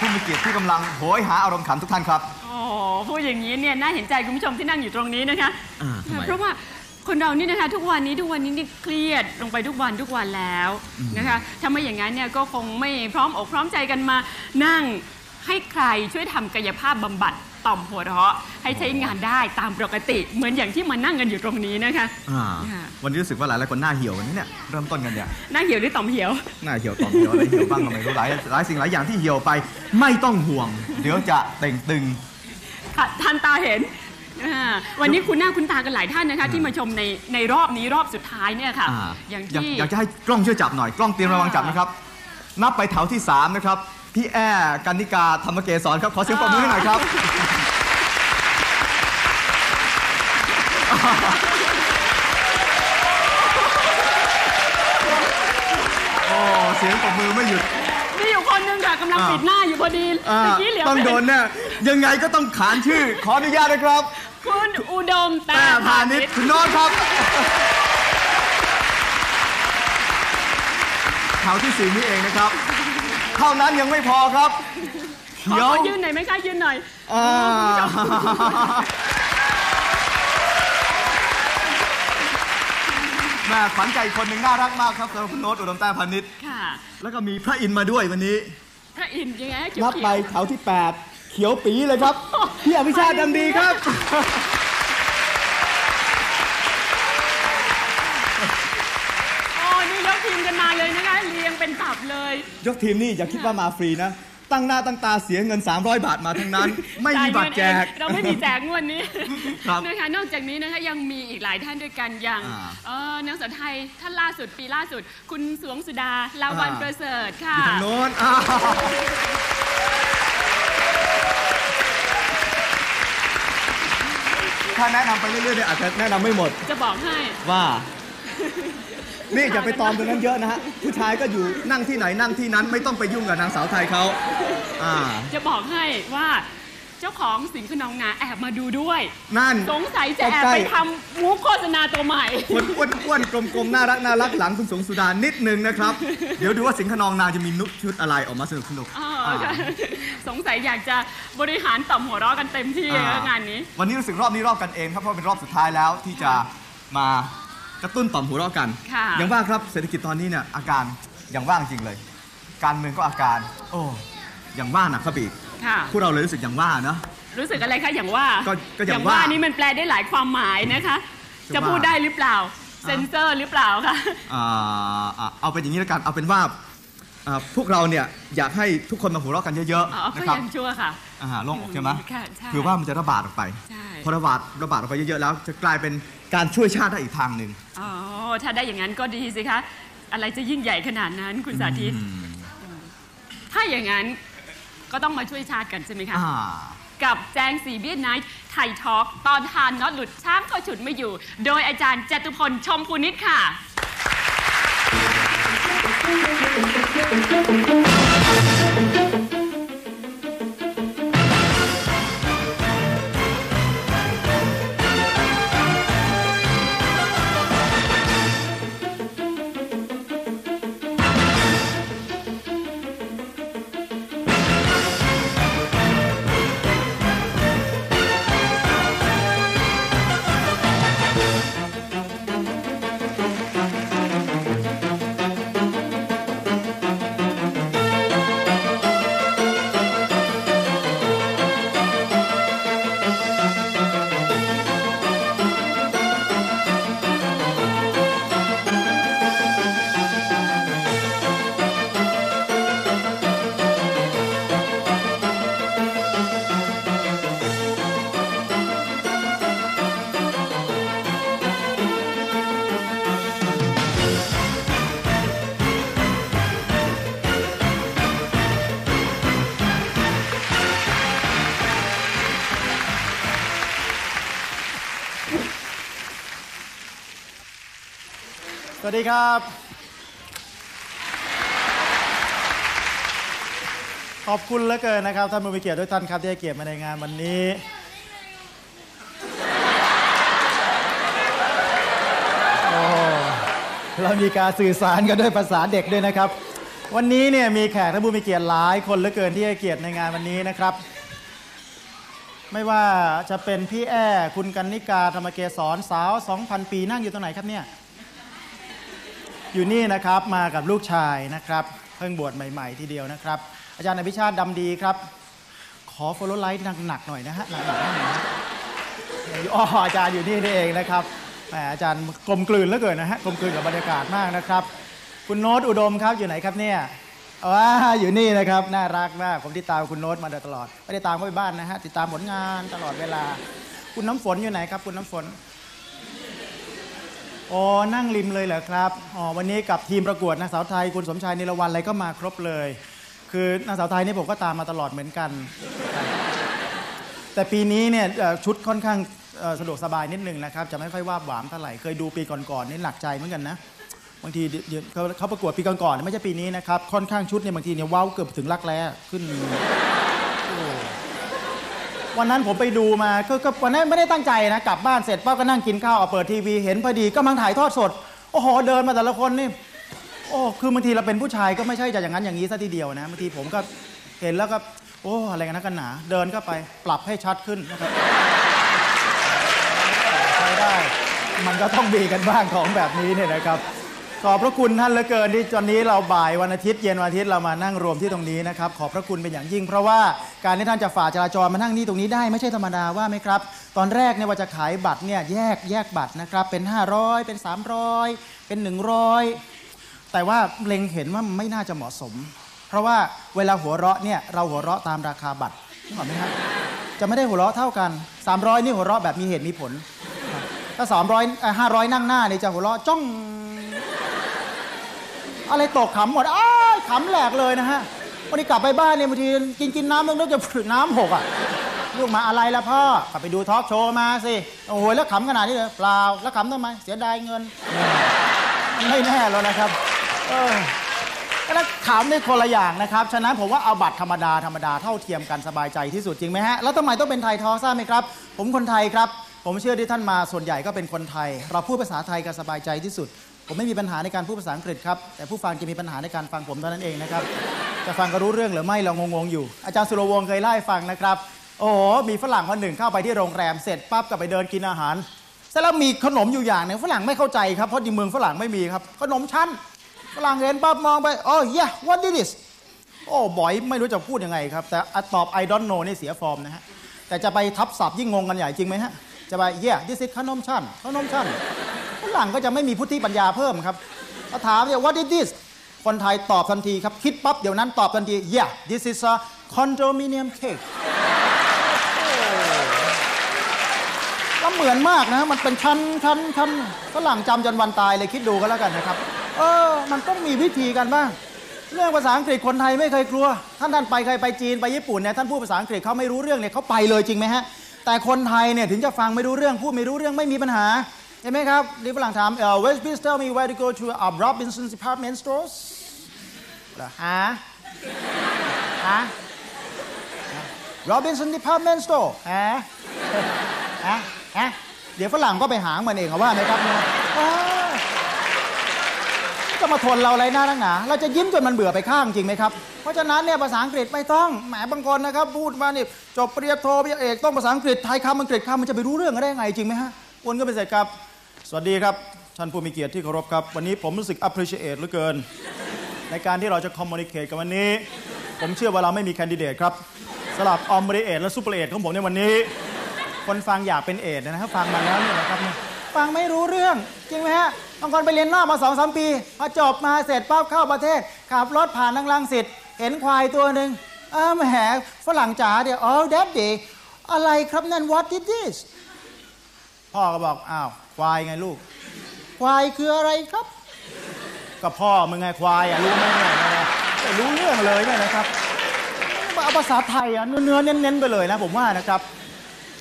ผู้มีเกียรติที่กำลังโหยหาอารมณ์ขันทุกท่านครับ โอ้โหพูดอย่างนี้เนี่ยน่าเห็นใจคุณผู้ชมที่นั่งอยู่ตรงนี้นะคะ อ่าทำไม เพราะว่าคนเรานี่นะคะทุกวันนี้ทุกวันนี้นี่เครียดลงไปทุกวันทุกวันแล้วนะคะถ้าไม่อย่างนั้นเนี่ยก็คงไม่พร้อมอกพร้อมใจกันมานั่งให้ใครช่วยทำกายภาพบำบัด ต่อมหัวเราะให้ใช้งานได้ตามปกติ เหมือนอย่างที่มานั่งกันอยู่ตรงนี้นะคะอ่าค่ะวันนี้รู้สึกว่าหลายหลายๆคนหน้าเหี่ยววันนี้เนี่ยเริ่มต้นกันเนี่ยหน้าเหี่ยวหรือต่อมเหี่ยว หน้าเหี่ยวต่อมเหี่ยวอะไรเหี่ยวบ้างก็ไม่รู้หลายหลายสิ่งหลายอย่างที่เหี่ยวไปไม่ต้องห่วง เดี๋ยวจะเต่งตึง ค่ะท่านตาเห็นอ่าวันนี้คุณหน้าคุณตากันหลายท่านนะคะ ที่มาชมในในรอบนี้รอบสุดท้ายเนี่ยค่ะ อ่าอย่างอยากที่ อยากจะให้กล้องช่วยจับหน่อย กล้องเตรียมระวังจับนะครับ นับไปแถวที่ 3 นะครับ พี่แอ้กันนิกาธรรมเกศรครับ ขอเสียงปรบมือให้หน่อยครับ โอ้ เสียงปรบมือไม่หยุด มีอยู่คนหนึงค่ะกำลังอ่าปิดหน้าอยู่พอดีอ่าเมื่อกี้เหลียวต้องไปโดนเนี่ยยังไงก็ต้องขานชื่อ ขออนุญาตนะครับ คุณอุดมแต่ตาพาณิชย์คุณโน้ตครับแถวที่สี่นี่เองนะครับเท่านั้นยังไม่พอครับขอเขียว ขอยืนหน่อยไหมคะยืนหน่อยอ่า แม่ขวัญใจอีกคนหนึ่งน่ารักมากครับสำหรับคุณโน้ตอุดมแต้พาณิชย์ค่ะ แล้วก็มีพระอินทร์มาด้วยวันนี้ พระอินทร์ยังไงเขียวนับเขีไปยวแถวที่ 8 เขียวปีเลยครับ พี่อภิชาติดำดีครับ โอ้นี่ยก ทีมกันมาเลยนะคะเรียงเป็นตับเลย ยกทีมนี่อย่าคิดว่ามาฟรีนะ ตั้งหน้าตั้งตาเสียเงิน 300 บาทมาทั้งนั้น ไม่มีบัตรแจกจ่ายเงินเองเราไม่มีแจกงวดนี้ครับนะคะนอกจากนี้นะคะยังมีอีกหลายท่านด้วยกันอย่างอ่าเออนางสาวไทยท่านล่าสุดปีล่าสุด คุณสวงสุดาลาวันอ่าประเสริฐค่ะอยู่ทางโน้นอ้าวถ้าแนะนำไปเรื่อยๆเนี่ยอาจจะแนะนำไม่หมด จะบอกให้ว่า นี่อย่าไปตอมตรงนั้นเยอะนะฮะผู้ชายก็อยู่นั่งที่ไหนนั่งที่นั้นไม่ต้องไปยุ่งกับนางสาวไทยเขาอ่า จะบอกให้ว่าเจ้าของสิงห์ขนองนาแอบมาดูด้วย นั่น สงสัยจะแอบใกล้ไปทำมุกโฆษณาตัวใหม่คนอ้วนอ้วนๆกลมๆ น่ารักน่ารักหลังคุณสงสุดานิดนึงนะครับ เดี๋ยวดูว่าสิงห์ขนองนาจะมีนุกชุดอะไรออกมาสนุกสนุกๆอ๋ออ่า ค่ะสงสัยอยากจะบริหารต่อมหัวเราะกันเต็มที่อ่แล้วงานนี้ วันนี้รู้สึกรอบนี้รอบกันเองครับเพราะเป็นรอบสุดท้ายแล้วที่จะมา กระตุ้นต่อมหัวเราะกัน ค่ะ อย่างว่าครับเศรษฐกิจตอนนี้เนี่ยอาการอย่างว่าจริงเลย การเมืองก็อาการ โอ้อย่างว่าหนักครับอีกค่ะ พวกเราเลยรู้สึกอย่างว่าเนอะ รู้สึกอะไรคะอย่างว่าก็ก็อย่างว่านี่มันแปลได้หลายความหมายนะคะ จะจะว่าพูดได้หรือเปล่า เซ็นเซอร์หรือเปล่าคะอ่าอ่าเอาเป็นอย่างนี้แล้วกันเอาเป็นว่าอ่าพวกเราเนี่ยอยากให้ทุกคนมาหัวเราะกันเยอะอ๋อๆก็นะครับยังชั่วค่ะอาหารโล่งอกใช่ไหมค่ะใช่คือว่ามันจะระบาดออกไป ใช่ พอระบาดระบาดออกไปเยอะๆแล้ว จะกลายเป็น การช่วยชาติได้อีกทางหนึ่งอ๋อ ถ้าได้อย่างนั้นก็ดีสิคะ อะไรจะยิ่งใหญ่ขนาดนั้นคุณสาธิต ถ้าอย่างนั้นก็ต้องมาช่วยชาติกันใช่ไหมคะอ่ากับแจงสี่เบี้ย Night Thai Talk ตอนทานน็อตหลุดช้างก็ฉุดไม่อยู่ โดยอาจารย์จตุพลชมภูนิชค่ะสวั ดีครับ ขอบคุณเหลือเกินนะครับ ท่านผู้มีเกียรติทุกท่านครับที่ให้เกียรติมาในงานวันนี้ โอ้เรามีการสื่อสารกันด้วยภาษาเด็กด้วยนะครับ วันนี้เนี่ยมีแขกท่านผู้มีเกียรติหลายคนเหลือเกินที่ให้เกียรติในงานวันนี้นะครับไม่ว่าจะเป็นพี่แอ้คุณกันนิกาธรรมเกศรสาว 2,000 ปีนั่งอยู่ตรงไหนครับเนี่ย อยู่นี่นะครับมากับลูกชายนะครับ เพิ่งบวชใหม่ ๆ ทีเดียวนะครับ อาจารย์อภิชาติดำดีครับ ขอ follow light หนักๆหน่อยนะฮะหนักๆหน่อยนะฮะอ๋ออาจารย์อยู่นี่นี่เองนะครับแหมอาจารย์กลมกลืนเหลือเกินนะฮะกลมกลืนกับบรรยากาศมากนะครับ คุณโน้ตอุดมครับอยู่ไหนครับเนี่ยว้าอยู่นี่นะครับน่ารักมากผมติดตามคุณโน้ตมาโดยตลอดไม่ได้ตามเขาไปบ้านนะฮะติดตามผลงานตลอดเวลา คุณน้ำฝนอยู่ไหนครับ คุณน้ำฝน อ๋อนั่งริมเลยเหรอครับอ๋อวันนี้กับทีมประกวดนางสาวไทยคุณสมชายนิรวันอะไรก็มาครบเลย คือนางสาวไทยนี่ผมก็ตามมาตลอดเหมือนกัน แต่ปีนี้เนี่ยเอ่อชุดค่อนข้างเอ่อสะดวกสบายนิดนึงนะครับ จะไม่ค่อยวาบหวามเท่าไหร่เคยดูปีก่อนๆนี่หนักใจเหมือนกันนะบางทีเดี๋ยวเขาเขาประกวดปีก่อนๆไม่ใช่ปีนี้นะครับค่อนข้างชุดเนี่ยบางทีเนี่ยเว้าวเกือบถึงรักแร้ขึ้น วันนั้นผมไปดูมาก็ก็วันนั้นไม่ได้ตั้งใจนะกลับบ้านเสร็จป้าก็นั่งกินข้าวเอาเปิดทีวีเห็นพอดีก็มังถ่ายทอดสด โอ้โหเดินมาแต่ละคนนี่โอ้คือบางทีเราเป็นผู้ชายก็ไม่ใช่จะอย่างนั้นอย่างนี้ซะทีเดียวนะบางทีผมก็เห็นแล้วก็โอ้อะไรกันนะกันหนา เดินเข้าไปปรับให้ชัดขึ้นนะครับใช้ได้ มันก็ต้องมีกันบ้างของแบบนี้เนี่ยนะครับ ขอบพระคุณท่านเหลือเกินที่ตอนนี้เราบ่ายวันอาทิตย์เย็นวันอาทิตย์เรามานั่งรวมที่ตรงนี้นะครับขอบพระคุณเป็นอย่างยิ่ง เพราะว่าการที่ท่านจะฝ่าจราจรมานั่งนี่ตรงนี้ได้ไม่ใช่ธรรมดาว่าไหมครับ ตอนแรกเนี่ยว่าจะขายบัตรเนี่ยแยกแยกบัตรนะครับเป็น 500 เป็น 300 เป็น 100 แต่ว่าเล็งเห็นว่าไม่น่าจะเหมาะสม เพราะว่าเวลาหัวเราะเนี่ยเราหัวเราะตามราคาบัตรนึกออกไหมครับจะไม่ได้หัวเราะเท่ากัน 300 นี่หัวเราะแบบมีเหตุมีผล ถ้า300เอ่อ500 นั่งหน้าเนี่ยจะหัวเราะจ้อง อะไรตกขำหมดอ้ายขำแหลกเลยนะฮะวันนี้กลับไปบ้านเนี่ยบางทีกินกินน้ำต้องนึกจะผึน้ำหกอะลูกมาอะไรละพ่อกลับไปดูทอล์กโชว์มาสิโอ้โหแล้วขำขนาดนี้เลยเปล่าแล้วขำทำไมเสียดายเงินไม่แน่แล้วนะครับเออแล้วขำในคนละอย่างนะครับฉะนั้นผมว่าเอาบัตรธรรมดาธรรมดาเท่าเทียมกันสบายใจที่สุดจริงไหมฮะแล้วทำไมต้องเป็นไทยทอล์กทราบไหมครับ ผมคนไทยครับ ผมเชื่อที่ท่านมาส่วนใหญ่ก็เป็นคนไทย เราพูดภาษาไทยกันสบายใจที่สุด ผมไม่มีปัญหาในการพูดภาษาอังกฤษครับ แต่ผู้ฟังจะมีปัญหาในการฟังผมเท่านั้นเองนะครับ จะฟังก็รู้เรื่องหรือไม่เรางงๆอยู่ อาจารย์สุรวงศ์เคยเล่าให้ฟังนะครับ โอ้โห มีฝรั่งคนหนึ่งเข้าไปที่โรงแรมเสร็จปั๊บก็ไปเดินกินอาหารเสร็จแล้วมีขนมอยู่อย่างหนึ่งฝรั่งไม่เข้าใจครับ เพราะในเมืองฝรั่งไม่มีครับ ขนมชั้นฝรั่งเห็นปั๊บมองไปโอ้ย yeah what is this โอ้บอยไม่รู้จะพูดยังไงครับ แต่ตอบ I don't know นี่เสียฟอร์มนะฮะแต่จะไปทับศัพท์ยิ่งงงกันใหญ่จริงไหมฮะ จะไป yeah this is ขนมชั้นขนมชั้นฝรั่งก็จะไม่มีพุทธิปัญญาเพิ่มครับถ้าถามเนี่ย what is this คนไทยตอบทันทีครับ คิดปั๊บเดี๋ยวนั้นตอบทันที yeah this is a condominium cake แล้วเหมือนมากนะ มันเป็นชั้นชั้นชั้นฝรั่งจำจนวันตายเลยคิดดูก็แล้วกันนะครับ เออ มันต้องมีวิธีกันบ้าง เรื่องภาษาอังกฤษคนไทยไม่เคยกลัว ท่านท่านไปเคยไปจีนไปญี่ปุ่นเนี่ยท่านพูดภาษาอังกฤษเขาไม่รู้เรื่องเนี่ยเขาไปเลยจริงไหมฮะ แต่คนไทยเนี่ยถึงจะฟังไม่รู้เรื่องพูดไม่รู้เรื่องไม่มีปัญหาเห็นไหมครับนี่ฝรั่งถามเอ่อ West please tell me where to go to a Robinson's department stores หรอฮะฮะ Robinson department store ฮะฮะฮะเดี๋ยวฝรั่งก็ไปหางมันเองเอาว่าไหมครับเนี่ย จะมาทนเราอะไรหน้าตั้งหนา เราจะยิ้มจนมันเบื่อไปข้างจริงไหมครับ เพราะฉะนั้นเนี่ยภาษาอังกฤษไม่ต้อง แหมบางคนนะครับพูดมานี่จบปริญญาโทปริญญาเอกต้องภาษาอังกฤษไทยคำอังกฤษคำมันจะไปรู้เรื่องกันได้ไงจริงไหมฮะวนก็ไปเสร็จครับ สวัสดีครับ ท่านผู้มีเกียรติที่เคารพครับ วันนี้ผมรู้สึก appreciate เหลือเกิน ในการที่เราจะ communicate กันวันนี้ ผมเชื่อว่าเราไม่มีแคนดิเดตครับสลับออมบริเอทและซูเปอร์เอทของผมในวันนี้ คนฟังอยากเป็นเอดนะครับฟังมาแล้วเนี่ยนะครับฟังไม่รู้เรื่องจริงไหมฮะ บางคนไปเรียนนอกมาสองสามปีพอจบมาเสร็จปั๊บเข้าประเทศขับรถผ่านทางลังสิตเห็นควายตัวหนึ่งอ้าวแหมฝรั่งจ๋าเดี๋ยวอ๋อ that day อะไรครับนั่น what is this พ่อก็บอกอ้าวควายไงลูก ควายคืออะไรครับ ก็พ่อมึงไงควายอะรู้ไหมเนี่ยรู้เรื่องเลยเนี่ยนะครับเอาภาษาไทยอะเนื้อเน้นๆไปเลยนะผมว่านะครับ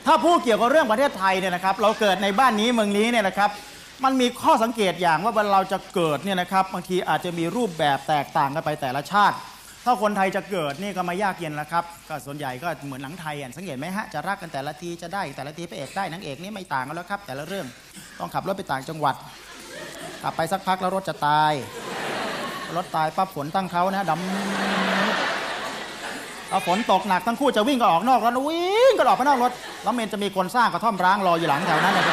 ถ้าพูดเกี่ยวกับเรื่องประเทศไทยเนี่ยนะครับ เราเกิดในบ้านนี้เมืองนี้เนี่ยนะครับ มันมีข้อสังเกตอย่างว่าเวลาเราจะเกิดเนี่ยนะครับบางทีอาจจะมีรูปแบบแตกต่างกันไปแต่ละชาติ ถ้าคนไทยจะเกิดนี่ก็ไม่ยากเย็นแล้วครับก็ส่วนใหญ่ก็เหมือนหนังไทยอะสังเกตไหมฮะจะรักกันแต่ละทีจะได้แต่ละทีพระเอกได้นางเอกนี่ไม่ต่างกันแล้วครับ แต่ละเรื่องต้องขับรถไปต่างจังหวัดขับไปสักพักแล้วรถจะตาย รถตายปั๊บฝนตั้งเขานะดำเอาฝนตกหนักทั้งคู่จะวิ่งก็ออกนอกรถวิ่งก็ออกไปนอกรถแล้วเมนจะมีคนสร้างกระท่อมร้างรออยู่หลังแถวนั้นนะ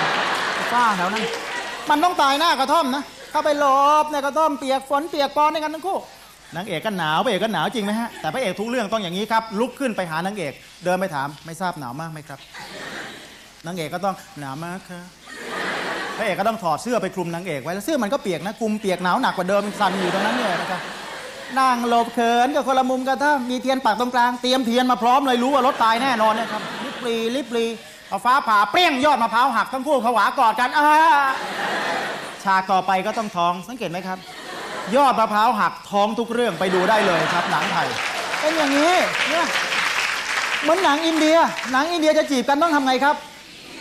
สร้างแถวนั้น มันต้องตายหน้ากระท่อมนะเข้าไปหลบในกระท่อมเปียกฝนเปียกปอนในกันทั้งคู่นางเอกก็หนาวพระเอกก็หนาวจริงไหมฮะแต่พระเอกทุกเรื่องต้องอย่างนี้ครับลุกขึ้นไปหานางเอก เดินไปถามไม่ทราบหนาวมากไหมครับนางเอกก็ต้องหนาวมากครับพระเอกก็ต้องถอดเสื้อไปคลุมนางเอกไว้แล้วเสื้อมันก็เปียกนะคลุมเปียกหนาวหนักกว่าเดิมสั่นอยู่ตรงนั้นเนี่ยนะครับนั่งหลบเขินกับคนละมุมกันถ้ามีเทียนปักตรงกลางเตรียมเทียนมาพร้อมเลยรู้ว่ารถตายแน่นอนนะครับลิบลีลิบลี เอาฟ้าผ่าเปรี้ยงยอดมะพร้าวหักทั้งคู่ผวากอดกันอาฉากต่อไปก็ต้องท้องสังเกตไหมครับ ยอดมะพร้าวหักท้องทุกเรื่องไปดูได้เลยครับ หนังไทยเป็นอย่างนี้เนี่ยเหมือนหนังอินเดีย หนังอินเดียจะจีบกันต้องทำไงครับ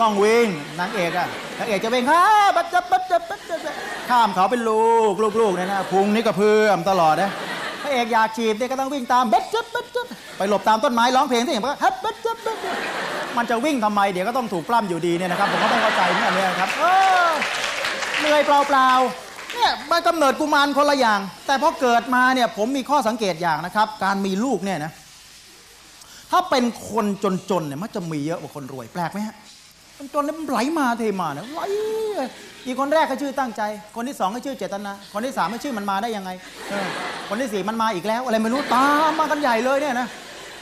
ต้องวิ่งนางเอกอะนางเอกจะวิ่งฮ่าบัดจับบัดจับบัดจับข้ามเขาเป็นลูกลูกลูกเนี่ยนะพุงนี่กระเพื่อมตลอดนะพระเอกอยากจีบเนี่ยก็ต้องวิ่งตามบัดจับบัดจับไปหลบตามต้นไม้ร้องเพลงที่เห็นว่าฮับบัดจับบัดจับมันจะวิ่งทำไมเดี๋ยวก็ต้องถูกปล้ำอยู่ดีเนี่ยนะครับผมก็ไม่เข้าใจเนี่ยเนี่ยครับเออเหนื่อยเปล่าๆเนี่ยมันกำเนิดกุมารคนละอย่าง แต่พอเกิดมาเนี่ยผมมีข้อสังเกตอย่างนะครับ การมีลูกเนี่ยนะถ้าเป็นคนจนๆเนี่ยมันจะมีเยอะกว่าคนรวยแปลกไหมฮะ คนจนเนี่ยมันไหลมาเทมาเนี่ยไหลอีกคนแรกก็ชื่อตั้งใจ คนที่สองก็ชื่อเจตนา คนที่สามไม่ชื่อมันมาได้ยังไงคนที่สี่มันมาอีกแล้ว อะไรไม่รู้ตามมากันใหญ่เลยเนี่ยนะ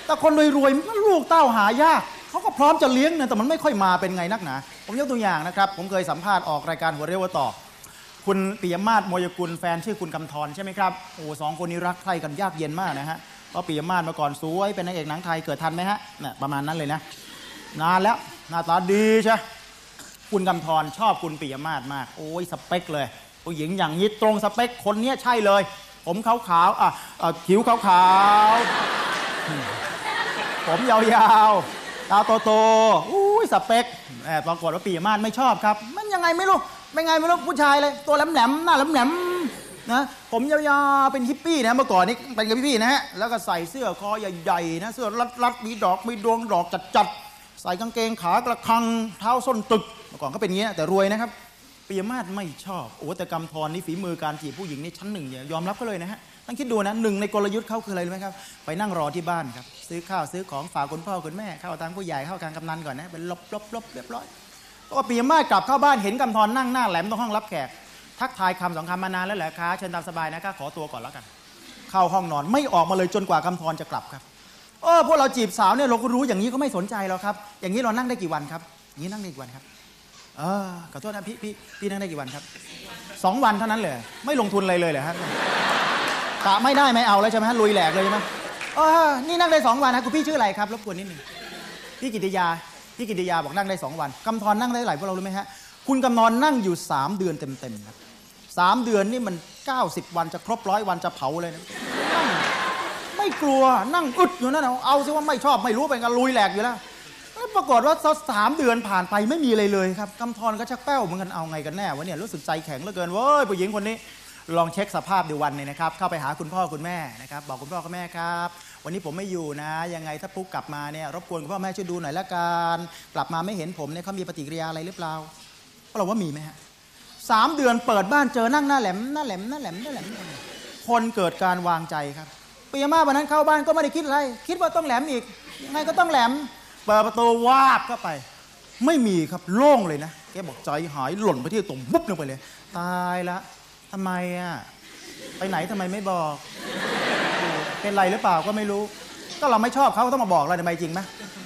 แต่คนรวยๆมันลูกเต้าหายากเขาก็พร้อมจะเลี้ยงเนี่ยแต่มันไม่ค่อยมาเป็นไงนักหนาผมยกตัวอย่างนะครับ ผมเคยสัมภาษณ์ออกรายการหัวเรียวหัวต่อ คุณปิยมาศมยกุลแฟนชื่อคุณกำธรใช่ไหมครับโอ้สองคนนี้รักใคร่กันยากเย็นมากนะฮะเพราะปิยมาศเมื่อก่อนสวยเป็นนางเอกหนังไทยเกิดทันไหมฮะน่ะประมาณนั้นเลยนะนานแล้ว หน้าตาดีใช่คุณกำธรชอบคุณปิยมาศมาก โอ้ยสเปคเลยผู้หญิงอย่างนี้ตรงสเปคคนเนี้ยใช่เลย ผมขาวๆอะอะผิวขาวๆผมยาวๆตาโตๆอุ้ยสเปคแอบปรากฏว่าปิยมาศไม่ชอบครับ มันยังไงไม่รู้ไม่ไงไม่รู้ผู้ชายเลย ตัวแหลมๆหน้าแหลมๆนะผมยาวๆเป็นฮิปปี้นะเมื่อก่อนนี้เป็นกับพี่ๆนะฮะแล้วก็ใส่เสื้อคอใหญ่ๆนะเสื้อรัดๆมีดอกมีดวงดอกจัดๆ ใส่กางเกงขากระคังเท้าส้นตึกเมื่อก่อนก็เป็นอย่างนี้นะแต่รวยนะครับปิยมาศไม่ชอบโอ้แต่กำธรนี่ฝีมือการจีบผู้หญิงนี่ชั้นหนึ่งเนี่ยยอมรับก็เลยนะฮะต้องคิดดูนะหนึ่งในกลยุทธ์เขาคืออะไรรู้ไหมครับ ไปนั่งรอที่บ้านครับ ซื้อข้าวซื้อของฝากคุณพ่อคุณแม่เข้าทางผู้ใหญ่เข้าทางกำนันก่อนนะเป็นลบลบลบเรียบร้อยก็ปิยมาศกลับเข้าบ้านเห็นกำธรนั่งหน้าแหลมตรงห้องรับแขกทักทายคำสองคำมานานแล้วแหละคะเชิญตามสบายนะก็ขอตัวก่อนแล้วกัน เข้าห้องนอนไม่ออกมาเลยจนกว่ากำธรจะกลับครับ เออพวกเราจีบสาวเนี่ยเราก็รู้อย่างนี้ก็ไม่สนใจเราครับ อย่างนี้เรานั่งได้กี่วันครับงนี้นั่งได้กี่วันครับเออขอโทษนะพี่พี่พี่นั่งได้กี่วันครับสองวันเท่านั้นเลยไม่ลงทุนอะไรเลยเหรอครับกะไม่ได้ไม่เอาแล้วใช่ไหมฮะลุยแหลกเลยใช่ไหมเออนี่นั่งได้สองวันนะคุณพี่ชื่ออะไรครับรบกวนนิดหนึ่งพี่กิติยาพี่กิติยาบอกนั่งได้สองวันกำธรนั่งได้เท่าไหร่พวกเรารู้ไหมฮะคุณกำธรนั่งอยู่สามเดือนเต็มๆครับสามเดือนนี่มันเก้าสิบวันจะครบร้อยวันจะเผาเลยนะ ไม่กลัวนั่งอึดอยู่นั่นเอาเอาสิว่าไม่ชอบไม่รู้เป็นกันลุยแหลกอยู่แล้วแล้วปรากฏว่าสามเดือนผ่านไปไม่มีอะไรเลยครับกำธรก็ชักแป้วเหมือนกันเอาไงกันแน่วะเนี่ยรู้สึกใจแข็งเหลือเกินเว้ยผู้หญิงคนนี้ลองเช็คสภาพดูวันนึงนะครับ เข้าไปหาคุณพ่อคุณแม่นะครับ บอกคุณพ่อคุณแม่ครับ วันนี้ผมไม่อยู่นะ ยังไงถ้าปุ๊กกลับมาเนี่ยรบกวนคุณพ่อแม่ช่วยดูหน่อยละกันกลับมาไม่เห็นผมเนี่ยเขามีปฏิกิริยาอะไรหรือเปล่าเราว่ามีไหมฮะสามเดือนเปิดบ้านเจอนั่งหน้าแหลมหน้าแหลมหน้าแหลมหน้าแหลมคนเกิดการวางใจครับ ปิยมาวันนั้นเข้าบ้านก็ไม่ได้คิดอะไร คิดว่าต้องแหลมอีกยังไงก็ต้องแหลมเปิดประตูวาบเข้าไป ไม่มีครับโล่งเลยนะแกบอกใจหายหล่นไปที่ตรงบุ๊บลงไปเลย ตายละทำไมอะไปไหนทำไมไม่บอก เป็นไรหรือเปล่าก็ไม่รู้ ก็เราไม่ชอบเขาต้องมาบอกเราทำไมจริงไหม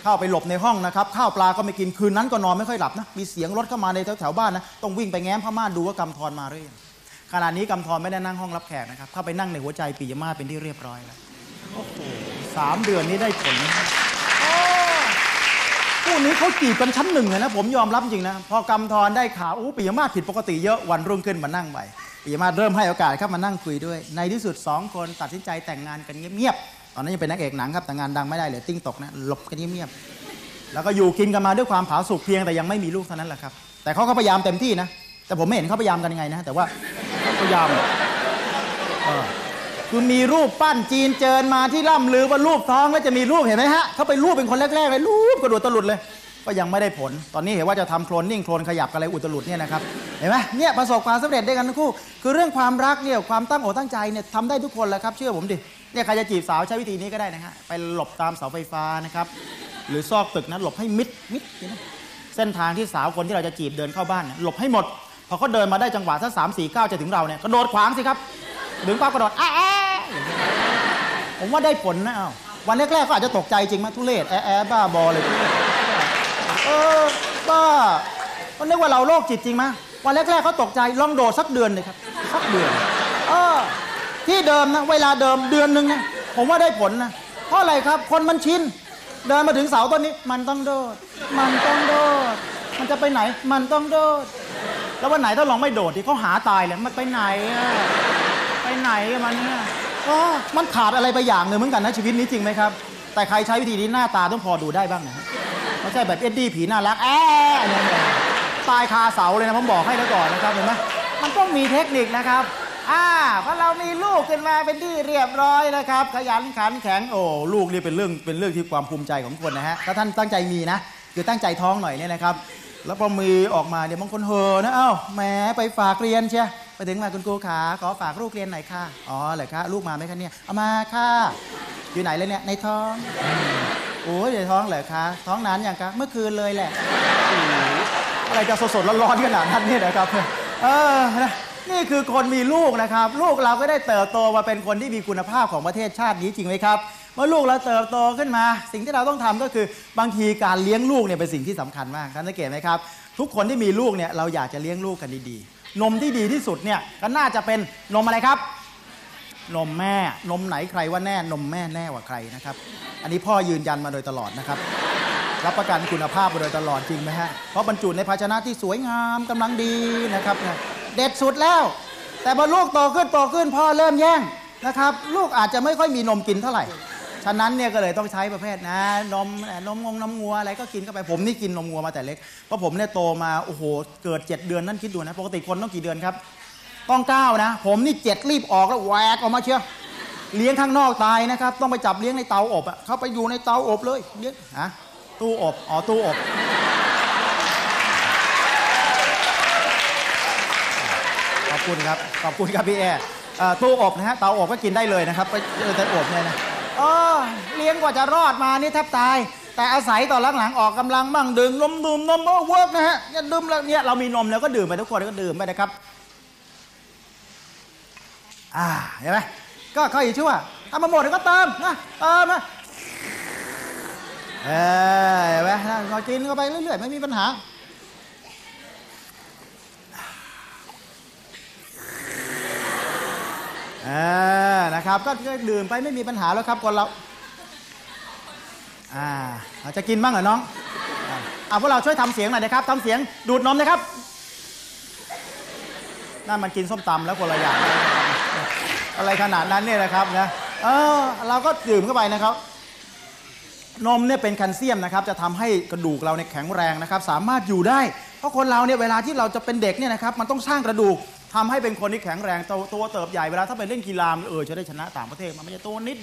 เข้าไปหลบในห้องนะครับข้าวปลาก็ไม่กินคืนนั้นก็นอนไม่ค่อยหลับนะมีเสียงรถเข้ามาในแถวๆบ้านนะต้องวิ่งไปแง้มผ้าม่านดูว่ากำธรมาหรือยัง ขณะนี้กำธรไม่ได้นั่งห้องรับแขกนะครับ เข้าไปนั่งในหัวใจปิยมาเป็นที่เรียบร้อยแล้วโอ้โหสามเดือนนี้ได้ผลนะโอ้นี้เขาจีบกันชั้นหนึ่งเลยนะ ผมยอมรับจริงนะ พอกำธรได้ข่าวอู้ปิยมาผิดปกติเยอะวันรุ่งขึ้นมานั่งไปปิยมาเริ่มให้โอกาสครับมานั่งคุยด้วย ในที่สุดสองคนตัดสินใจแต่งงานกันเงียบๆตอนนั้นยังเป็นนักเอกหนังครับแต่งานดังไม่ได้เลยติ้งตกนะหลบกันเงียบๆแล้วก็อยู่กินกันมาด้วยความผาสุกเพียงแต่ยังไม่มีลูกเท่านั้นแหละครับ แต่เขาก็พยายามเต็มที่นะ แต่ผมไม่เห็นเขาพยายามกันยังไงนะ แต่ว่าพยายามคือมีรูปปั้นจีนเจิญมาที่ล่ำลือว่ารูปท้องแล้วจะมีรูปเห็นไหมฮะเขาไปรูปเป็นคนแรกๆเลยรูปกระโดดตลุดเลย ก็ยังไม่ได้ผล ตอนนี้เห็นว่าจะทำโคลนนิ่งโคลนขยับอะไรอุตลุดเนี่ยนะครับเห็นไหมเนี่ยประสบความสำเร็จได้กันทั้งคู่ คือเรื่องความรักเนี่ยความตั้งอกตั้งใจเนี่ยทำได้ทุกคนแหละครับเชื่อผมดิเนี่ยใครจะจีบสาวใช้วิธีนี้ก็ได้นะฮะไปหลบตามเสาไฟฟ้านะครับหรือซอกตึกนั้นหลบให้มิดมิดเส้นทางที่สาวคนที่เราจะจีบเดินเข้าบ้านหลบให้หมด พอเขาเดินมาได้จังหวะถ้าสามสี่เก้าจะถึงเราเนี่ยกระโดดขวางสิครับถึงปั๊บกระโดดแอะอย่างเงี้ยผมว่าได้ผลนะเอ้าวันแรกๆก็อาจจะตกใจจริงไหมทุเรศแอะแอะบ้าบอเลยเรศเออบ้าก็นึกว่าเราโรคจิตจริงไหมวันแรกๆเขาตกใจลองโดดสักเดือนเลยครับสักเดือนเออที่เดิมนะเวลาเดิมเดือนหนึ่งนะผมว่าได้ผลนะเพราะอะไรครับ คนมันชินเดินมาถึงเสาต้นนี้ มันต้องโดด มันต้องโดด มันจะไปไหน มันต้องโดด แล้ววันไหนถ้าลองไม่โดดที่เขาหาตายเลยมันไปไหนอะไปไหนอะมันเนี่ยอ๋อมันขาดอะไรไปอย่างหนึ่งเหมือนกันนะชีวิตนี้จริงไหมครับ แต่ใครใช้วิธีนี้หน้าตาต้องพอดูได้บ้างนะไม่ใช่แบบเอ็ดดี้ผีน่ารักแอะเนี่ยตายคาเสาเลยนะผมบอกให้แล้วก่อนนะครับเห็นไหมมันต้องมีเทคนิคนะครับอ่าเพราะเรามีลูกขึ้นมาเป็นที่เรียบร้อยนะครับ ขยันขันแข็งโอ้ลูกนี่เป็นเรื่องเป็นเรื่องที่ความภูมิใจของคนนะฮะถ้าท่านตั้งใจมีนะคือตั้งใจท้องหน่อยเนี่ยนะครับ แล้วพอมีอออกมาเนี่ยบางคนเฮอนะเอ้าแหมไปฝากเรียนเชียไปถึงมาคุณครูขาขอฝากลูกเรียนหน่อยค่ะอ๋อเหรอคะลูกมาไหมคะเนี่ยเอามาค่ะอยู่ไหนเลยเนี่ยในท้องอืมโอ้ยในท้องเหรอคะท้องนานอยังคะเมื่อคืนเลยแหละโอ้โหอะไรจะสดๆร้อนๆขนาดนั้นเนี่ยนะครับเออนะนี่คือคนมีลูกนะครับ ลูกเราก็ได้เติบโตมาเป็นคนที่มีคุณภาพของประเทศชาตินี้จริงไหมครับ เมื่อลูกเราเติบโตขึ้นมา สิ่งที่เราต้องทำก็คือบางทีการเลี้ยงลูกเนี่ยเป็นสิ่งที่สำคัญมากท่านสังเกตไหมครับ ทุกคนที่มีลูกเนี่ยเราอยากจะเลี้ยงลูกกันดีๆ นมที่ดีที่สุดเนี่ยก็น่าจะเป็นนมอะไรครับ นมแม่นมไหนใครว่าแน่นมแม่แน่กว่าใครนะครับ อันนี้พ่อยืนยันมาโดยตลอดนะครับรับประกันคุณภาพมาโดยตลอดจริงไหมฮะ เพราะบรรจุในภาชนะที่สวยงามกำลังดีนะครับเนี่ยเด็ดสุดแล้ว แต่พอลูกโตขึ้นโตขึ้นพ่อเริ่มแย่งนะครับ ลูกอาจจะไม่ค่อยมีนมกินเท่าไหร่ ฉะนั้นเนี่ยก็เลยต้องใช้ประเภทนะนมนมงงนมงัวอะไรก็กินเข้าไปผมนี่กินนมงัวมาแต่เล็กเพราะผมเนี่ยโตมาโอ้โหเกิด 7 เดือนนั่นคิดดูนะ ปกติคนต้องกี่เดือนครับ ต้องเก้านะ ผมนี่เจ็ดรีบออกแล้วแหวกออกมาเชียวเลี้ยงข้างนอกตายนะครับ ต้องไปจับเลี้ยงในเตาอบอะเข้าไปอยู่ในเตาอบเลยเลี้ยงฮะตู้อบอ๋อตู้อบขอบคุณครับขอบคุณครับพี่แอร์อ่อตู้อบนะฮะเตาอบก็กินได้เลยนะครับไปเออแต่อบเนี่ยนะ เออเลี้ยงกว่าจะรอดมานี่แทบตาย แต่อาศัยตอนหลังๆออกกำลังบ้างดื่มนมดื่มนมโอ้ work นะฮะอย่าดื่มแล้วเนี่ยเรามีนมแล้วก็ดื่มไปทุกคนก็ดื่มไปนะครับอ่าเห็นไหมก็ค่อยชั่วถ้ามาหมดเดี๋ยวก็เติมนะเติมนะเออเห็นไหมนะพอกินเข้าไปเรื่อยๆไม่มีปัญหา อ่านะครับ ก็ดื่มไปไม่มีปัญหาแล้วครับคนเราอ่าเราจะกินบ้างเหรอน้องเอาพวกเราช่วยทำเสียงหน่อยนะครับทำเสียงดูดนมนะครับนั่นมันกินส้มตำแล้วคนละอย่างอะไรขนาดนั้นเนี่ยนะครับนะเออเราก็ดื่มเข้าไปนะครับ นมเนี่ยเป็นแคลเซียมนะครับ จะทำให้กระดูกเราเนี่ยแข็งแรงนะครับ สามารถอยู่ได้ เพราะคนเราเนี่ยเวลาที่เราจะเป็นเด็กเนี่ยนะครับ มันต้องสร้างกระดูก ทำให้เป็นคนที่แข็งแรงโตตัวเติบใหญ่เวลาถ้าไปเล่นกีฬาเออจะได้ชนะต่างประเทศมันไม่ใช่ตัวนิด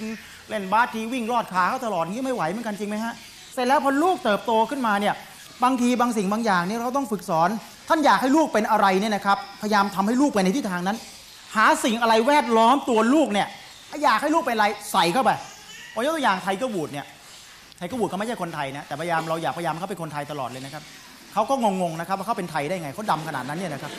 เล่นบาสทีวิ่งรอดขาเขาตลอดงนี้ไม่ไหวเหมือนกันจริงไหมฮะเสร็จแล้วพอลูกเติบโตขึ้นมาเนี่ยบางทีบางสิ่งบางอย่างเนี่ยเราต้องฝึกสอน ท่านอยากให้ลูกเป็นอะไรเนี่ยนะครับพยายามทำให้ลูกไปในทิศทางนั้น หาสิ่งอะไรแวดล้อมตัวลูกเนี่ยอยากให้ลูกเป็นอะไรใส่เข้าไปผมยกตัวอย่างไทเกอร์วูดเนี่ยไทยก็บูดเขาไม่ใช่คนไทยนะแต่พยายามเราอยากพยายามเขาเป็นคนไทยตลอดเลยนะครับเขาก็งงๆนะครับว่าเขาเป็นไทยได้ไงเขาดำขนาดนั้นเนี่ยนะครับ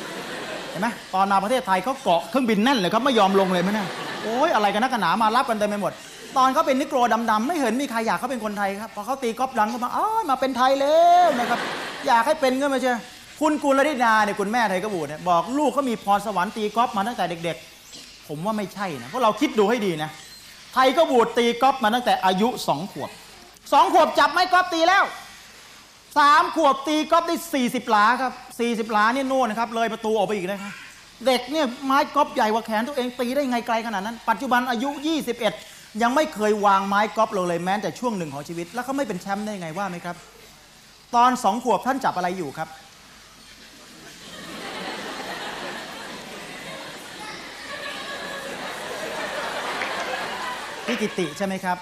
เห็นไหมตอนมาประเทศไทยเขาเกาะเครื่องบินแน่นเลยครับไม่ยอมลงเลยไหมเนี่ยโอ้ยอะไรกันนักหนามารับกันเต็มไปหมด ตอนเขาเป็นนิโกรดำๆไม่เห็นมีใครอยากเขาเป็นคนไทยครับพอเขาตีกอล์ฟดังก็มาอ๋อมาเป็นไทยแล้วนะครับอยากให้เป็นก็ไม่ใช่คุณกุลธิดาเนี่ยคุณแม่ไทยก็บูดเนี่ยบอกลูกเขามีพรสวรรค์ตีกอล์ฟมาตั้งแต่เด็ก ๆ ผมว่าไม่ใช่นะเพราะเราคิดดูให้ดีนะไทยก็บูดตีกอล์ฟมาตั้งแต่อายุสองขวบสองขวบจับไม้กอล์ฟตีแล้ว สามขวบตีกอล์ฟได้สี่สิบหลาครับสี่สิบหลาเนี่ยโน่นนะครับ เลยประตูออกไปอีกนะครับเด็กเนี่ยไม้กอล์ฟใหญ่กว่าแขนตัวเองตีได้ไงไกลขนาดนั้น ปัจจุบันอายุ 21 ยังไม่เคยวางไม้กอล์ฟลงเลยแม้แต่ช่วงหนึ่งของชีวิต แล้วเขาไม่เป็นแชมป์ได้ไงว่าไหมครับ ตอนสองขวบท่านจับอะไรอยู่ครับ พี่กิติใช่ไหมครับ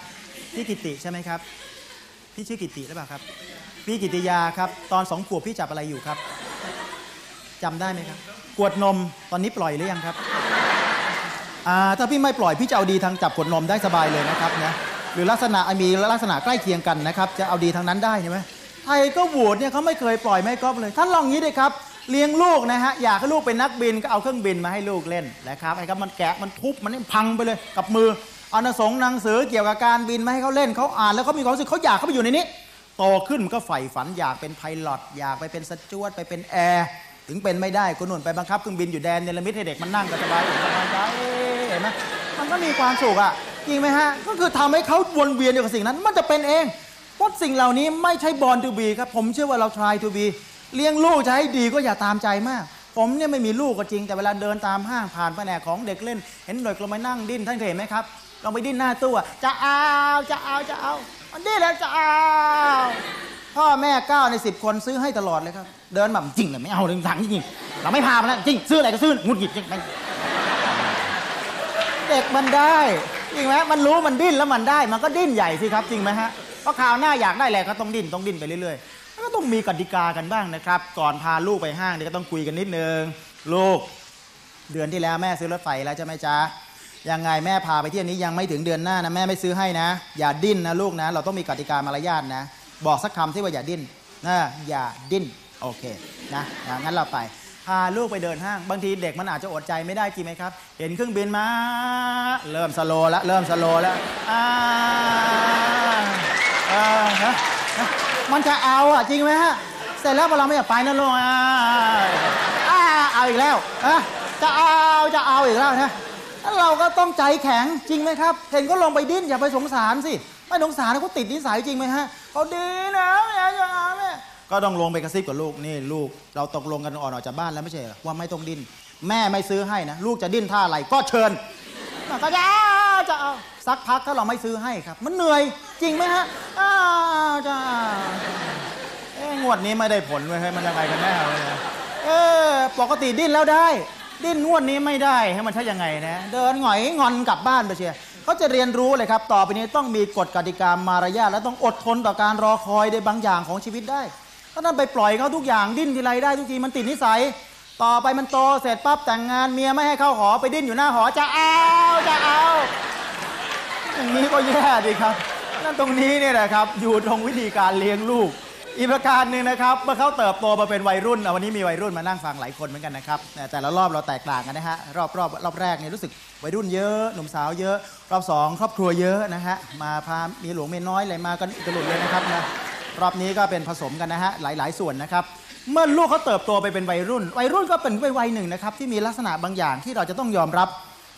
พี่กิติใช่ไหมครับ พี่ชื่อกิติหรือเปล่าครับ พี่กิติยาครับ ตอนสองขวบพี่จับอะไรอยู่ครับจำได้ไหมครับขวดนมตอนนี้ปล่อยหรือยังครับอ่าถ้าพี่ไม่ปล่อยพี่จะเอาดีทางจับขวดนมได้สบายเลยนะครับนะหรือลักษณะมีลักษณะใกล้เคียงกันนะครับ จะเอาดีทางนั้นได้ใช่ไหมไทยก็โหวตเนี่ยเขาไม่เคยปล่อยไม่ก๊อฟเลยท่านลองงี้ดิครับเลี้ยงลูกนะฮะอยากให้ลูกเป็นนักบินก็เอาเครื่องบินมาให้ลูกเล่นนะครับไอ้ครับมันแกะมันทุบมันพังไปเลยกับมือเอาหนังสงหนังสือเกี่ยวกับการบินมาให้เขาเล่นเขาอ่านแล้วเขามีความรู้สึกเขาอยากเข้าไปอยู่ในนี้ โตขึ้นมันก็ใฝ่ฝันอยากเป็นไพลอตอยากไปเป็นสจวตไปเป็นแอร์ถึงเป็นไม่ได้ก็นุ่นไปบังคับเครื่องบินอยู่แดนเนลมิตให้เด็กมันนั่งก็สบายสบายใจเห็นไหมมันก็มีความสุขอะจริงไหมฮะ ก็คือทำให้เขาวนเวียนอยู่กับสิ่งนั้น มันจะเป็นเองเพราะสิ่งเหล่านี้ไม่ใช่บอลทูบีครับ ผมเชื่อว่าเรา try to be เลี้ยงลูกจะให้ดีก็อย่าตามใจมาก ผมเนี่ยไม่มีลูกก็จริงแต่เวลาเดินตามห้างผ่านแผนกของเด็กเล่น เห็นเด็กลงไปนั่งดิ้นท่านเคยเห็นไหมครับลองไปดิ้นหน้าตู้อะจะเอาจะเอาจะเอา มันดิ้นแล้วจะเอาพ่อแม่เก้าในสิบคนซื้อให้ตลอดเลยครับ เดินแบบจริงเลยไม่เอาเลยสั่งจริงเราไม่พามันแล้วจริงซื้ออะไรก็ซื้องุดหงิดจริงเด็กมันได้จริงไหมมันรู้มันดิ้นแล้วมันได้ มันก็ดิ้นใหญ่สิครับ จริงไหมฮะเพราะคราวหน้าอยากได้อะไรก็ต้องดิ้นต้องดิ้นไปเรื่อยๆก็ต้องมีกติกากันบ้างนะครับ ก่อนพาลูกไปห้างเนี่ยก็ต้องคุยกันนิดนึงลูก เดือนที่แล้วแม่ซื้อรถไฟแล้วใช่ไหมจ๊ะ ยังไงแม่พาไปเที่ยวนี้ยังไม่ถึงเดือนหน้านะแม่ไม่ซื้อให้นะ อย่าดิ้นนะลูกนะ เราต้องมีกติกามารยาทนะ บอกสักคำที่ว่าอย่าดิ้นนะอย่าดิ้นโอเคนะนะงั้นเราไปพาลูกไปเดินห้างบางทีเด็กมันอาจจะอดใจไม่ได้จริงไหมครับ เห็นเครื่องบินมา เริ่มสโลแล้วเริ่มสโลแล้วอ่าออนะนะมันจะเอาอะจริงไหมฮะเสร็จแล้วพอเราไม่อยากไปนะลูกอ่าอ่าเอาอีกแล้วอะจะเอาจะเอาอีกแล้วนะ เราก็ต้องใจแข็งจริงไหมครับ เห็นก็ลงไปดิ้นอย่าไปสงสารสิ ไม่สงสารเขาติดนิสัยจริงไหมฮะเขาดีนะแม่จะเอาแม่ก็ต้องลงไปกระซิบกับลูกนี่ลูก เราตกลงกันอ่อนออกจากบ้านแล้วไม่ใช่หรอว่าไม่ต้องดิ้นแม่ไม่ซื้อให้นะลูกจะดิ้นท่าอะไรก็เชิญก็จะจะเอาสักพักถ้าเราไม่ซื้อให้ครับ มันเหนื่อยจริงไหมฮะอ้าวจะเอ้งวดนี้ไม่ได้ผลเลยให้ยมันยังไงกันแน่เลยเออปกติดิ้นแล้วได้ ดิ้นงวดนี้ไม่ได้ให้มันใช่ยังไงนะเดินหงอยงอนกลับบ้านไปเชียร์เขาจะเรียนรู้เลยครับ ต่อไปนี้ต้องมีกฎกติกามารยาทและต้องอดทนต่อการรอคอยในบางอย่างของชีวิตได้ถ้านั้นไปปล่อยเขาทุกอย่างดิ้นทีไรได้ทุกทีมันติดนิสัย ต่อไปมันโตเสร็จปั๊บแต่งงานเมียไม่ให้เข้าหอไปดิ้นอยู่หน้าหอจะเอาจะเอาอย่างนี้ก็แย่ดีครับ นั่นตรงนี้เนี่ยนะครับ อยู่ตรงวิธีการเลี้ยงลูก อีกประการหนึ่งนะครับเมื่อเขาเติบโตมาเป็นวัยรุ่นอะวันนี้มีวัยรุ่นมานั่งฟังหลายคนเหมือนกันนะครับแต่และรอบเราแตกต่างกันนะฮะรอบรอบรอบแรกเนี่ยรู้สึกวัยรุ่นเยอะหนุ่มสาวเยอะ รอบสองครอบครัวเยอะนะฮะมาพามีหลวงเมียน้อยอะไรมากันตลุดเลยนะครับนะรอบนี้ก็เป็นผสมกันนะฮะหลาย ๆ ส่วนนะครับเมื่อลูกเขาเติบโตไปเป็นวัยรุ่น วัยรุ่นก็เป็นวัยหนึ่งนะครับที่มีลักษณะบางอย่างที่เราจะต้องยอมรับ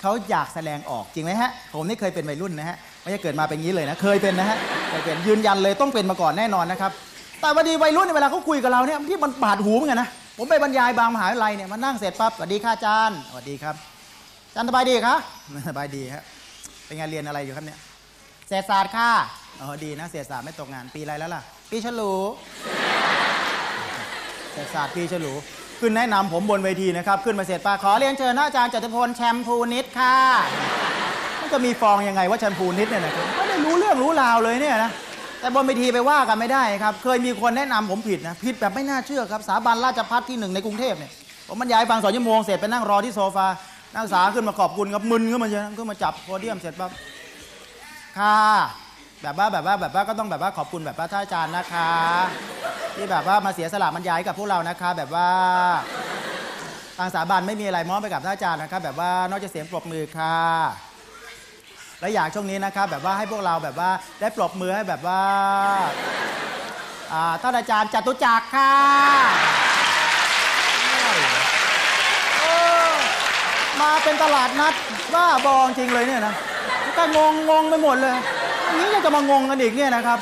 เขาอยากแสดงออกจริงไหมฮะผมนี่เคยเป็นวัยรุ่นนะฮะไม่ใช่เกิดมาเป็นงี้เลยนะเคยเป็นนะฮะเคยเป็นยืนยันเลยต้องเป็นมาก่อนแน่นอนนะครับ แต่วันดีวัยรุ่นเนี่ยเวลาเขาคุยกับเราเนี่ยที่มันบาดหูเหมือนกันนะผมไปบรรยายบางมหาวิทยาลัยเนี่ยมานั่งเสร็จปั๊บสวัสดีค่ะอาจารย์สวัสดีครับอาจารย์สบายดีคะสบายดีครับเป็นไงเรียนอะไรอยู่ครับเนี่ยเศรษฐศาสตร์ค่ะอ๋อดีนะเศรษฐศาสตร์ไม่ตกงานปีอะไรแล้วล่ะ ปีฉลูเศรษฐศาสตร์ปีฉลูขึ้นแนะนำผมบนเวทีนะครับ ขึ้นมาเสร็จปาขอเรียนเชิญนะอาจารย์จตุพลแชมพูนิดค่ะมันจะมีฟองยังไงว่าแชมพูนิดเนี่ยนะครับไม่ได้รู้เรื่องรู้ราวเลยเนี่ยนะ แต่บนเวทีไปว่ากันไม่ได้ครับ เคยมีคนแนะนำผมผิดนะผิดแบบไม่น่าเชื่อครับสถาบันราชพัฒที่หนึ่งในกรุงเทพเนี่ยผมบรรยายฟังสองชั่วโมงเสร็จไปนั่งรอที่โซฟานักศึกษาขึ้นมาขอบคุณครับมึนขึ้นมาเยอะขึ้นมาจับโพเดียมเสร็จปั๊บค่ะแบบว่าแบบว่าแบบว่าก็ต้องแบบว่าขอบคุณแบบว่าท่านอาจารย์นะคะ ที่แบบว่ามาเสียสละบรรยายกับพวกเรานะคะ แบบว่าทางสถาบันไม่มีอะไรมอบไปกับท่านอาจารย์นะครับแบบว่านอกจากเสียงปรบมือค่ะ และอยากช่วงนี้นะครับแบบว่าให้พวกเราแบบว่าได้ปรบมือให้แบบว่าอาท่านอาจารย์จตุจักรค่ะมาเป็นตลาดนัดว่าบองจริงเลยเนี่ยนะก็งงงงไปหมดเลยอันนี้ยังจะมางงกันอีกเนี่ยนะครับ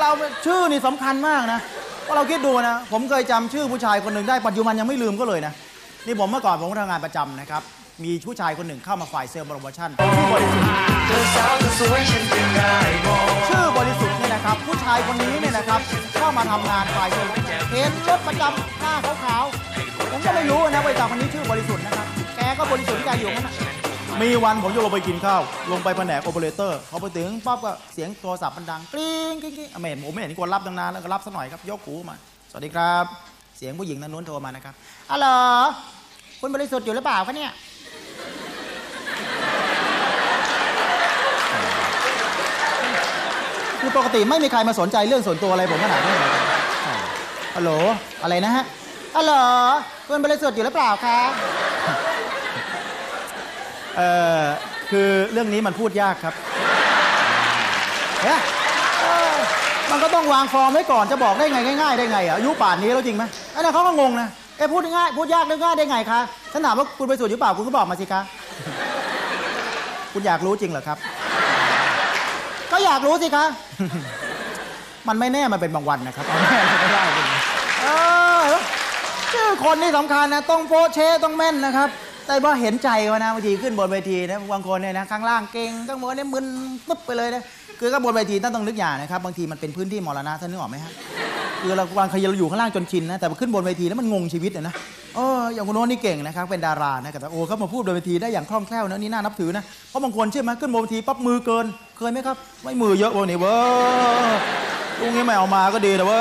เราชื่อนี่สำคัญมากนะเพราะเราคิดดูนะ ผมเคยจำชื่อผู้ชายคนหนึ่งได้ปัจจุบันยังไม่ลืมก็เลยนะ นี่ผมเมื่อก่อนผมก็ทำงานประจำนะครับ มีผู้ชายคนหนึ่งเข้ามาฝ่ายเซลล์โปรโมชั่นชื่อบริสุทธิ์ชื่อบริสุทธิ์เนี่ยนะครับ ผู้ชายคนนี้เนี่ยนะครับเข้ามาทำงานฝ่ายเซลล์เห็นรถประจำหน้าขาวๆผมก็ไม่รู้นะว่าไอ้จ่าคนนี้ชื่อบริสุทธิ์นะครับแกก็บริสุทธิ์ที่ใจอยู่นั่นนะมีวันผมจะลงไปกินข้าว ลงไปแผนกโอเปอเรเตอร์พอไปถึงปั๊บก็เสียงโทรศัพท์มันดังกริ๊งกริ๊งกริ๊งอะไม่เห็นผมไม่เห็นคนรับตั้งนานแล้วก็รับซะหน่อยครับยกหูมา สวัสดีครับ เสียงผู้หญิงนั้นนู้นโทรมานะครับอ๋อเหรอคุณบริสุทธิ์อยู่หรือเปล่าคะเนี่ย คือปกติไม่มีใครมาสนใจเรื่องส่วนตัวอะไรผมขนาดนี้เลยฮัลโหล อะไรนะฮะฮัลโหลคุณบริสุทธิ์อยู่หรือเปล่าคะ เอ่อ คือเรื่องนี้มันพูดยากครับเอ๊ะเออมันก็ต้องวางฟอร์มไว้ก่อนจะบอกได้ไงง่ายๆได้ไงอะอายุป่านนี้แล้วจริงไหมไอ้นั่นเขาก็งงนะ เอ๊ะพูดง่ายพูดยากหรือง่ายได้ไงคะ ฉันถามว่าคุณบริสุทธิ์อยู่เปล่าคุณก็บอกมาสิคะ คุณอยากรู้จริงเหรอครับ ก็อยากรู้สิคะ มันไม่แน่มันเป็นบางวันนะครับเอาแน่ไม่ได้เป็นเออชื่อคนนี่สำคัญนะ ต้องโปะเชต้องแม่นนะครับ แต่ว่าเห็นใจเขานะบางทีขึ้นบนเวทีนะบางคนเนี่ยนะข้างล่างเก่งข้างบนเนี่ยมึนปึ๊บไปเลยนะ คือก็บนเวทีท่านต้องนึกอย่างนะครับ บางทีมันเป็นพื้นที่มรณะท่านนึกออกไหมฮะคือเราบางทีเราอยู่ข้างล่างจนชินนะแต่ขึ้นบนเวทีแล้วมันงงชีวิตนะเอออย่างคนโน้นนี่เก่งนะครับเป็นดารานะแต่โอ้เขามาพูดบนเวทีได้อย่างคล่องแคล่วนะนี่น่านับถือนะเพราะบางคนเชื่อไหมขึ้นบนเวทีปั๊บมือเกิน เคยไหมครับ ไม่มือเยอะวันนี้เว้ยลุงนี้ไม่เอามาก็ดีแต่ว่า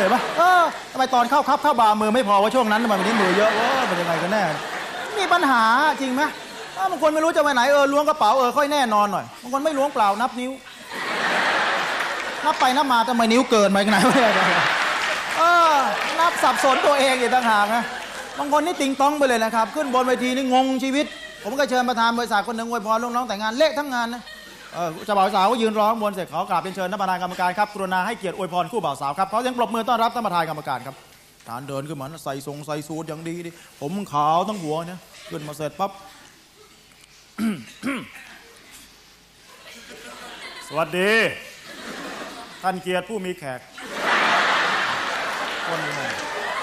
เห็นปะเออทำไมตอนเข้าครับเข้าบาร์มือไม่พอว่าช่วงนั้นทำไมวันนี้มือเยอะเว่าเป็นยังไงกันแน่มีปัญหาจริงไหม บางคนไม่รู้จะไปไหนเออล้วงกระเป๋าเออค่อยแน่นอนหน่อยบางคนไม่ล้วงเปล่านับนิ้วนับไปนับมาทำไมนิ้วเกินไปขนาดนี้เออนับสับสนตัวเองอีกต่างหากนะบางคนนี่ติงต้องไปเลยนะครับ ขึ้นบนเวทีนี่งงชีวิต ผมก็เชิญประธานบริษัทคนหนึ่งอวยพรลูกน้องแต่งงานเละทั้งงานนะเออเจ้าบ่าวสาวก็ยืนร้องบนเสร็จขอกราบเป็นเชิญท่านประธานกรรมการครับกรุณาให้เกียรติอวยพรคู่บ่าวสาวครับเสียงปรบมือต้อนรับท่านประธานกรรมการครับทานเดินขึ้นมาใส่ทรงใส่สูทอย่างดีดิผมขาวทั้งหัวเนี่ยขึ้นมาเสร็จปั๊บ สวัสดี ท่านเกียรติผู้มีแขก คนงง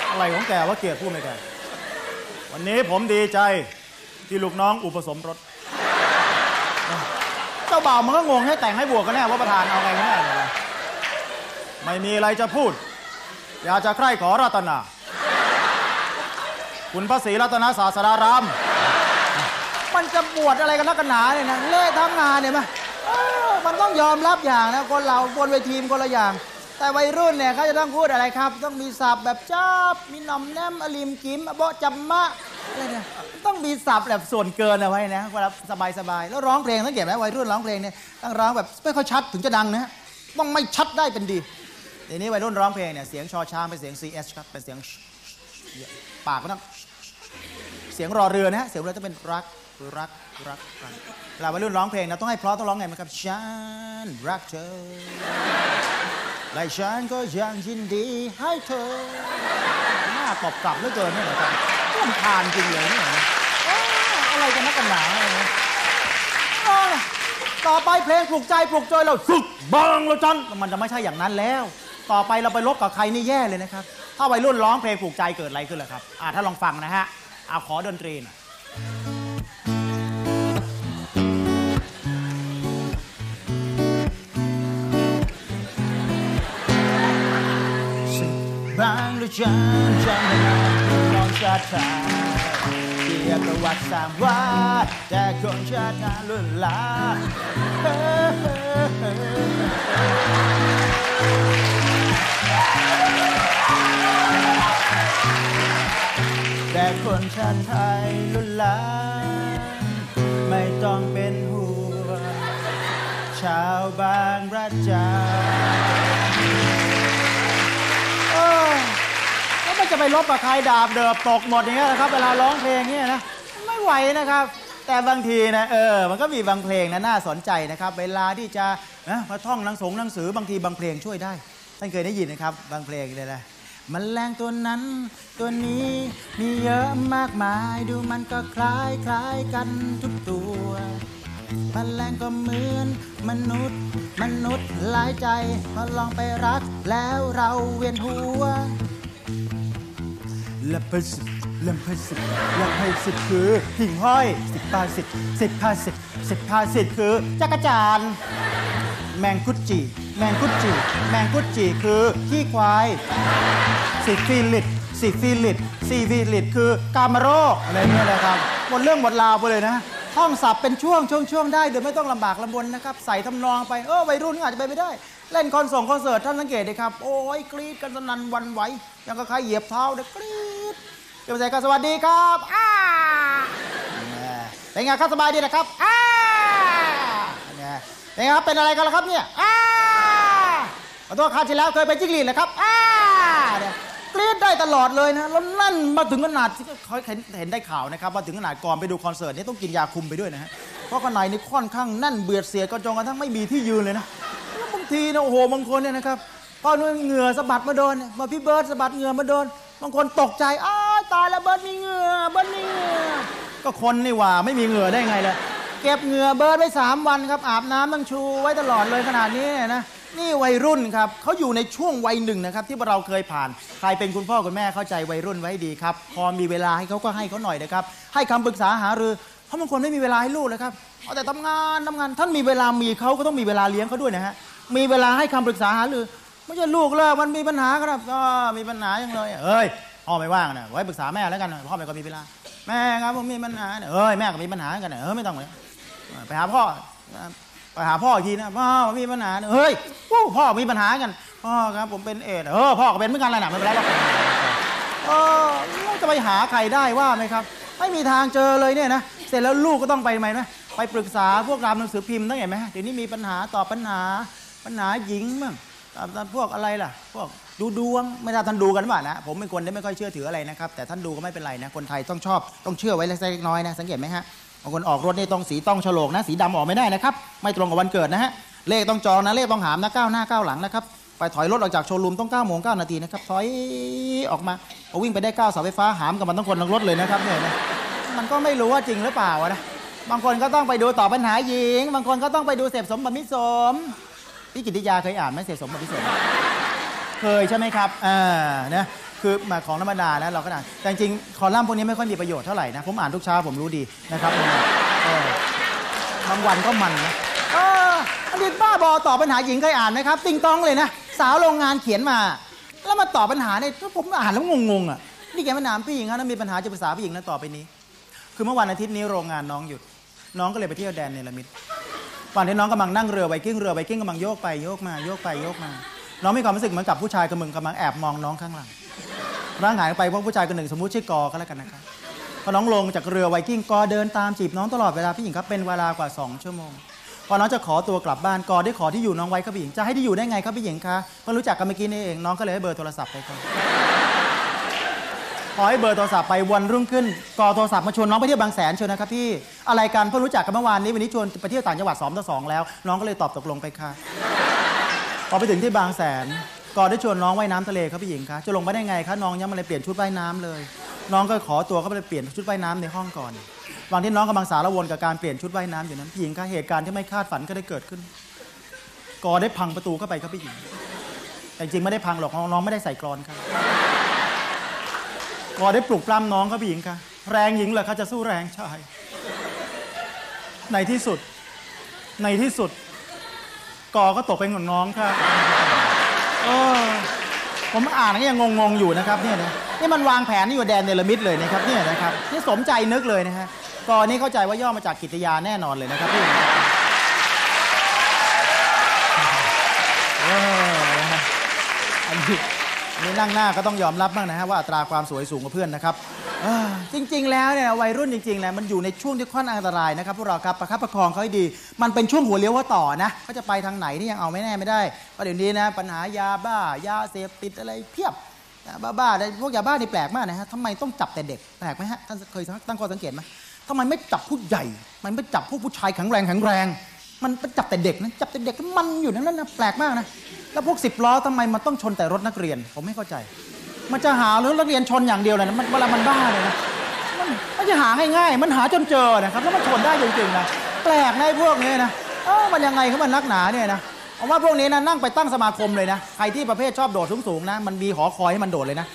อะไรของแกว่าเกียรติผู้มีแขก วันนี้ผมดีใจที่ลูกน้องอุปสมรส เจ้าบ่าวมันก็งงให้แต่งให้บวกกันแน่ว่าประธานเอาไงกันแน่ไม่มีอะไรจะพูด อยากจะใคร่ขอรัตนา คุณพระศรีรัตนศาสดาราม มันจะบวชอะไรกันนักกันหนาเนี่ยนะเละทั้งงานเนี่ยมั้ยมันต้องยอมรับอย่างนะคนเราบนเวทีมคนละอย่าง แต่วัยรุ่นเนี่ยเขาจะต้องพูดอะไรครับ ต้องมีศัพท์แบบจ้าบมีหน่อมแนมอลิมกิมอโบจัมมะอะไรเนี่ยต้องมีศัพท์แบบส่วนเกินเอาไว้นะเวลาสบายๆแล้วร้องเพลงสังเกตไหมวัยรุ่นร้องเพลงเนี่ยต้องร้องแบบไม่ค่อยชัดถึงจะดังนะต้องไม่ชัดได้เป็นดีเดี๋ยวนี้วัยรุ่นร้องเพลงเนี่ยเสียงชอช้างเป็นเสียง CS ครับเป็นเสียงปากก็ต้องเสียงรอเรือนะฮะเสียงเรือจะเป็นรัก รักรักรักเวลาวัยรุ่นร้องเพลงนะต้องให้เพราะต้องร้องไงไหมครับฉันรักเธอและฉันก็ยังยินดีให้เธอหน้าตบกลับเหลือเกินนี่นะครับต้นทานจริงเลยเนี่ยเอ้ออะไรกันนักกันหนาเนี่ยเอ้อต่อไปเพลงปลุกใจปลุกใจเราสุกบังเราจันมันจะไม่ใช่อย่างนั้นแล้ว ต่อไปเราไปลบกับใครนี่แย่เลยนะครับ ถ้าวัยรุ่นร้องเพลงปลุกใจเกิดอะไรขึ้นล่ะครับอ่าถ้าลองฟังนะฮะเอาขอดนตรีหน่อย บางหรือฉันจำไม่ได้ลองชาติไทยเกียรติประวัติสร้างไว่าแต่คนชาติหน้าลุ่นลาแต่คนชาติไทยลุ่นลาไม่ต้องเป็นห่วงชาวบางระจัน จะไปลบกับใครดาบเดือบตกหมดอย่างเงี้ยนะครับ เวลาร้องเพลงเงี้ยนะ ไม่ไหวนะครับ แต่บางทีนะเออ มันก็มีบางเพลงนะน่าสนใจนะครับ เวลาที่จะนะมาท่องหนังสงหนังสือบางทีบางเพลงช่วยได้ ท่านเคยได้ยินนะครับ บางเพลงเลยนะมันแรงตัวนั้น ตัวนี้มีเยอะมากมาย ดูมันก็คล้ายคล้ายกันทุกตัวแมลงก็เหมือน มนุษย์ มนุษย์หลายใจพอลองไปรักแล้วเราเวียนหัว ละพสิละพสิละพสิคือหิ่งห้อยสิบพาสิบสิบพาสิบสิบพาสิบคือจักจั่นแมงกุดจี่แมงกุดจี่แมงกุดจี่คือขี้ควายซิฟิลิสซิฟิลิสซิฟิลิสคือกามโรคอะไรเนี่ยนะครับหมดเรื่องหมดราวไปเลยนะท่องศัพท์เป็นช่วงช่วงช่วงได้โดยไม่ต้องลำบากลำบนนะครับ ใส่ทำนองไปเออวัยรุ่นอาจจะไปไม่ได้ เล่นคอนเส่งคอนเสิร์ตท่านสังเกตดิครับ โอ้ยกรี๊ดกันสนั่นวันไหวยังก็ใครเหยียบเท้าเด็กกรี๊ด เกี่ยวใจกันสวัสดีครับอ้าเนี่ยเป็นไงครับสบายดีนะครับอ้าเนี่ยเป็นไงครับเป็นอะไรกันล่ะครับเนี่ยอ้าขอโทษคราวที่แล้วเคยเป็นจิ้งหรีดเหรอครับอ้าเนี่ยกรี๊ดได้ตลอดเลยนะแล้วนั่นมาถึงขนาดที่เขาเห็นเห็นได้ข่าวนะครับว่าถึงขนาดก่อนไปดูคอนเสิร์ตนี่ต้องกินยาคุมไปด้วยนะฮะเพราะข้างในนี่ค่อนข้างแน่นเบียดเสียดก็จนกระทั่งไม่มีที่ยืนเลยนะแล้วบางทีนะโอ้โหบางคนเนี่ยนะครับพอเหงื่อสะบัดมาโดนเนี่ยมาพี่เบิร์ดสะบัดเหงื่อมาโดน บางคนตกใจอ้ายตายแล้วเบิร์ดมีเหงื่อเบิร์ดมีเหงื่อก็คนนี่หว่าไม่มีเหงื่อได้ไงล่ะเก็บเหงื่อเบิร์ดไว้สามวันครับอาบน้ำต้องชูไว้ตลอดเลยขนาดนี้นะนี่วัยรุ่นครับเขาอยู่ในช่วงวัยหนึ่งนะครับ ที่เราเคยผ่าน ใครเป็นคุณพ่อคุณแม่เข้าใจวัยรุ่นไว้ดีครับ พอมีเวลาให้เขาก็ให้เขาหน่อยนะครับ ให้คำปรึกษาหารือเพราะบางคนไม่มีเวลาให้ลูกเลยครับเอาแต่ทำงานทำงานท่านมีเวลามีเขาก็ต้องมีเวลาเลี้ยงเขาด้วยนะฮะมีเวลาให้คำปรึกษาหารือ ไม่ใช่ลูกเลิกมันมีปัญหาครับก็มีปัญหาอย่างเลยเอ้ยพ่อไม่ว่างนะไว้ปรึกษาแม่แล้วกันพ่อไม่ก็มีเวลาแม่ครับผมมีปัญหาเนี่ยเอ้ยแม่ก็มีปัญหากันนะเออไม่ต้องเลยไปหาพ่อไปหาพ่ออีกทีนะพ่อผมมีปัญหาเนี่ยเฮ้ยพ่อมีปัญหากันพ่อครับผมเป็นเอดเออพ่อก็เป็นเหมือนกันแหละนะไม่เป็นไรหรอกเออจะไปหาใครได้ว่าไหมครับ ไม่มีทางเจอเลยเนี่ยนะเสร็จแล้วลูกก็ต้องไปไหมนะไปปรึกษาพวกรามหนังสือพิมพ์ได้เห็นไหมเดี๋ยวนี้มีปัญหาต่อปัญหาปัญหาหญิงบ้าง ตามพวกอะไรล่ะ พวกดูดวงไม่ได้ท่านดูกันว่านะ ผมเป็นคนที่ไม่ค่อยเชื่อถืออะไรนะครับ แต่ท่านดูก็ไม่เป็นไรนะ คนไทยต้องชอบ ต้องเชื่อไว้เล็กน้อยนะ สังเกตไหมฮะ บางคนออกรถนี่ต้องสีต้องฉลกนะ สีดำออกไม่ได้นะครับ ไม่ตรงกับวันเกิดนะฮะ เลขต้องจองนะ เลขต้องหามนะก้าวหน้าก้าวหลังนะครับ ไปถอยรถออกจากโชว์รูมต้อง9โมง9นาทีนะครับ ถอยออกมาพอวิ่งไปได้9เสาไฟฟ้าหามกับมันต้องคนทั้งรถเลยนะครับเนี่ยนะ มันก็ไม่รู้ว่าจริงหรือเปล่านะ บางคนก็ต้องไปดูต่อปัญหาหญิง บางคนก็ต้องไปดูเสพสมบัติมิสม พี่กิติยาเคยอ่านไหมเสสมบัติมิสมเคยใช่ไหมครับอ่านะคือมาของธรรมดานะเราก็อ่านแต่จริงคอลัมน์พวกนี้ไม่ค่อยมีประโยชน์เท่าไหร่นะผมอ่านทุกเช้าผมรู้ดีนะครับเออบางวันก็มันนะอออดีตบ้าบอตอบปัญหาหญิงเคยอ่านไหมครับ ติงตองเลยนะสาวโรงงานเขียนมา แล้วมาตอบปัญหาเนี่ยผมอ่านแล้วงงๆอะนี่แกมาถามพี่หญิงครับถ้ามีปัญหาจะปรึกษาพี่หญิงนะต่อไปนี้ คือเมื่อวันอาทิตย์นี้โรงงานน้องหยุด น้องก็เลยไปเที่ยวแดนเนลมิด วันที่น้องกำลังนั่งเรือไวกิ้งเรือไวกิ้งกำลังโยกไปโยกมาโยกไปโยกมา น้องมีความรู้สึกเหมือนกับผู้ชายคนหนึ่งกำลังแอบมองน้องข้างหลังร่างหายไปเพราะผู้ชายคนหนึ่งสมมติชื่อกอก็แล้วกันนะครับพอน้องลงจากเรือไวกิ้งกอเดินตามจีบน้องตลอดเวลาพี่หญิงครับเป็นเวลากว่า 2 ชั่วโมงพอน้องจะขอตัวกลับบ้านกอได้ขอที่อยู่น้องไว้ครับพี่หญิงจะให้ที่อยู่ได้ไงครับพี่หญิงคะเพิ่งรู้จักกันเมื่อกี้นี่เองน้องก็เลยให้เบอร์โทรศัพท์ไปก่อน พอให้เบอร์โทรศัพท์ไปวันรุ่งขึ้นกอโทรศัพท์มาชวนน้องไปเที่ยวบางแสนเชียวนะครับพี่อะไรกันเพิ่งรู้จักกันเมื่อวานนี้วันนี้ชวนไปเที่ยวต่างจังหวัดสองต่อสองแล้ว น้องก็เลยตอบตกลงไปค่ะ พอไปถึงที่บางแสนกอได้ชวนน้องว่ายน้ำทะเลครับพี่หญิงคะจะลงไปได้ไงคะน้องยังไม่เลยเปลี่ยนชุดว่ายน้ำเลย น้องก็ขอตัวเข้าไปเปลี่ยนชุดว่ายน้ำในห้องก่อนระหว่างที่น้องกำลังสารวนกับการเปลี่ยนชุดว่ายน้ำอยู่นั้นพี่หญิงคะเหตุการณ์ที่ไม่คาดฝันก็ได้เกิดขึ้น กอได้พังประตูเข้าไปครับพี่หญิงแต่จริงๆไม่ได้พังหรอกน้องไม่ได้ใส่กรอนครับ กอได้ปลุกปล้ำน้องครับพี่หญิงค่ะ แรงหญิงเหรอคะจะสู้แรงชาย ในที่สุด ในที่สุด กอก็ตกเป็นของน้องค่ะเออผมอ่านก็ยังงงๆอยู่นะครับเนี่ยนะนี่มันวางแผนนี่อยู่แดนเนลมิดเลยนะครับเนี่ยนะครับนี่สมใจนึกเลยนะฮะกอนี่เข้าใจว่าย่อมาจากกิตยาแน่นอนเลยนะครับพี่ออนะฮะอัน นี้อันนี้นั่งหน้าก็ต้องยอมรับบ้างนะฮะว่าอัตราความสวยสูงกว่าเพื่อนนะครับเอ้อจริง ๆ แล้วเนี่ยวัยรุ่นจริงๆแล้วมันอยู่ในช่วงที่ค่อนข้างอันตรายนะครับพวกเราครับประคับประคองเขาให้ดี มันเป็นช่วงหัวเลี้ยวหัวต่อนะเขาจะไปทางไหนนี่ยังเอาไม่แน่ไม่ได้เพราะเดี๋ยวนี้นะปัญหายาบ้ายาเสพติดอะไรเพียบนะบ้าๆแต่พวกยาบ้านี่แปลกมากนะฮะทำไมต้องจับแต่เด็กแปลกไหมฮะท่านเคยตั้งข้อสังเกตไหมทำไมไม่จับผู้ใหญ่ มันไม่จับพวกผู้ชายแข็งแรงแข็งแรง มันไปจับแต่เด็กนะจับแต่เด็กมันอยู่นั่นนะแปลกมากนะ แล้วพวกสิบล้อทำไมมันต้องชนแต่รถนักเรียน ผมไม่เข้าใจ มันจะหารถนักเรียนชนอย่างเดียวเลยนะมันเวลามันบ้าเลยนะมันมันจะหาง่ายๆ มันหาจนเจอนะครับแล้วมันชนได้จริงๆนะแปลกนะพวกนี้นะเออมันยังไงเขามันนักหนาเนี่ยนะผมว่าพวกนี้นะนั่งไปตั้งสมาคมเลยนะใครที่ประเภทชอบโดดสูงๆนะมันมีหอคอยให้มันโดดเลยนะ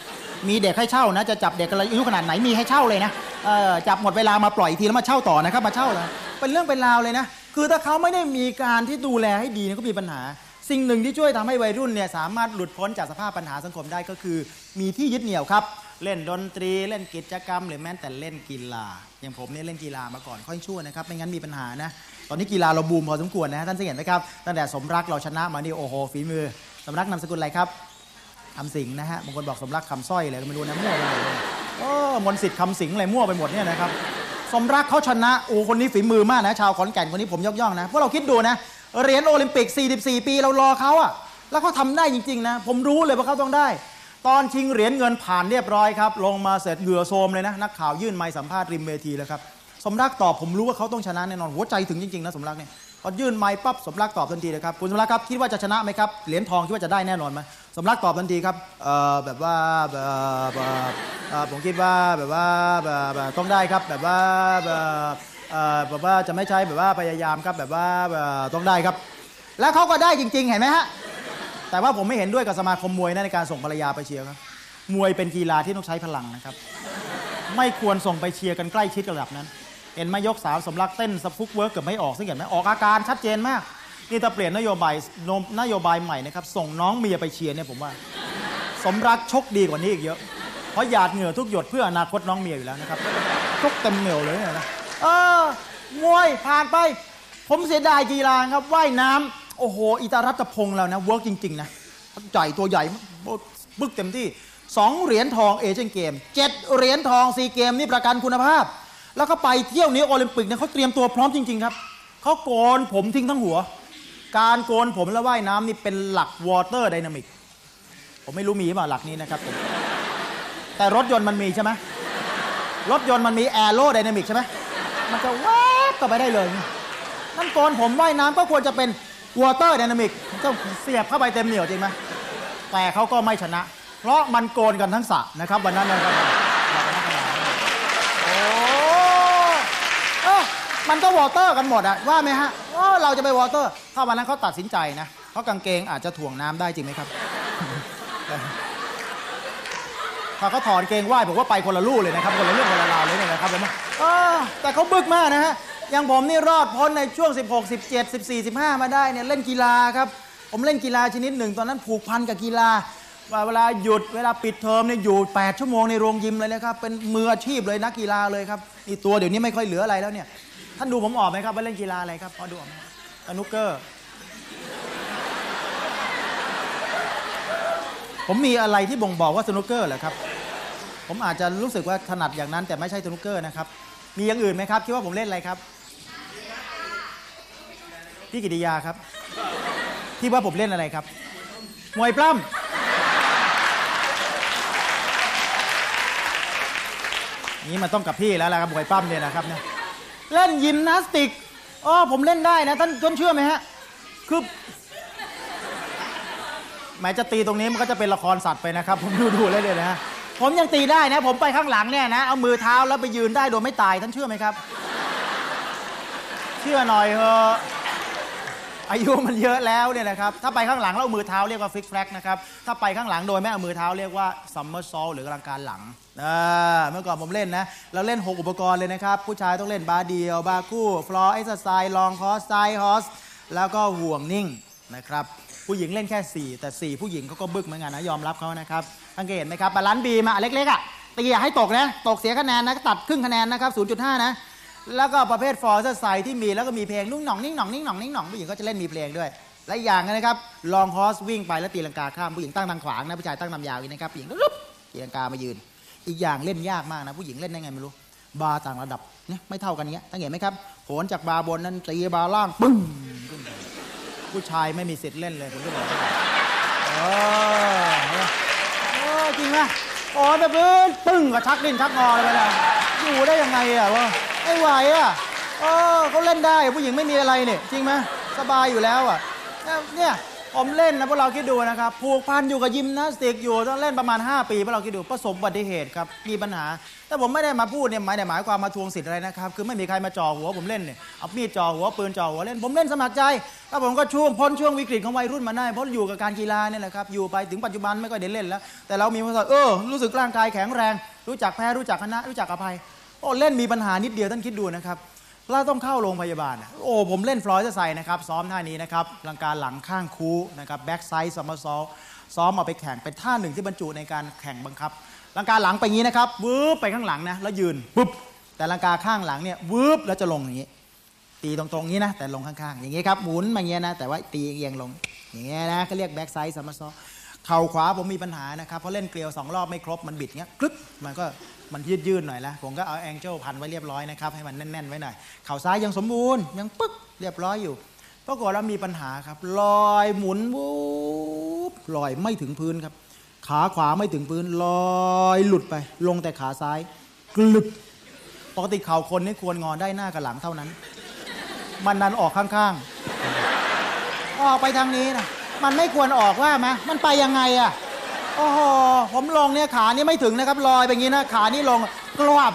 มีเด็กให้เช่านะ จะจับเด็กกันอายุขนาดไหนมีให้เช่าเลยนะเออจับหมดเวลามาปล่อยอีกทีแล้วมาเช่าต่อนะครับมาเช่าเลยเป็นเรื่องเป็นราวเลยนะ คือถ้าเขาไม่ได้มีการที่ดูแลให้ดีนี่ยก็มีปัญหา สิ่งหนึ่งที่ช่วยทำให้วัยรุ่นเนี่ยสามารถหลุดพ้นจากสภาพปัญหาสังคมได้ก็คือ มีที่ยึดเหนี่ยวครับ เล่นดนตรีเล่นกิจกรรม หรือแม้แต่เล่นกีฬา อย่างผมเนี่ยเล่นกีฬามาก่อนค่อยชั่วนะครับไม่งั้นมีปัญหานะตอนนี้กีฬาเราบูมพอสมควรนะฮะท่านสังเกตไหมครับตั้งแต่สมรักเราชนะมานี่โอ้โหฝีมือ สมรักนามสกุลอะไรครับคำสิงนะฮะบางคนบอกสมรักคำสร้อยอะไรก็ไม่รู้นะมั่วไปหมดเลยโอ้มนสิทธิ์คำสิงอะไรมั่วไปหมดเนี่ยนะครับสมรักเขาชนะโอ้คนนี้ฝีมือมากนะ ชาวขอนแก่นคนนี้ผมยกย่องนะพราะเราคิดดูนะ เหรียญโอลิมปิก 44 ปีเรารอเขาอะแล้วเขาทำได้จริงๆนะ ผมรู้เลยว่าเขาต้องได้ ตอนชิงเหรียญเงินผ่านเรียบร้อยครับ ลงมาเสร็จเหงื่อโซมเลยนะ นักข่าวยื่นไมค์สัมภาษณ์ริมเวทีแล้วครับ สมรักตอบผมรู้ว่าเขาต้องชนะแน่นอน หัวใจถึงจริงๆนะสมรักเนี่ย พอยื่นไมค์ปั๊บสมรักตอบทันทีเลยครับ คุณสมรักครับคิดว่าจะชนะไหมครับ เหรียญทองคิดว่าจะได้แน่นอนไหมสมรักตอบทันทีครับ เอ่อแบบว่าแบบเอ่อผมคิดว่าแบบว่าแบบต้องได้ครับแบบว่าแบบ แบบว่าจะไม่ใช่แบบว่าพยายามครับแบบว่าแบบต้องได้ครับ แล้วเขาก็ได้จริง ๆ เห็นไหมฮะแต่ว่าผมไม่เห็นด้วยกับสมาคมมวยนะในการส่งภรรยาไปเชียร์ครับมวยเป็นกีฬาที่ต้องใช้พลังนะครับ ไม่ควรส่งไปเชียร์กันใกล้ชิดระดับนั้น เห็นไหมยกสามสมรักเต้น footwork เกือบไม่ออกซึ่งเห็นไหมออกอาการชัดเจนมากนี่ถ้าเปลี่ยนนโยบายนนโยบายใหม่นะครับส่งน้องเมียไปเชียร์เนี่ยผมว่า สมรักชกดีกว่านี้อีกเยอะ เพราะหยาดเหงื่อทุกหยดเพื่ออนาคตน้องเมียอยู่แล้วนะครับชกเต็มเหนียวเลยเนี่ยนะ เออมวยผ่านไป ผมเสียดายกีฬาครับว่ายน้ำโอ้โหไอ้ต่อรัฐพงษ์เรานะ work จริง ๆ นะใหญ่ตัวใหญ่บึกเต็มที่สองเหรียญทองเอเชียนเกมส์เจ็ดเหรียญทองซีเกมส์นี่ประกันคุณภาพ แล้วก็ไปเที่ยวนี้โอลิมปิกเนี่ยเขาเตรียมตัวพร้อมจริง ๆ ครับเขาโกนผมทิ้งทั้งหัว การโกนผมและว่ายน้ำนี่เป็นหลัก water dynamicผมไม่รู้มีเปล่าหลักนี้นะครับผมแต่รถยนต์มันมีใช่ไหมรถยนต์มันมี aerodynamic ใช่ไหม มันจะแวบก็ไปได้เลยนั่นโกนผมว่ายน้ำก็ควรจะเป็น water dynamic ก็เสียบเข้าไปเต็มเหนียวจริงไหมแต่เขาก็ไม่ชนะ เพราะมันโกนกันทั้งสระนะครับ วันนั้นนะครับโอ้เออมันก็ water กันหมดอะว่าไหมฮะว่าเราจะไป water ถ้าวันนั้นเขาตัดสินใจนะเพราะกางเกงอาจจะถ่วงน้ำได้จริงไหมครับ ถ้าเขาถอนเกงไหว้ผมว่าไปคนละลู่เลยนะครับคนละเรื่องคนละราวเลยเนี่ยนะครับผมเออแต่เขาบึกมากนะฮะอย่างผมนี่รอดพ้นในช่วง 16 17 14 15 มาได้เนี่ยเล่นกีฬาครับผมเล่นกีฬาชนิดหนึ่ง ตอนนั้นผูกพันกับกีฬาว่าเวลาหยุดเวลาปิดเทอมเนี่ยอยู่ 8 ชั่วโมงในโรงยิมเลยนะครับเป็นมืออาชีพเลยนักกีฬาเลยครับนี่ตัวเดี๋ยวนี้ไม่ค่อยเหลืออะไรแล้วเนี่ยท่านดูผมออกไหมครับว่าเล่นกีฬาอะไรครับพอดูออกไหมสนุกเกอร์ ผมมีอะไรที่บ่งบอกว่าสนุกเกอร์เหรอครับ ผมอาจจะรู้สึกว่าถนัดอย่างนั้น แต่ไม่ใช่สนุกเกอร์นะครับ มีอย่างอื่นไหมครับ คิดว่าผมเล่นอะไรครับ พี่กิติยาครับ ที่ว่าผมเล่นอะไรครับ มวยปล้ำนี่มันต้องกับพี่แล้วล่ะครับมวยปล้ำเนี่ยนะครับเนี่ย เล่นยิมนาสติก อ๋อผมเล่นได้นะท่านท่านเชื่อไหมฮะ คือ แม้จะตีตรงนี้มันก็จะเป็นละครสัตว์ไปนะครับ ผมดูดูเลยเลยนะผมยังตีได้นะ ผมไปข้างหลังเนี่ยนะ เอามือเท้าแล้วไปยืนได้โดยไม่ตายท่านเชื่อไหมครับ เชื่อหน่อยเถอะอายุมันเยอะแล้วเนี่ยนะครับ ถ้าไปข้างหลังแล้วเอามือเท้าเรียกว่า flic flac นะครับ ถ้าไปข้างหลังโดยไม่เอามือเท้าเรียกว่า somersault หรือตีลังกาหลังเมื่อก่อนผมเล่นนะ เราเล่น 6 อุปกรณ์เลยนะครับ ผู้ชายต้องเล่นบาร์เดี่ยว บาร์คู่ floor exercise long horse side horse แล้วก็ห่วงนิ่งนะครับ ผู้หญิงเล่นแค่ 4 แต่ 4 ผู้หญิงเขาก็บึกเหมือนกันนะยอมรับเขานะครับสังเกตไหมครับ balance beam มาเล็กๆอะตีอย่าให้ตกนะตกเสียคะแนนนะตัดครึ่งคะแนนนะครับ 0.5 นะ แล้วก็ประเภท floor exercise ที่มีแล้วก็มีเพลงนุ่งหน่องนิ่งหน่องนิ่งหน่องนิ่งหน่องผู้หญิงก็จะเล่นมีเพลงด้วยและอย่างนะครับ long horse วิ่งไปแล้วตีลังกาข้ามผู้หญิงตั้งทางขวางนะผู้ชายตั้งตามยาวอย่างนี้นะครับผู้หญิงลุกตีลังกามายืน อีกอย่างเล่นยากมากนะผู้หญิงเล่นได้ไงไม่รู้ บาต่างระดับเนี่ยไม่เท่ากันเงี้ยตั้งเห็นไหมครับโหนจากบาบนนั้นตีบาล่างปึ้ง ผู้ชายไม่มีสิทธิ์เล่นเลยผมจะบอกให้เออเออจริงไหมโอ้ยแบบนี้ปึ้งกับชักดิ้นชักงอเลยนะอยู่ได้ยังไงอะวะไม่ไหวอะเออเขาเล่นได้ผู้หญิงไม่มีอะไรเนี่ยจริงไหมสบายอยู่แล้วอะเนี่ย ผมเล่นนะพวกเราคิดดูนะครับผูกพันอยู่กับยิมนาสติกอยู่ต้องเล่นประมาณ 5 ปีพวกเราคิดดูประสบอุบัติเหตุครับมีปัญหา แต่ผมไม่ได้มาพูดเนี่ยหมายหมายความมาทวงสิทธิ์อะไรนะครับคือไม่มีใครมาจ่อหัวผมเล่นเนี่ยเอามีดจ่อหัวปืนจ่อหัวเล่นผมเล่นสมัครใจแล้วผมก็ช่วงพ้นช่วงวิกฤตของวัยรุ่นมาได้เพราะอยู่กับการกีฬาเนี่ยแหละครับอยู่ไปถึงปัจจุบันไม่ค่อยได้เล่นแล้ว แต่เรามีความรู้สึกเออรู้สึกร่างกายแข็งแรง รู้จักแพ้รู้จักชนะรู้จักอภัยโอ้เล่นมีปัญหานิดเดียวท่านคิดดูนะครับ เราต้องเข้าโรงพยาบาลอะโอ้ ผมเล่น floor exercise นะครับ ซ้อมท่านี้นะครับลังกาหลังข้างคู่นะครับ back side somersaultซ้อมเอาไปแข่งเป็นท่าหนึ่งที่บรรจุในการแข่งบังคับลังกาหลังไปงี้นะครับวืบไปข้างหลังนะแล้วยืนปุ๊บแต่ลังกาข้างหลังเนี่ยวืบแล้วจะลงอย่างนี้ตีตรงๆนี้นะแต่ลงข้างๆ อย่างนี้ครับหมุนมางเงี้ยนะแต่ว่าตีเอียงลง อย่างเงี้ยนะก็เรียก back side somersault เข่าขวาผมมีปัญหานะครับเพราะเล่นเกลียวสองรอบไม่ครบมันบิดเงี้ยกรึ๊บมันก็ มันยืดยืดหน่อยละผมก็เอา ankle พันไว้เรียบร้อยนะครับให้มันแน่นๆไว้หน่อยเข่าซ้ายยังสมบูรณ์ยังปึ๊กเรียบร้อยอยู่ปรากฏว่ามีปัญหาครับลอยหมุนวูบลอยไม่ถึงพื้นครับ ขาขวาไม่ถึงพื้นลอยหลุดไป ลงแต่ขาซ้ายกลึบปกติเข่าคนนี่ควรงอได้หน้ากับหลังเท่านั้น มันดันออกข้างๆออกไปทางนี้นะมันไม่ควรออกว่าไหมมันไปยังไงอะ โอ้โหผมลงเนี่ยขานี่ไม่ถึงนะครับลอยไปอย่างนี้นะขานี่ลงกรอบ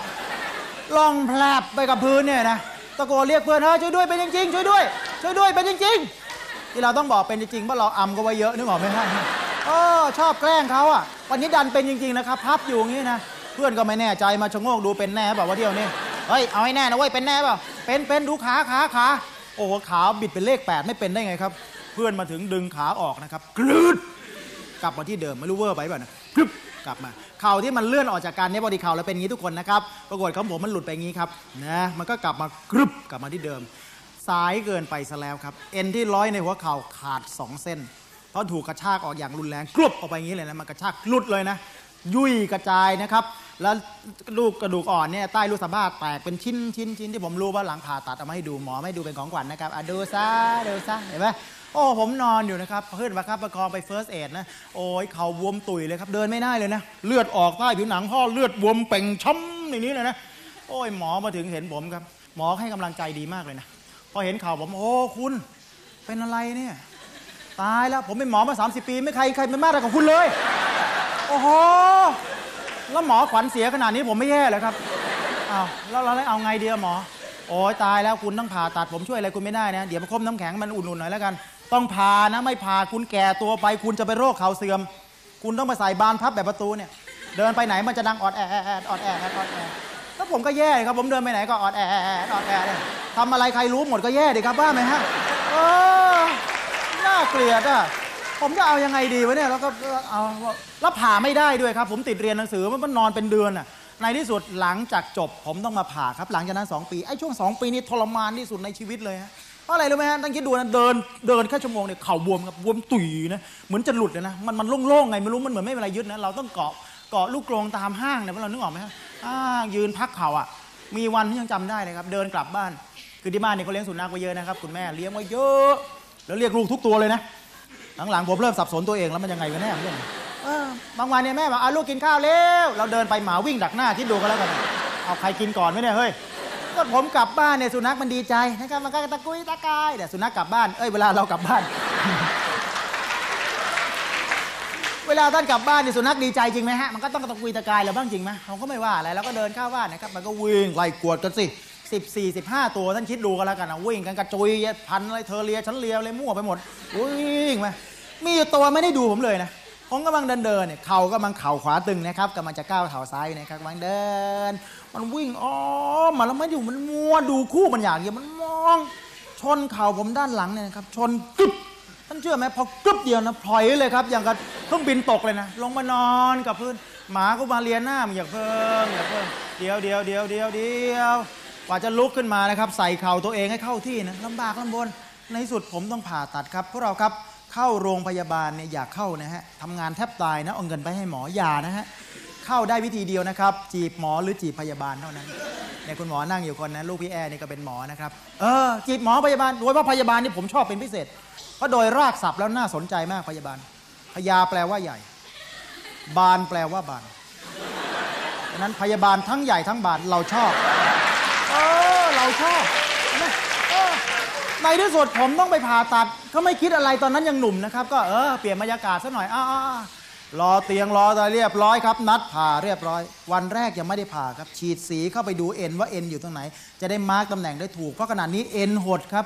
ลองแผลบไปกับพื้นเนี่ยนะตะโกนเรียกเพื่อนเฮ้ยช่วยด้วยเป็นจริงๆช่วยด้วยช่วยด้วยเป็นจริงๆที่เราต้องบอกเป็นจริงๆเพราะเราอำก็ไว้เยอะนึกออกไหมฮะโอ้ชอบแกล้งเขาอะ วันนี้ดันเป็นจริงๆนะครับพับอยู่อย่างนี้นะเพื่อนก็ไม่แน่ใจมาชะโงกดูเป็นแน่เปล่าว่าเที่ยวนี้เฮ้ยเอาให้แน่นะเว้ยเป็นแน่เปล่าเป็นเป็นดูขาขาขาโอ้ขาบิดเป็นเลข 8 ไม่เป็นได้ไงครับ เพื่อนมาถึงดึงขาออกนะครับกลืด กลับมาที่เดิมไม่รู้เวอร์ไปเปล่านะกรึบกลับมาเข่าที่มันเลื่อนออกจากกันเนี่ยพอดีเข่าแล้วเป็นอย่างนี้ทุกคนนะครับปรากฏของผมมันหลุดไปอย่างนี้ครับนะมันก็กลับมากรึบกลับมาที่เดิมสายเกินไปซะแล้วครับ เอ็นที่ร้อยในหัวเข่าขาด 2 เส้น เพราะถูกกระชากออกอย่างรุนแรงกรุบออกไปอย่างนี้เลยนะมันกระชากหลุดเลยนะยุ่ยกระจายนะครับ แล้วลูกกระดูกอ่อนเนี่ยใต้ลูกสะบ้าแตกเป็นชิ้นชิ้นชิ้นที่ผมรู้ว่าหลังผ่าตัดเอามาให้ดูหมอไม่ดูเป็นของขวัญนะครับอะดูซะดูซะเห็นไหม โอ้ผมนอนอยู่นะครับเพื่อนประคับประคองไป first aid นะ โอ้ยเข่าบวมตุยเลยครับ เดินไม่ได้เลยนะ เลือดออกใต้ผิวหนังห่อเลือดบวมเป่งช้ำอย่างนี้เลยนะ โอ้ยหมอมาถึงเห็นผมครับ หมอให้กำลังใจดีมากเลยนะ พอเห็นข่าวผม โอ้คุณเป็นอะไรเนี่ย ตายแล้วผมเป็นหมอมา 30 ปี ไม่ใครใครเป็นมากอะไรของคุณเลย โอ้โหแล้วหมอขวัญเสียขนาดนี้ผมไม่แย่เลยครับอ้าวแล้วเราเอาไงเดีอะหมอโอ้ยตายแล้วคุณต้องผ่าตัดผมช่วยอะไรคุณไม่ได้นะ เดี๋ยวประคบน้ำแข็งมันอุ่นๆหน่อยแล้วกัน ต้องผ่านะไม่ผ่าคุณแก่ตัวไป คุณจะไปโรคเข่าเสื่อม คุณต้องมาใส่บานพับแบบประตูเนี่ย เดินไปไหนมันจะดังออดแอดออดแอดออดแอดแล้วผมก็แย่ครับ ผมเดินไปไหนก็ออดแอดออดแอดเนี่ยทำอะไรใครรู้หมดก็แย่ดิครับบ้าไหมฮะเออน่าเกลียดอะผมจะเอายังไงดีวะเนี่ยแล้วก็เอาแล้วผ่าไม่ได้ด้วยครับ ผมติดเรียนหนังสือมันนอนเป็นเดือนอะในที่สุดหลังจากจบ ผมต้องมาผ่าครับ หลังจากนั้น 2 ปีไอ้ช่วง 2 ปีนี้ทรมานที่สุดในชีวิตเลยฮะ เพราะอะไรรู้ไหมฮะตั้งคิดดูนะเดินเดินแค่ชั่วโมงเนี่ยเข่าบวมครับบวมตุยนะเหมือนจะหลุดเลยนะมันมันโล่งๆไงไม่รู้มันเหมือนไม่มีอะไรยึดนะเราต้องเกาะเกาะลูกกรงตามห้างเนี่ยพวกเรานึกออกไหมฮะอ่ายืนพักเข่าอะ มีวันที่ยังจำได้เลยครับ เดินกลับบ้าน คือที่บ้านเนี่ยเขาเลี้ยงสุนัขไว้เยอะนะครับคุณแม่เลี้ยงไว้เยอะ แล้วเรียกลูกทุกตัวเลยนะหลังๆผมเริ่มสับสนตัวเองแล้วมันยังไงกันแน่เรื่องบางวันเนี่ยแม่บอกเอาลูกกินข้าวเร็วเราเดินไปหมาวิ่งดักหน้าคิดดูกันแล้วกันเอาใครกินก่อนไหมเนี่ยเฮ้ย ก็ผมกลับบ้านเนี่ยสุนัขมันดีใจนะครับมันก็ตะกุยตะกายแต่สุนัขกลับบ้านเอ้ยเวลาเรากลับบ้าน เวลาท่านกลับบ้านเนี่ยสุนัขดีใจจริงไหมฮะมันก็ต้องตะกุยตะกายแล้วบ้างจริงไหมเขาก็ไม่ว่าอะไรแล้วก็เดินเข้าบ้านนะครับมันก็วิ่งไล่กวดกันสิสิบสี่สิบห้าตัวท่านคิดดูกันแล้วกันนะวิ่งกันกระจุยพันอะไรเธอเลียฉันเลียอะไรมั่วไปหมดวิ่งมามีอยู่ตัวไม่ได้ดูผมเลยนะผมกำลังเดินเดินเนี่ยเข่ากำลังเข่าขวาตึงนะครับกำลังจะก้าวเข่าซ้ายนะครับกำลังเดิน มันวิ่งอ้อมมาแล้วมันอยู่มันมัวดูคู่มันอย่างเดียวมันมอง ชนเข่าผมด้านหลังเนี่ยนะครับ ชนกึบท่านเชื่อไหมพอกึบเดียวนะพลอยเลยครับ อย่างกับเครื่องบินตกเลยนะ ลงมานอนกับพื้น หมาก็มาเลียหน้ามันอย่าเพิ่งอย่าเพิ่งเดียวเดียวเดียวเดียวเดียวกว่าจะลุกขึ้นมานะครับ ใส่เข่าตัวเองให้เข้าที่นะลำบากลำบนในที่สุดผมต้องผ่าตัดครับพวกเราครับเข้าโรงพยาบาลเนี่ยอย่าเข้านะฮะทำงานแทบตายนะเอาเงินไปให้หมออยานะฮะ เข้าได้วิธีเดียวนะครับ จีบหมอหรือจีบพยาบาลเท่านั้นเนี่ยคุณหมอนั่งอยู่คนนะลูกพี่แอร์นี่ก็เป็นหมอนะครับเออจีบหมอพยาบาลโดยเฉพาะพยาบาลนี่ผมชอบเป็นพิเศษ เพราะโดยรากศัพท์แล้วน่าสนใจมากพยาบาลพยาแปลว่าใหญ่ บานแปลว่าบานดังนั้นพยาบาลทั้งใหญ่ทั้งบานเราชอบเออเราชอบในที่สุดผมต้องไปผ่าตัดเขาไม่คิดอะไรตอนนั้นยังหนุ่มนะครับ ก็เออเปลี่ยนบรรยากาศซะหน่อยอ้า รอเตียงรออะไรเรียบร้อยครับ นัดผ่าเรียบร้อย วันแรกยังไม่ได้ผ่าครับ ฉีดสีเข้าไปดูเอ็นว่าเอ็นอยู่ตรงไหน จะได้มาร์กตำแหน่งได้ถูกเพราะขนาดนี้เอ็นหดครับ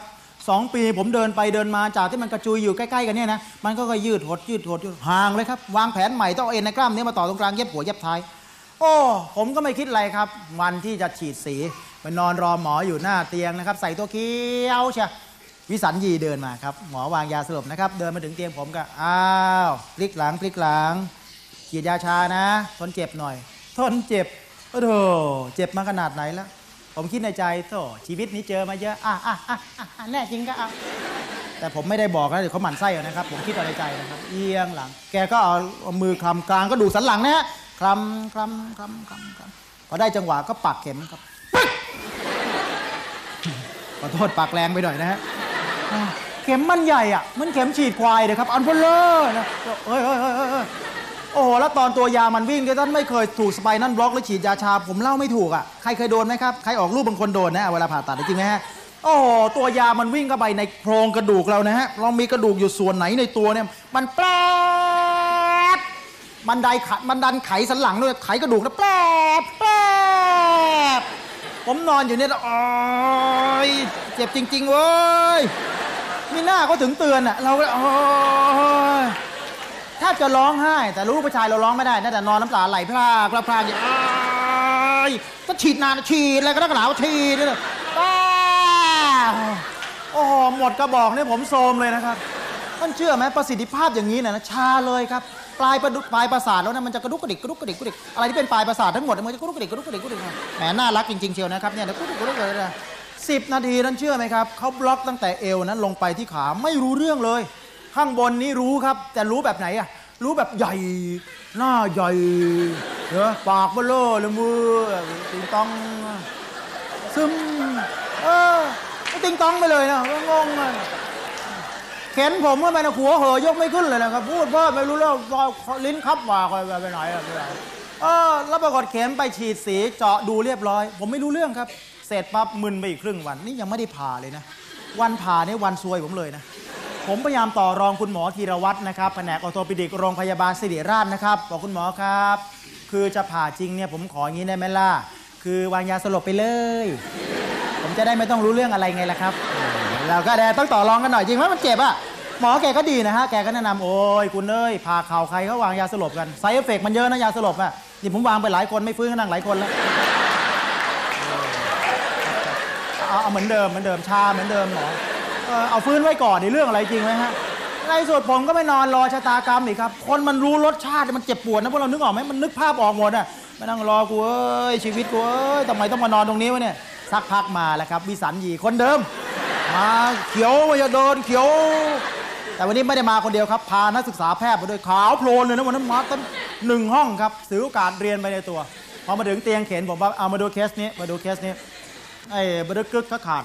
สองปีผมเดินไปเดินมาจากที่มันกระจุยอยู่ใกล้ๆกันเนี่ยนะมันก็ค่อยยืดหดยืดหดห่างเลยครับ วางแผนใหม่ต้องเอ็นในกล้ามเนี้อมาต่อตรงกลางเย็บหัวเย็บท้าย โอ้ผมก็ไม่คิดอะไรครับ วันที่จะฉีดสีไปนอนรอหมออยู่หน้าเตียงนะครับ ใส่ตัวเขียวเชีย วิสัญญีเดินมาครับ หมอวางยาสลบนะครับ เดินมาถึงเตียงผมก็อ้าวพลิกหลังพลิกหลังฉีดยาชานะ ทนเจ็บหน่อย ทนเจ็บโอ้โถเจ็บมาขนาดไหนแล้วผมคิดในใจโถชีวิตนี้เจอมาเยอะอะอะอะอะอะแน่จริงก็เอาแต่ผมไม่ได้บอกนะเดี๋ยวเขาหมั่นไส้เอานะครับ ผมคิดเอาในใจนะครับ เอียงหลัง แกก็เอามือคลำกลางก็ดูสันหลังนะฮะคลำคลำคลำคลำคลำพอได้จังหวะก็ปักเข็มครับขอโทษปักแรงไปหน่อยนะฮะ เข็มมันใหญ่อะมันเข็มฉีดควายเลยครับอันเบ้อเร่อนะเฮ้ยเฮ้ยเฮ้ยเฮ้ยโอ้โหแล้วตอนตัวยามันวิ่งท่านไม่เคยถูก spinal block หรือฉีดยาชา ผมเล่าไม่ถูกอะใครเคยโดนไหมครับใครออกลูกบางคนโดนนะเวลาผ่าตัดจริงไหมฮะโอ้โหตัวยามันวิ่งเข้าไปในโครงกระดูกเรานะฮะเรามีกระดูกอยู่ส่วนไหนในตัวเนี่ย มันแปรบมันไดขัดมันดันไขสันหลังด้วยไขกระดูกแล้วแปรบแปรบ ผมนอนอยู่เนี่ยแล้วโอ้ยเจ็บจริง ๆเว้ยมีหน้าก็ถึงเตือนอะ เราก็โอ้ยแทบจะร้องไห้ แต่รู้ผู้ชายเราร้องไม่ได้นะแต่นอนน้ำตาไหลพรากพรากพรากอย่างอยก็ฉีดนานฉีดอะไรก็ได้กระหนาวฉีดเลยป้าโอ้โหหมดกระบอกเนี่ยผมโซมเลยนะครับท่านเชื่อไหมประสิทธิภาพอย่างนี้เนยนะชาเลยครับ ปลายประดุปลายประสาทแล้วนะมันจะกระดุกกระดิกกระดุกกระดิกกระดิกอะไรที่เป็นปลายประสาททั้งหมดมันจะกระดุกกระดิกกระดุกกระดิกกระดุกแหมน่ารักจริงๆเชียวนะครับเนี่ยกระดุกกระดิกกระดิกเลยนะสิบนาทีนั้นเชื่อไหมครับเขาบล็อกตั้งแต่เอวนั้นลงไปที่ขาไม่รู้เรื่องเลย ข้างบนนี้รู้ครับ แต่รู้แบบไหนอะรู้แบบใหญ่ หน้าใหญ่เนอะปากเบลอเลยมือติงตองซึมเออติงตองไปเลยนะงงๆอะ เข็นผมว่าไปนะหัวเหอยกไม่ขึ้นเลยนะครับพูดเพิ่มไม่รู้เรื่องลิ้นคับว่าคอยไปไหนอะไปไหนเออแล้วปรากฏเข็มไปฉีดสีเจาะดูเรียบร้อย ผมไม่รู้เรื่องครับ เสร็จปั๊บมึนไปอีกครึ่งวัน นี่ยังไม่ได้ผ่าเลยนะ วันผ่านี่วันซวยผมเลยนะ ผมพยายามต่อรองคุณหมอธีรวัตรนะครับแผนกออโตปิดิกโรงพยาบาลสิริราชนะครับบอกคุณหมอครับ คือจะผ่าจริงเนี่ยผมขออย่างนี้ได้ไหมล่ะคือวางยาสลบไปเลย ผมจะได้ไม่ต้องรู้เรื่องอะไรไงล่ะครับ เราก็ได้ต้องต่อรองกันหน่อยจริงไหมมันเจ็บอะหมอแกก็ดีนะฮะ แกก็แนะนำโอ้ยคุณเอ้ยผ่าเข่าใครเขาวางยาสลบกัน side effect มันเยอะนะยาสลบอะนี่ผมวางไปหลายคนไม่ฟื้นก็นั่งหลายคนแล้วเอาเอาเหมือนเดิมเหมือนเดิมชาเหมือนเดิมหมอเออเอาฟื้นไว้ก่อนในเรื่องอะไรจริงไหมฮะในสุดผมก็ไม่นอนรอชะตากรรมอีกครับ คนมันรู้รสชาติมันเจ็บปวดนะพวกเรานึกออกไหมมันนึกภาพออกหมดอะมานั่งรอกูเอ้ยชีวิตกูเอ้ยทำไมต้องมานอนตรงนี้วะเนี่ยสักพักมาแล้วครับวิสัญญีคนเดิม มาเขียวมาจะโดนเขียว แต่วันนี้ไม่ได้มาคนเดียวครับ พานักศึกษาแพทย์มาด้วยขาวโพลนเลยนะวันนั้นมาตั้งหนึ่งห้องครับถือโอกาสเรียนไปในตัว พอมาถึงเตียงเข็นผมว่าเอามาดูเคสนี้มาดูเคสนี้ไอ้บดึกกึกก็ขาด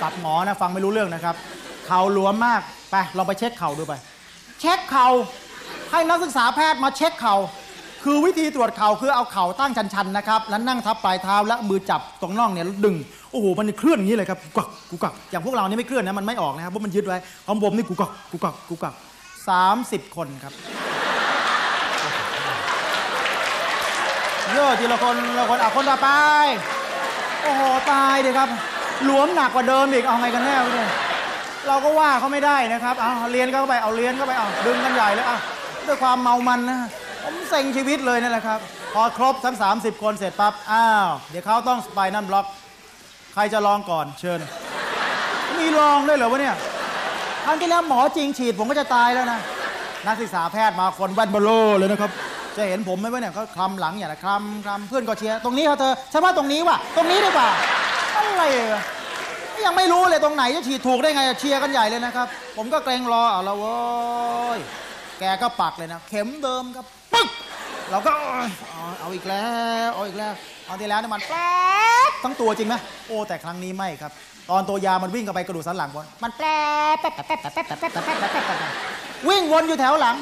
สับหมอนะฟังไม่รู้เรื่องนะครับเข่าหลวมมากไปลองไปเช็คเข่าดูไป เช็คเข่าให้นักศึกษาแพทย์มาเช็คเข่าคือวิธีตรวจเข่าคือเอาเข่าตั้งชันๆนะครับ แล้วนั่งทับปลายเท้าแล้วมือจับตรงน่องเนี่ยดึง โอ้โหมันเคลื่อนอย่างนี้เลยครับกุกักกุกักอย่างพวกเรานี่ไม่เคลื่อนนะมันไม่ออกนะครับเพราะมันยึดไว้ของผมนี่กุกักกุกักกุกักสามสิบคนครับเยอะทีละคนละคนอะคนต่อไป โอ้โหตายเลยครับหลวมหนักกว่าเดิมอีกเอาไงกันแน่เนี่ยเราก็ว่าเขาไม่ได้นะครับเอาเรียนเข้าไปเอาเรียนเข้าไปเอาดึงกันใหญ่เลยเอาด้วยความเมามันนะผมเซ็งชีวิตเลยนั่นแหละครับ พอครบทั้ง 30 คนเสร็จปั๊บอ้าวเดี๋ยวเขาต้อง spinal block ใครจะลองก่อนเชิญ มีลองด้วยเหรอวะเนี่ยครั้งที่แล้วหมอจริงฉีดผมก็จะตายแล้วนะ นักศึกษาแพทย์มาคนแว่นเบ้อเร่อเลยนะครับ จะเห็นผมไหมวะเนี่ยเขาคลำหลังอย่างนะคลำคลำเพื่อนก็เชียร์ตรงนี้เขาเธอฉันว่าตรงนี้ว่ะ ตรงนี้ดีกว่าอะไรอะยังไม่รู้เลยตรงไหนจะฉีดถูกได้ไงเชียร์กันใหญ่เลยนะครับ ผมก็เกรงรอเอาละเว้ยแกก็ปักเลยนะ เข็มเดิมครับปึ๊ก เราก็เอาเอาอีกแล้วเอาอีกแล้วเอาที่แล้วเนี่ยมันแป๊บทั้งตัวจริงไหมโอ้แต่ครั้งนี้ไม่ครับ ตอนตัวยามันวิ่งเข้าไปกระดูกสันหลังบนมันแป๊บแป๊บแป๊บแป๊บแป๊บแป๊บแป๊บแป๊บแป๊บแป๊บแป๊บวิ่งวนอยู่แถวหลัง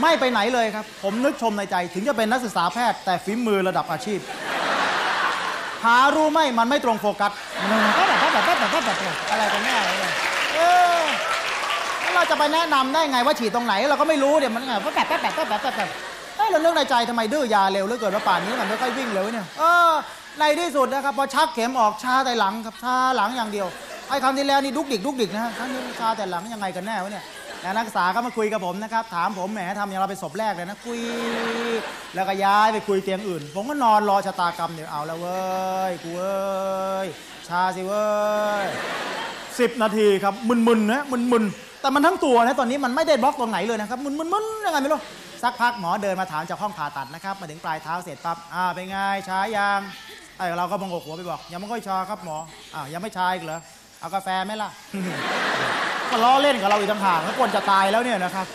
ไม่ไปไหนเลยครับ ผมนึกชมในใจถึงจะเป็นนักศึกษาแพทย์แต่ฝีมือระดับอาชีพหารู้ไหมมันไม่ตรงโฟกัสอะไรกันแน่เลยเนี่ยเออแล้วเราจะไปแนะนำได้ไงว่าฉีดตรงไหน เราก็ไม่รู้เดี๋ยวมันไงแปะแปะแปะแปะแปะ แปะแปะเอ้ยเราเรื่องในใจทำไมดื้อยาเร็วเหลือเกินว่าป่านนี้มันไม่ค่อยวิ่งเร็วเนี่ยเออในที่สุดนะครับพอชักเข็มออกชาแต่หลังครับชาหลังอย่างเดียวไอ้ครั้งที่แล้วนี่ดุกดิกดุกดิกนะครั้งนี้ชาแต่หลังยังไงกันแน่วะเนี่ยแล้วนักศึกษาก็มาคุยกับผมนะครับ ถามผมแหมทำอย่างเราเป็นศพแรกเลยนะคุย แล้วก็ย้ายไปคุยเตียงอื่น ผมก็นอนรอชะตากรรมเดี๋ยวเอาแล้วเว้ยกูเว้ยชาสิเว้ยสิบนาทีครับมึนๆนะมึนๆแต่มันทั้งตัวนะตอนนี้มันไม่ได้บล็อกตรงไหนเลยนะครับมึนๆๆยังไงไม่รู้ สักพักหมอเดินมาถามจากห้องผ่าตัดนะครับ มาถึงปลายเท้าเสร็จปั๊บอ่าเป็นไงช้ายังไอ้เราก็มองกหัวไปบอก ยังไม่ค่อยชาครับหมออ้ายังไม่ชาอีกเหรอเอากาแฟไหมล่ะก็ล้อเล่นกับเราอีกต่างหากแล้วคนจะตายแล้วเนี่ยนะครับ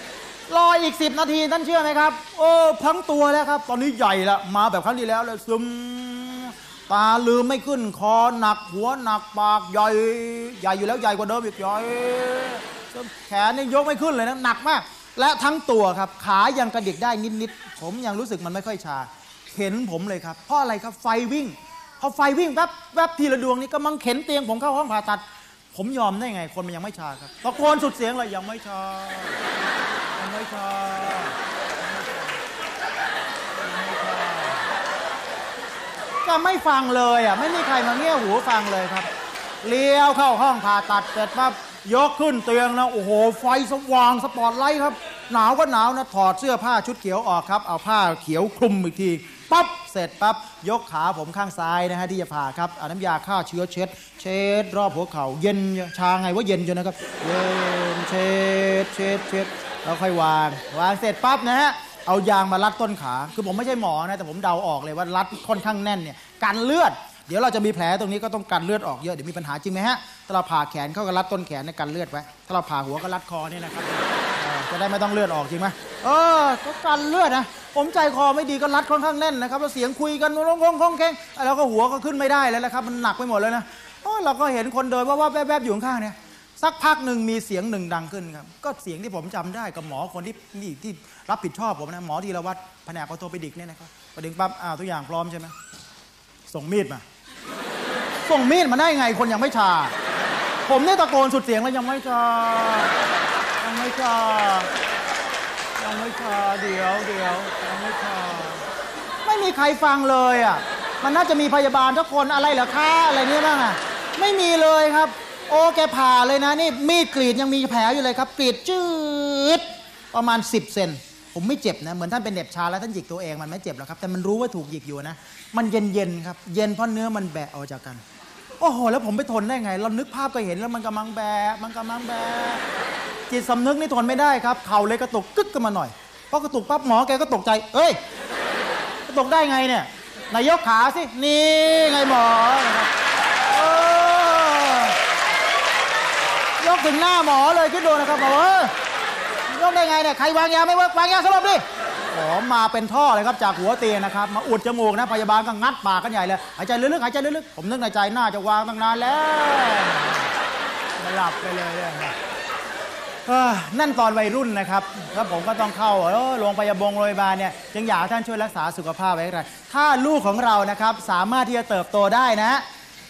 รออีก10นาทีท่านเชื่อไหมครับโอ้พังตัวแล้วครับ ตอนนี้ใหญ่ละมาแบบครั้งที่แล้วเลยซึมตาลืมไม่ขึ้นคอหนักหัวหนักปากใหญ่ใหญ่อยู่แล้วใหญ่กว่าเดิมอีกใหญ่แขนนี่ยกไม่ขึ้นเลยนะหนักมาก และทั้งตัวครับขายังกระดิกได้นิดๆผมยังรู้สึกมันไม่ค่อยชาเห็นผมเลยครับ เพราะอะไรครับไฟวิ่ง พอไฟวิ่งแวบแวบทีละดวงนี่กำลังเข็นเตียงผมเข้าห้องผ่าตัด ผมยอมได้ไง คนมันยังไม่ชาครับตะโกนสุดเสียงเลยยังไม่ชายังไม่ชาก็ไม่ฟังเลยอะไม่มีใครมาเงี้ยหูฟังเลยครับ เลี้ยวเข้าห้องผ่าตัดเสร็จปั๊บยกขึ้นเตียงนะ โอ้โห ไฟสว่างสปอตไลท์ครับ หนาวก็หนาวนะถอดเสื้อผ้าชุดเขียวออกครับ เอาผ้าเขียวคลุมอีกทีปั๊บเสร็จปั๊บยกขาผมข้างซ้ายนะฮะที่จะผ่าครับเอาน้ำยาฆ่าเชื้อเช็ด เช็ด รอบหัวเข่าเย็นชาไงว่าเย็นจนนะครับเย็นเช็ดเช็ดเช็ดแล้วค่อยวาง วางเสร็จปั๊บนะฮะเอายางมารัดต้นขา คือผมไม่ใช่หมอนะแต่ผมเดาออกเลยว่ารัดค่อนข้างแน่นเนี่ยกันเลือดเดี๋ยวเราจะมีแผลตรงนี้ก็ต้องกันเลือดออกเยอะเดี๋ยวมีปัญหาจริงไหมฮะถ้าเราผ่าแขนเข้าก็รัดต้นแขนในกันเลือดไว้ถ้าเราผ่าหัวก็รัดคอเนี่ยนะครับ จะได้ไม่ต้องเลือดออกจริงไหมเออก็กันเลือดนะผมใจคอไม่ดีก็รัดค่อนข้างแน่นนะครับแล้วเสียงคุยกันร้องคงคงแข้งแล้วก็หัวก็ขึ้นไม่ได้แล้วนะครับมันหนักไปหมดเลยนะเราก็เห็นคนเดินว่าว่าแวบๆอยู่ข้างเนี่ยสักพักหนึ่งมีเสียงหนึ่งดังขึ้นครับ ก็เสียงที่ผมจำได้กับหมอคนที่นี่ที่รับผิดชอบผมนะหมอธีรวัตรแผนกออโทปิดิกเนี่ยนะครับพอดึงปั๊บอ้าวทุกอย่างพร้อมใช่ไหมส่งมีดมา ส่งมีดมาได้ไงคนยังไม่ชา ผมเนี่ยตะโกนสุดเสียงแล้วยังไม่ชา ยังไม่ชายังไม่ชาเดี๋ยวเดี๋ยวยังไม่ชาไม่มีใครฟังเลยอะ มันน่าจะมีพยาบาลทุกคนอะไรเหรอคะอะไรเนี้ยบ้างอะ ไม่มีเลยครับ โอ้แกผ่าเลยนะนี่มีดกรีดยังมีแผลอยู่เลยครับกรีดจืดประมาณ 10 เซนผมไม่เจ็บนะเหมือนท่านเป็นเหน็บชาแล้วท่านหยิกตัวเองมันไม่เจ็บหรอกครับ แต่มันรู้ว่าถูกหยิกอยู่นะ มันเย็นเย็นๆครับ เย็นเพราะเนื้อมันแบะออกจากกัน โอ้โห แล้วผมไปทนได้ไง เรานึกภาพก็เห็นแล้วมันกำลังแบะมันกำลังแบะจิตสำนึกนี่ทนไม่ได้ครับ เข่าเลยกระตุกกึกกันมาหน่อยพอกระตุกปั๊บหมอแกก็ตกใจ เอ้ย กระตุกได้ไงเนี่ยนายยกขาสิ นี่ไงหมอ ยกถึงหน้าหมอเลยคิดดูนะครับบอเอ้ยกได้ไงเนี่ย ใครวางยาไม่เวางยาสลบดิ อ๋อมาเป็นท่อเลยครับจากหัวเตียงนะครับ มาอุดจมูกนะพยาบาลก็งัดปากกันใหญ่เลยหายใจลึกๆหายใจลึกๆผมนึกในใจน่าจะวางตั้งนานแล้วมาหลับไปเลยเนี่ยนั่นตอนวัยรุ่นนะครับแล้วผมก็ต้องเข้าเออโรงพยาบาลโรงพยาบาลเนี่ยจึงอยากท่านช่วยรักษาสุขภาพไว้ให้ได้ถ้าลูกของเรานะครับสามารถที่จะเติบโตได้นะ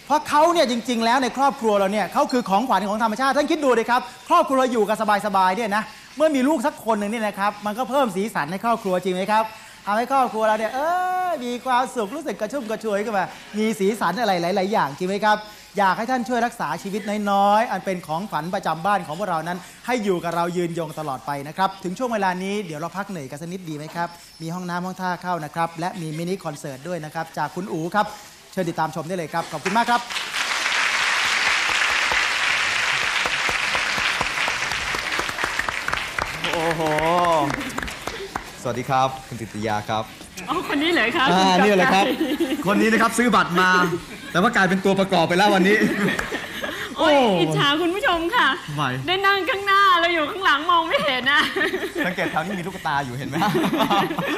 เพราะเขาเนี่ยจริง ๆ แล้วในครอบครัวเราเนี่ยเขาคือของขวัญของธรรมชาติท่านคิดดูดิครับ ครอบครัวเราอยู่กันสบายๆเนี่ยนะ เมื่อมีลูกสักคนหนึ่งเนี่ยนะครับ มันก็เพิ่มสีสันในครอบครัวจริงไหมครับทำให้ครอบครัวเราเนี่ยเออมีความสุขรู้สึกกระชุ่มกระชวยขึ้นมามีสีสันอะไรหลาย ๆ อย่างจริงไหมครับ อยากให้ท่านช่วยรักษาชีวิตน้อย ๆ อันเป็นของขวัญประจำบ้านของพวกเรานั้น ให้อยู่กับเรายืนยงตลอดไปนะครับ ถึงช่วงเวลานี้เดี๋ยวเราพักเหนื่อยกันสักนิดดีไหมครับ มีห้องน้ำห้องท่าเข้านะครับ และมีมินิคอนเสิร์ตด้วยนะครับ จากคุณอู๋ครับ เชิญติดตามชมได้เลยครับ ขอบคุณมากครับ โอ้โห สวัสดีครับ คุณติตยาครับ อ๋อคนนี้เลยคะอ่าณนี่แหละครับกไก่คนนี้นะครับซื้อบัตรมา แต่ว่ากลายเป็นตัวประกอบไปแล้ววันนี้ โอ้ยโอ้อิจฉาคุณผู้ชมค่ะทำไมได้นั่งข้างหน้าเราอยู่ข้างหลังมองไม่เห็นนะสังเกตแถวนี้มีลูกตาอยู่เห็นไหม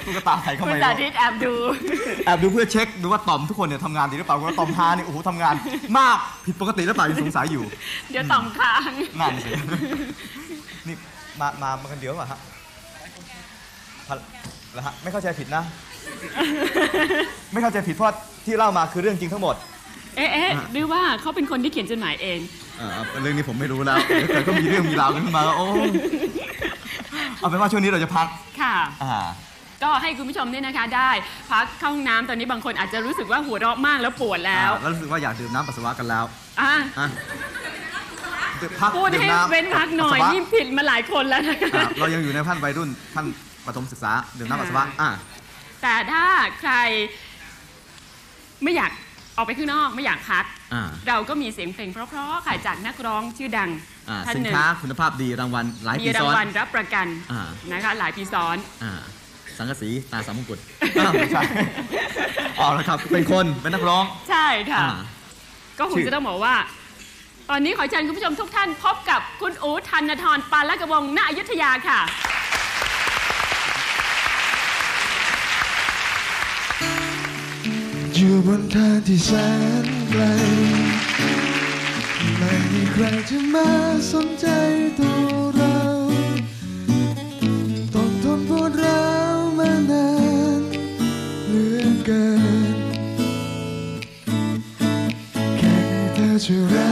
ลูกตาใครเข้าคุณไปสาธิตแอบดู แอบดูเพื่อเช็คดูว่าต่อมทุกคนเนี่ยทำงานดีหรือเปล่าว่าต่อมฮาเนี่ยโอ้โหทำงานมากผิดปกติหรือเปล่ายังสงสัยอยู่ เดี๋ยวต่อมค้างงานสิ นี่ มามามากันเดียวเหรอฮะพันแล้วฮะไม่เข้าใจผิดนะ ไม่เข้าใจผิดเพราะที่เล่ามาคือเรื่องจริงทั้งหมด เอ๊ะเอ๊ะหรือว่าเขาเป็นคนที่เขียนจดหมายเอง อ่าเรื่องนี้ผมไม่รู้แล้วเดี๋ยวเกิดก็มีเรื่องมีราวกันขึ้นมาก็โอ้เอาเป็นว่าช่วงนี้เราจะพักค่ะ อ่าก็ให้คุณผู้ชมเนี่ยนะคะได้ พักเข้าห้องน้ำตอนนี้บางคนอาจจะรู้สึกว่าหัวเราะมากแล้วปวดแล้ว แล้วรู้สึกว่าอยากดื่มน้ำปัสสาวะกันแล้วอะอะ พักพูดดื่มให้น้ำเว้นพักหน่อยปัสสาวะนี่ผิดมาหลายคนแล้วนะคะอ่าเรายังอยู่ในขั้นวัยรุ่นขั้นประถมศึกษาดื่มน้ำปัสสาวะอ่า แต่ถ้าใครไม่อยากออกไปข้างนอกไม่อยากพัก อ่าเราก็มีเสียงเพลงเพราะๆค่ะจากนักร้องชื่อดังอ่าท่านสินหนึ่งค้าคุณภาพดีรางวัลหลายมีปีราซ้งอน วัลรับประกันอ่า นะคะ หลายปีซ้อน อ่าสังกะสีตาสามมงกุฎอ้าวไม่ใช่อ๋อแล้วครับ เป็นคนเป็นนักร้อง ใช่ค่ะ อ่า ก็คงชื่อ จะต้องบอกว่า ตอนนี้ขอเชิญคุณผู้ชมทุกท่านพบกับคุณอู๋ธันทรปาละกระวงณอยุธยาค่ะ อยู่บนทางที่แสนไกลไม่มีใครจะมาสนใจตัวเรา ต้องทนปวดร้าวมานานเหลือเกิน แค่มีเธอช่วยรับ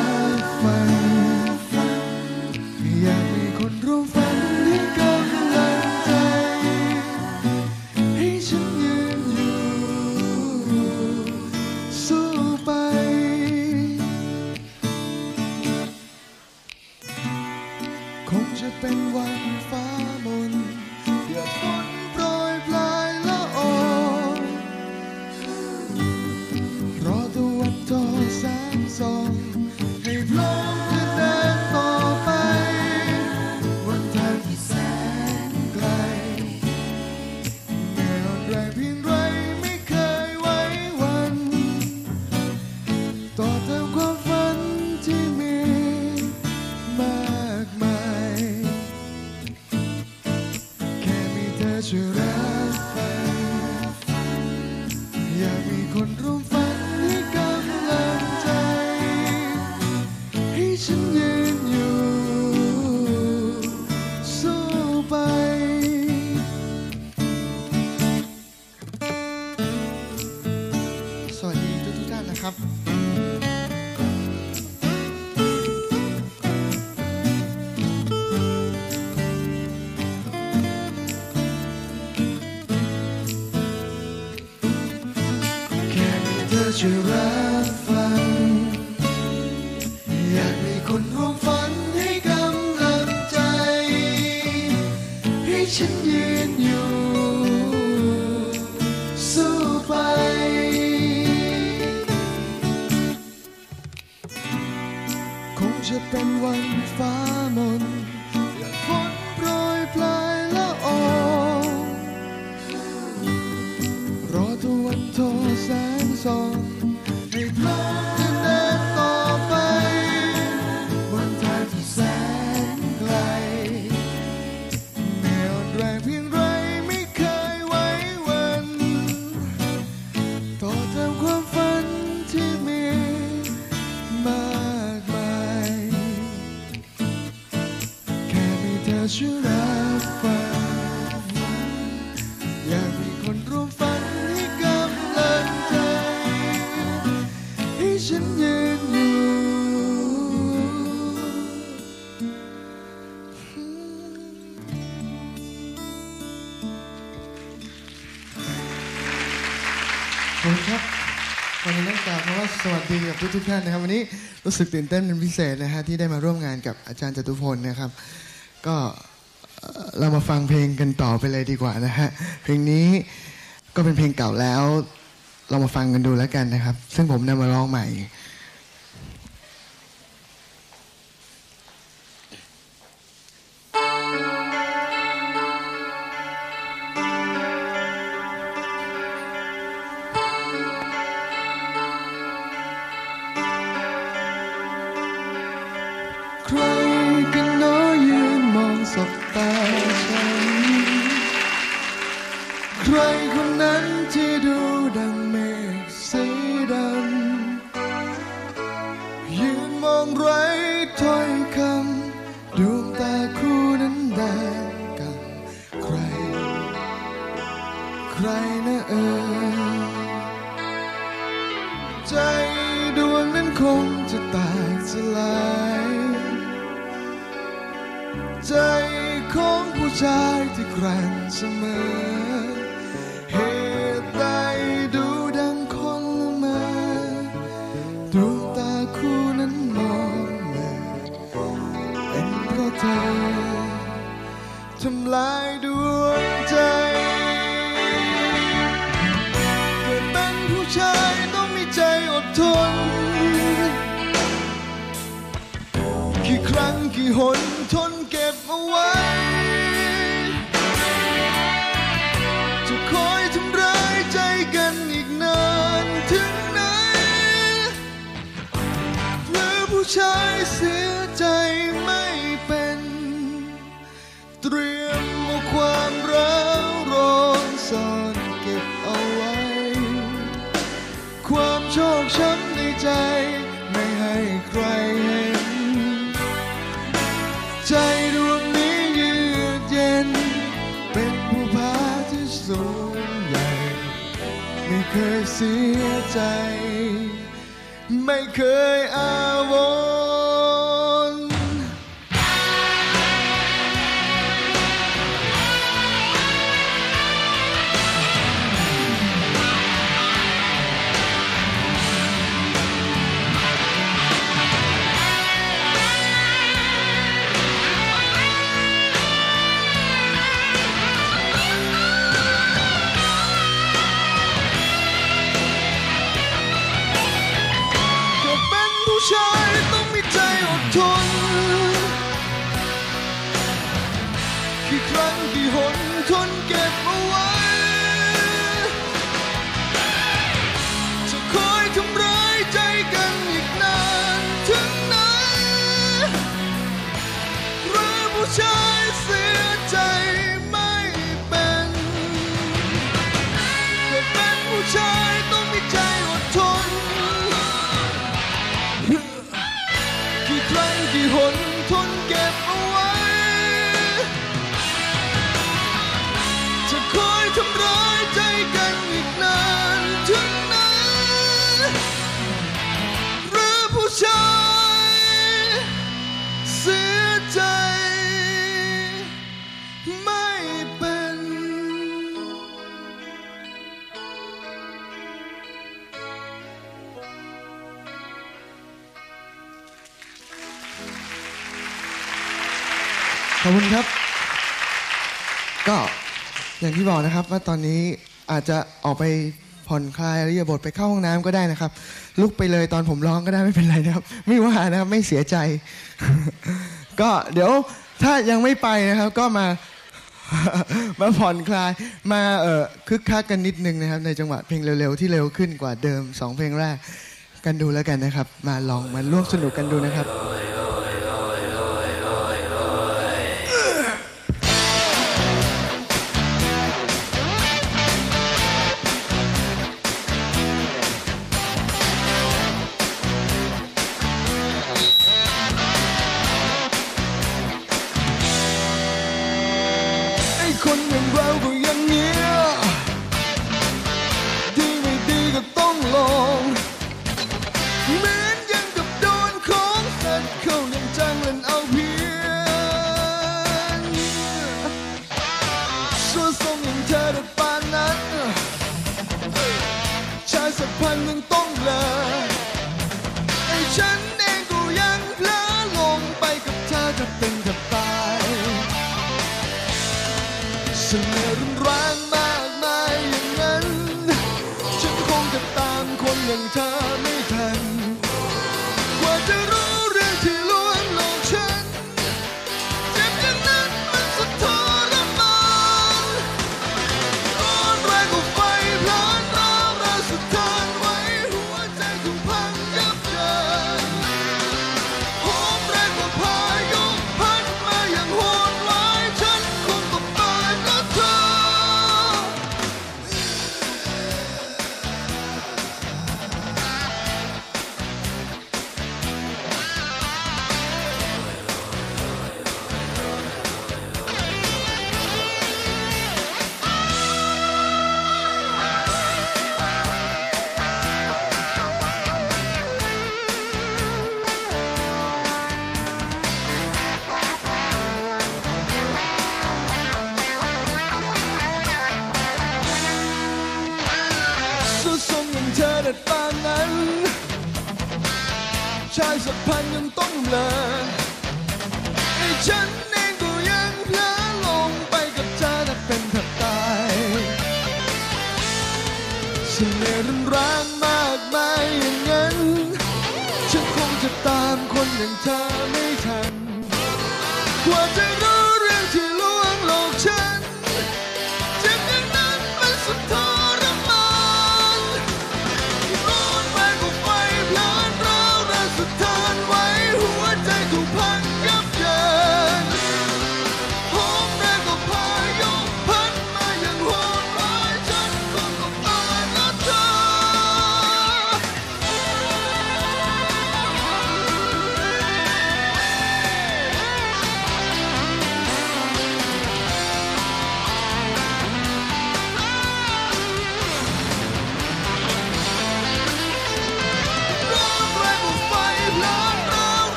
ท่านนะครับวันนี้รู้สึกตื่นเต้นเป็นพิเศษนะฮะที่ได้มาร่วมงานกับอาจารย์จตุพลนะครับ ก็เอ่อเรามาฟังเพลงกันต่อไปเลยดีกว่านะฮะเพลงนี้ก็เป็นเพลงเก่าแล้ว เรามาฟังกันดูแล้วกันนะครับ ซึ่งผมนำมาร้องใหม่ ใครนะเออใจดวงนั้นคงจะแตกสลาย ใจของผู้ชายที่แกร่งเสมอ hôn ใจ ไม่เคย ที่บอกนะครับ ว่าตอนนี้อาจจะออกไปผ่อนคลายหรืออยบทไปเข้าห้องน้ำก็ได้นะครับ ลุกไปเลยตอนผมร้องก็ได้ไม่เป็นไรนะครับ ไม่ว่านะครับไม่เสียใจ ก็เดี๋ยวถ้ายังไม่ไปนะครับ ก็มามาผ่อนคลายมาเออคึกคักกันนิดนึงนะครับ ในจังหวะเพลงเร็วๆที่เร็วขึ้นกว่าเดิมสองเพลงแรกกันดูแล้วกันนะครับ มาลองมาร่วมสนุกกันดูนะครับ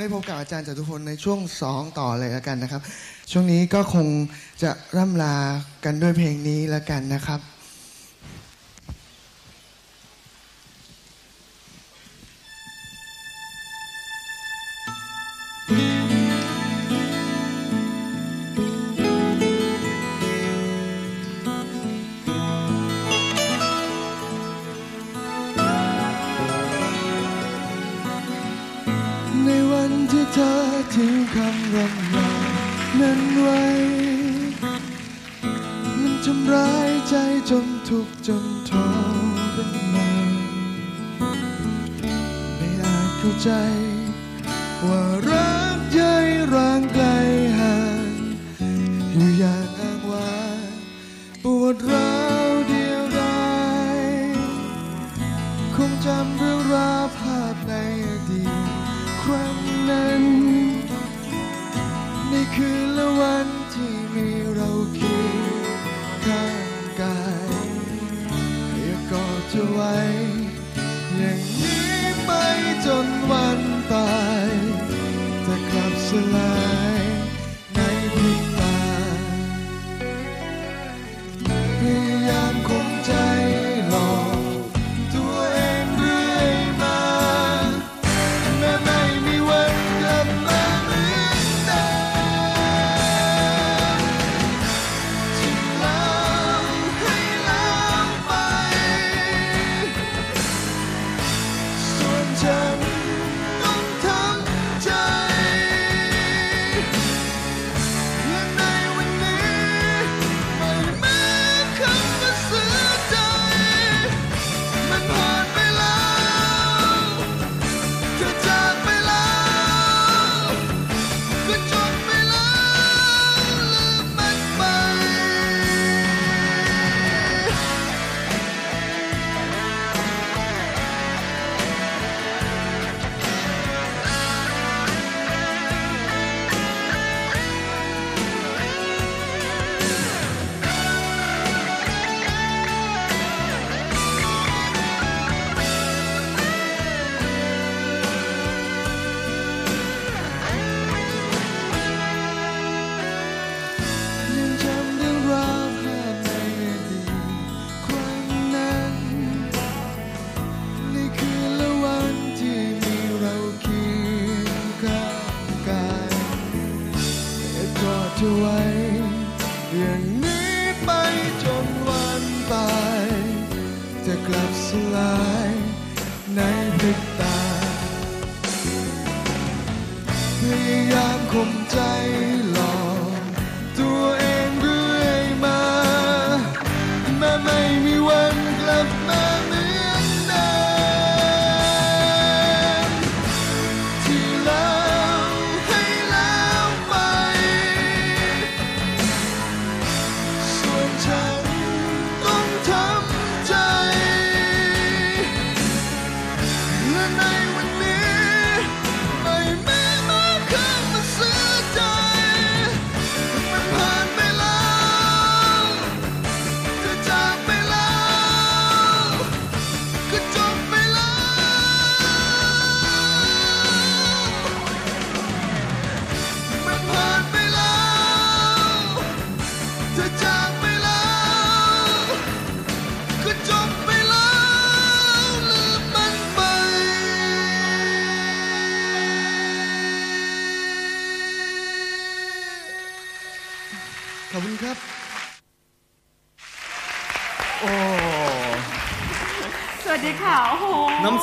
ได้พบกับอาจารย์จตุพลในช่วงสองต่อเลยแล้วกันนะครับ ช่วงนี้ก็คงจะร่ำลากันด้วยเพลงนี้แล้วกันนะครับ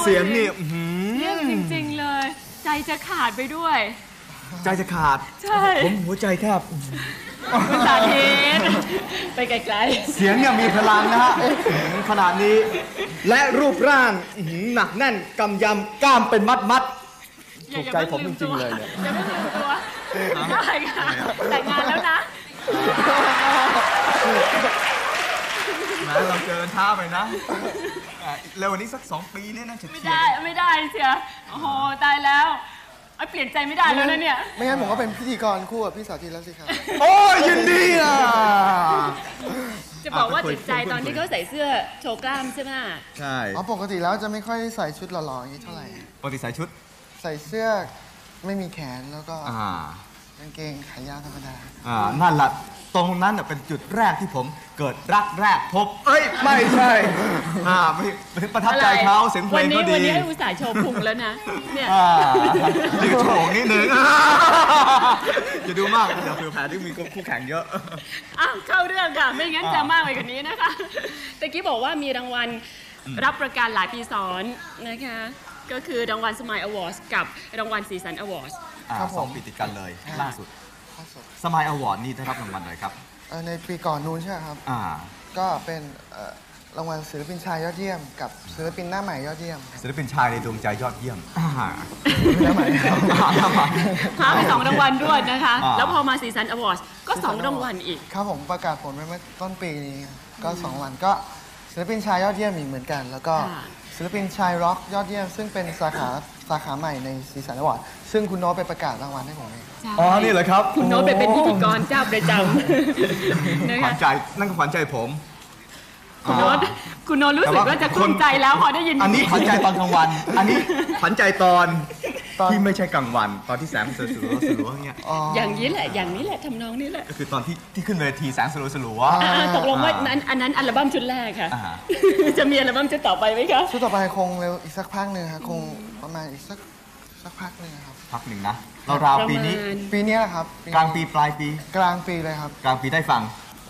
สียงนี่อื้อหือเรื่องจริงๆเลย ใจจะขาดไปด้วย ใจจะขาด ใช่ผมหัวใจแทบ คุณสาธิตไปไกลเสียงเนี่ยมีพลังนะฮะอื้อหือขนาดนี้ และรูปร่างอื้อหือหนักแน่นกำยำกล้ามเป็นมัดมัด ๆถูกใจผมจริงๆเลยเนี่ย อย่าเพิ่งลืมตัวได้ค่ะแต่งงานแล้วนะ นะเราเจอกันช้าไปนะอะเร็วกวันนี้สักสองปีเนี่ยนะเฉียดไม่เฉียได้ไม่ได้เชียโอ้โหตายแล้วไอ้ยเปลี่ยนใจไม่ได้แล้วนะเนี่ย ไม่งั้นผมก็เป็นพิธีกรคู่กับพี่สาธิตแล้วสิครับ โอ้ยยินดีอะ จะบอกว่าอะไปคุยจิตใจตอนที่เขาใส่เสื้อโชว์กล้ามใช่ไหมใช่อ๋อปกติแล้วจะไม่ค่อยใส่ชุดหล่อๆอย่างนี้เท่าไหร่ปกติใส่ชุด ใส่เสื้อไม่มีแขนแล้วก็อ่ากางเกงขายาวธรรมดา อ่านั่นแหละ ตรงนั้นน่ะเป็นจุดแรกที่ผมเกิดรักแรกพบ เอ้ย ไม่ใช่อ่าไม่ไม่ประทับใจเขาเสียงเพลงวันนี้เขาดีวันนี้ให้อุตส่าห์โชว์พุงแล้วนะเนี่ยอ่านี่ก็โฉงนิดนึงอ่าอย่าดูมากเดี๋ยวเผื่อแผลที่มีคู่แข่งเยอะ อ้าวเข้าเรื่องค่ะไม่งั้นจะมากไปกว่านี้นะคะตะกี้บอกว่ามีรางวัลรับประกันหลายปีซ้อนนะคะก็คือรางวัลสม i ยอวอร์ดกับรางวัลสีสัน Award อ่าครับผม สองปีติดกันเลยล่าสุดล่า สุด Smile Award นี่ได้รับรางวัลอะไรครับ เอ่อในปีก่อนนู้นใช่ไหมครับ อ่าก็เป็นเอ่อรางวัลศิลปินชายยอดเยี่ยม กับศิลปินหน้าใหม่ยอดเยี่ยมครับ ศิลปินชายในดวงใจยอดเยี่ยมอ่าหน้าใหม่ครับหน้าใหม่พาไปสองรางวัลด้วยนะคะ อ่า แล้วพอมาสีสัน Award ก็สองรางวัลอีก ครับผมประกาศผลไปเมื่อต้นปีนี้ครับก็สองวันก็ศิลปินชายยอดเยี่ยมอีกเหมือนกัน แล้วก็ค่ะ ศิลปินชายร็อกยอดเยี่ยมซึ่งเป็นสาขาสาขาใหม่ในสีสัน Award ซึ่งคุณโน้ตไปประกาศรางวัลให้ผมเองใช่อ๋อ นี่เหรอครับคุณโน้ตไปเป็นพิธีกรเจ้าประจำนะขวัคะญใจนั่นก็ขวัญใจผม คุณโน้ตคุณโน้ตรู้สึกว่าจะกลุ้มใจแล้วพอได้ยินอันนี้ขวัญใจตอนกลางวัน อันนี้ขวัญใจตอน ตอนที่ไม่ใช่กลางวันตอนที่แสงสลัวสลัวๆอย่างเงี้ยอ๋ออย่างนี้แหละอย่างนี้แหละทำนองนี้แหละก็คือตอนที่ที่ขึ้นเวทีแสงสลัวสลัวอ่าตกลงว่านั้นอันนั้นอัลบั้มชุดแรกค่ะอ่าจะมีอัลบั้มชุดต่อไปไหมคะชุดต่อไปคงเร็วอีกสักพักหนึ่งครับคงประมาณอีกสักสักพักหนึ่งครับพักหนึ่งนะเราราวๆปีนี้ประมาณปีนี้แหละครับ กลางปีปลายปี กลางปีเลยครับ กลางปีได้ฟัง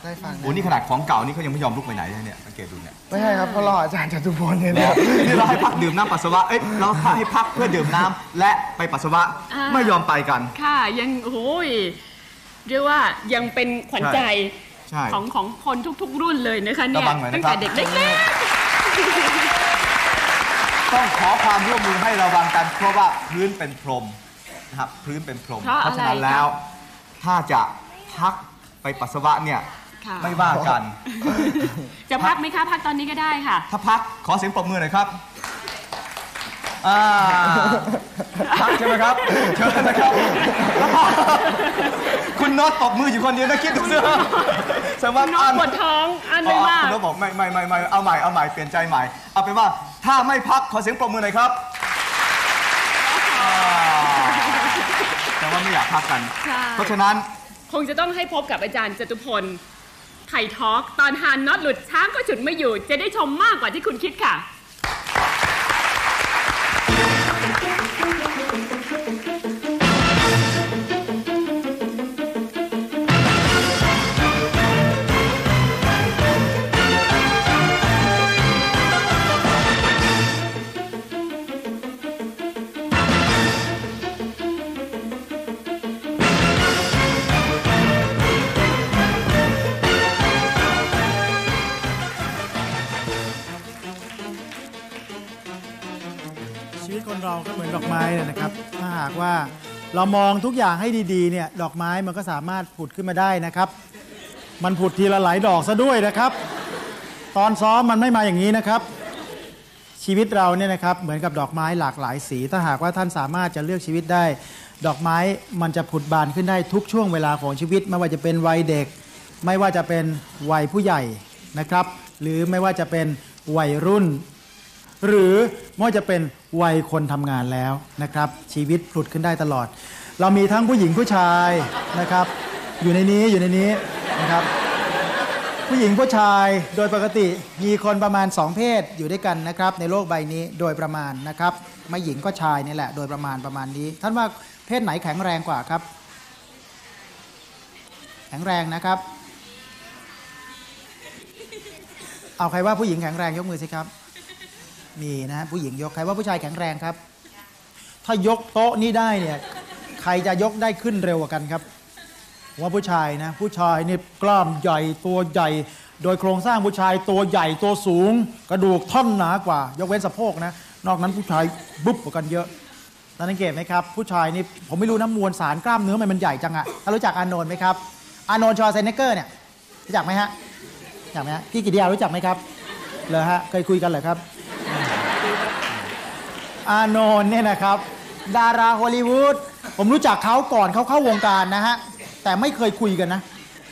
ได้ฟังโอ้นี่ขนาดของเก่านี่เขายังไม่ยอมลุกไปไหนเลยเนี่ยสังเกตดูเนี่ย ไม่ใช่ครับเพราะรออาจารย์จตุพลเนี่ยเนี่เนี่ยยนี่เราให้พักดื่มน้ำปัสสาวะ เอ้ยเราให้พักเพื่อดื่มน้ำและไปปัสสาวะอ่า ไม่ยอมไปกัน ค่ะยังโอ้ยเรียกว่ายังเป็นขวัญใจใช่ ของของคนทุกๆ รุ่นเลยนะคะเนี่ยระวังหน่อยนะครับตั้งแต่เด็กเล็กต้องขอความร่วมมือให้ระวังกัน เพราะว่าพื้นเป็นพรมนะครับพื้นเป็นพรมเพราะอะไรฉะนั้นแล้ว ถ้าจะพักไปปัสสาวะเนี่ย ค่ะไม่ว่ากัน จะพักไหมคะพักตอนนี้ก็ได้ค่ะ ถ้าพักขอเสียงปรบมือหน่อยครับอ่าพักใช่ไหมครับเชิญนะครับ คุณโน้ตตบมืออยู่คนเดียวนะคิดดูสิแสดงว่าน้องปวดท้องอันไม่มากคุณโน้ตบอกไม่ไม่ไม่ไม่เอาใหม่เอาใหม่เปลี่ยนใจใหม่ เอาเป็นว่าถ้าไม่พักขอเสียงปรบมือหน่อยครับอ่าแต่ว่าไม่อยากพักกันใช่เพราะฉะนั้น คงจะต้องให้พบกับอาจารย์จตุพล ไทย Talk ตอนฮาน็อตหลุดช้างก็ฉุดไม่อยู่ จะได้ชมมากกว่าที่คุณคิดค่ะ เราก็เหมือนดอกไม้เลยนะครับ ถ้าหากว่าเรามองทุกอย่างให้ดีๆเนี่ยดอกไม้มันก็สามารถผุดขึ้นมาได้นะครับ มันผุดทีละหลายดอกซะด้วยนะครับ ตอนซ้อมมันไม่มาอย่างนี้นะครับ ชีวิตเราเนี่ยนะครับเหมือนกับดอกไม้หลากหลายสี ถ้าหากว่าท่านสามารถจะเลือกชีวิตได้ ดอกไม้มันจะผุดบานขึ้นได้ทุกช่วงเวลาของชีวิต ไม่ว่าจะเป็นวัยเด็ก ไม่ว่าจะเป็นวัยผู้ใหญ่นะครับ หรือไม่ว่าจะเป็นวัยรุ่น หรือไม่ว่าจะเป็นวัยคนทำงานแล้วนะครับ ชีวิตผลุดขึ้นได้ตลอด เรามีทั้งผู้หญิงผู้ชายนะครับ อยู่ในนี้อยู่ในนี้นะครับ ผู้หญิงผู้ชายโดยปกติมีคนประมาณ 2 เพศอยู่ด้วยกันนะครับ ในโลกใบนี้โดยประมาณนะครับ ไม่หญิงก็ชายนี่แหละ โดยประมาณประมาณนี้ ท่านว่าเพศไหนแข็งแรงกว่าครับ แข็งแรงนะครับ เอาใครว่าผู้หญิงแข็งแรงยกมือสิครับ มีนะผู้หญิงยกใครว่าผู้ชายแข็งแรงครับ ถ้ายกโต๊ะนี้ได้เนี่ยใครจะยกได้ขึ้นเร็วกว่ากันครับ ว่าผู้ชายนะ ผู้ชายนี่กล้ามใหญ่ตัวใหญ่ โดยโครงสร้างผู้ชายตัวใหญ่ตัวสูง กระดูกท่อนหนากว่า ยกเว้นสะโพกนะ นอกนั้นผู้ชายบุ๊บกว่ากันเยอะท่นสังเกตไหมครับ ผู้ชายนี่ผมไม่รู้นะมวลสารกล้ามเนื้อมันมันใหญ่จังอะถ้ารู้จักอานนท์ไหมครับ อานนท์ชอเซนเนเกอร์เนี่ยรู้จักไหมฮะรู้จักไหมฮะพี่กิติยารู้จักไหมครับเหรอฮะเคยคุยกันเหรอครับ อานนท์เนี่ยนะครับ ดาราฮอลลีวูดผมรู้จักเขาก่อนเขาเข้าวงการนะฮะ แต่ไม่เคยคุยกันนะ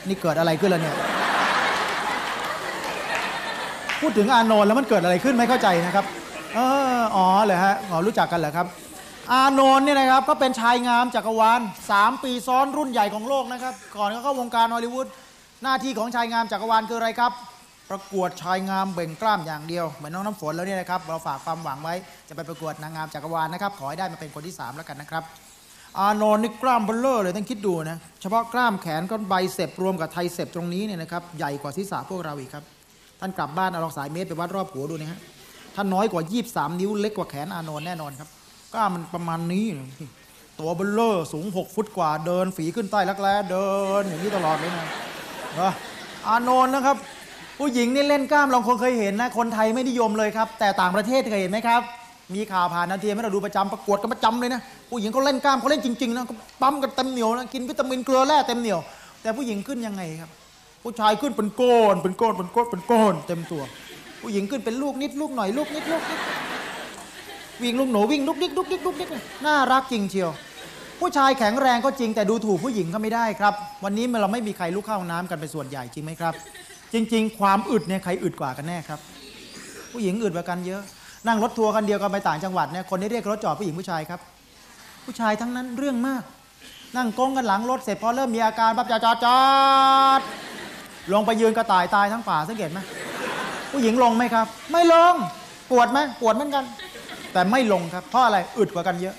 นี่เกิดอะไรขึ้นแล้วเนี่ย พูดถึงอานนท์แล้วมันเกิดอะไรขึ้นไม่เข้าใจนะครับเอออ๋อเหรอฮะอ๋อรู้จักกันเหรอครับ อานนท์เนี่ยนะครับก็เป็นชายงามจักรวาล3ปีซ้อนรุ่นใหญ่ของโลกนะครับ ก่อนเขาเข้าวงการฮอลลีวูดหน้าที่ของชายงามจักรวาลคืออะไรครับ ประกวดชายงามเบ่งกล้ามอย่างเดียว เหมือนน้องน้ำฝนแล้วเนี่ยนะครับ เราฝากความหวังไว้จะไปประกวดนางงามจักรวาลนะครับ ขอให้ได้มาเป็นคนที่ 3 แล้วกันนะครับ อานนท์นี่กล้ามเบลเลอร์เลยต้องคิดดูนะ เฉพาะกล้ามแขนก็ใบเสพรวมกับไทเสพตรงนี้เนี่ยนะครับใหญ่กว่าศีรษะพวกเราอีกครับ ท่านกลับบ้านเอาลองสายเมตรไปวัดรอบหัวดูนะฮะ ท่านน้อยกว่า 23 นิ้วเล็กกว่าแขนอานนท์แน่นอนครับ กล้ามมันประมาณนี้ตัวเบ้อเร่อสูง 6 ฟุตกว่าเดินฝีขึ้นใต้รักแร้เดินอย่างนี้ตลอดเลยนะอออานนท์นะครับ ผู้หญิงนี่เล่นกล้ามเราคงเคยเห็นนะ คนไทยไม่นิยมเลยครับ แต่ต่างประเทศเคยเห็นไหมครับ มีข่าวผ่านทีวีให้เราดูประจำประกวดกันประจำเลยนะ ผู้หญิงเขาเล่นกล้ามเขาเล่นจริงๆนะเขาปั๊มกันเต็มเหนียวนะ กินวิตามินเกลือแร่เต็มเหนียว แต่ผู้หญิงขึ้นยังไงครับ ผู้ชายขึ้นเป็นก้อนเป็นก้อนเป็นก้อนเป็นก้อนเต็มตัว ผู้หญิงขึ้นเป็นลูกนิดลูกหน่อยลูกนิดลูกนิดวิ่งลูกหนูวิ่งลูกดิ๊กลูกดิ๊กลูกดิ๊กน่ารักจริงเชียว ผู้ชายแข็งแรงก็จริงแต่ดูถูกผู้หญิงก็ไม่ได้ครับ วันนี้เราไม่มีใครลุกเข้าห้องน้ำกันเป็นส่วนใหญ่จริงไหมครับ จริง ๆ ความอึดเนี่ยใครอึดกว่ากันแน่ครับ ผู้หญิงอึดกว่ากันเยอะ นั่งรถทัวร์กันเดียวกันไปต่างจังหวัดเนี่ยคนที่เรียกรถจอดผู้หญิงผู้ชายครับ ผู้ชายทั้งนั้นเรื่องมาก นั่งกงกันหลังรถเสร็จพอเริ่มมีอาการปั๊บจอดจอดจอดลงไปยืนกระต่ายตายทั้งป่าสังเกตไหมผู้หญิงลงไหมครับ ไม่ลงปวดไหมปวดเหมือนกัน แต่ไม่ลงครับเพราะอะไรอึดกว่ากันเยอะ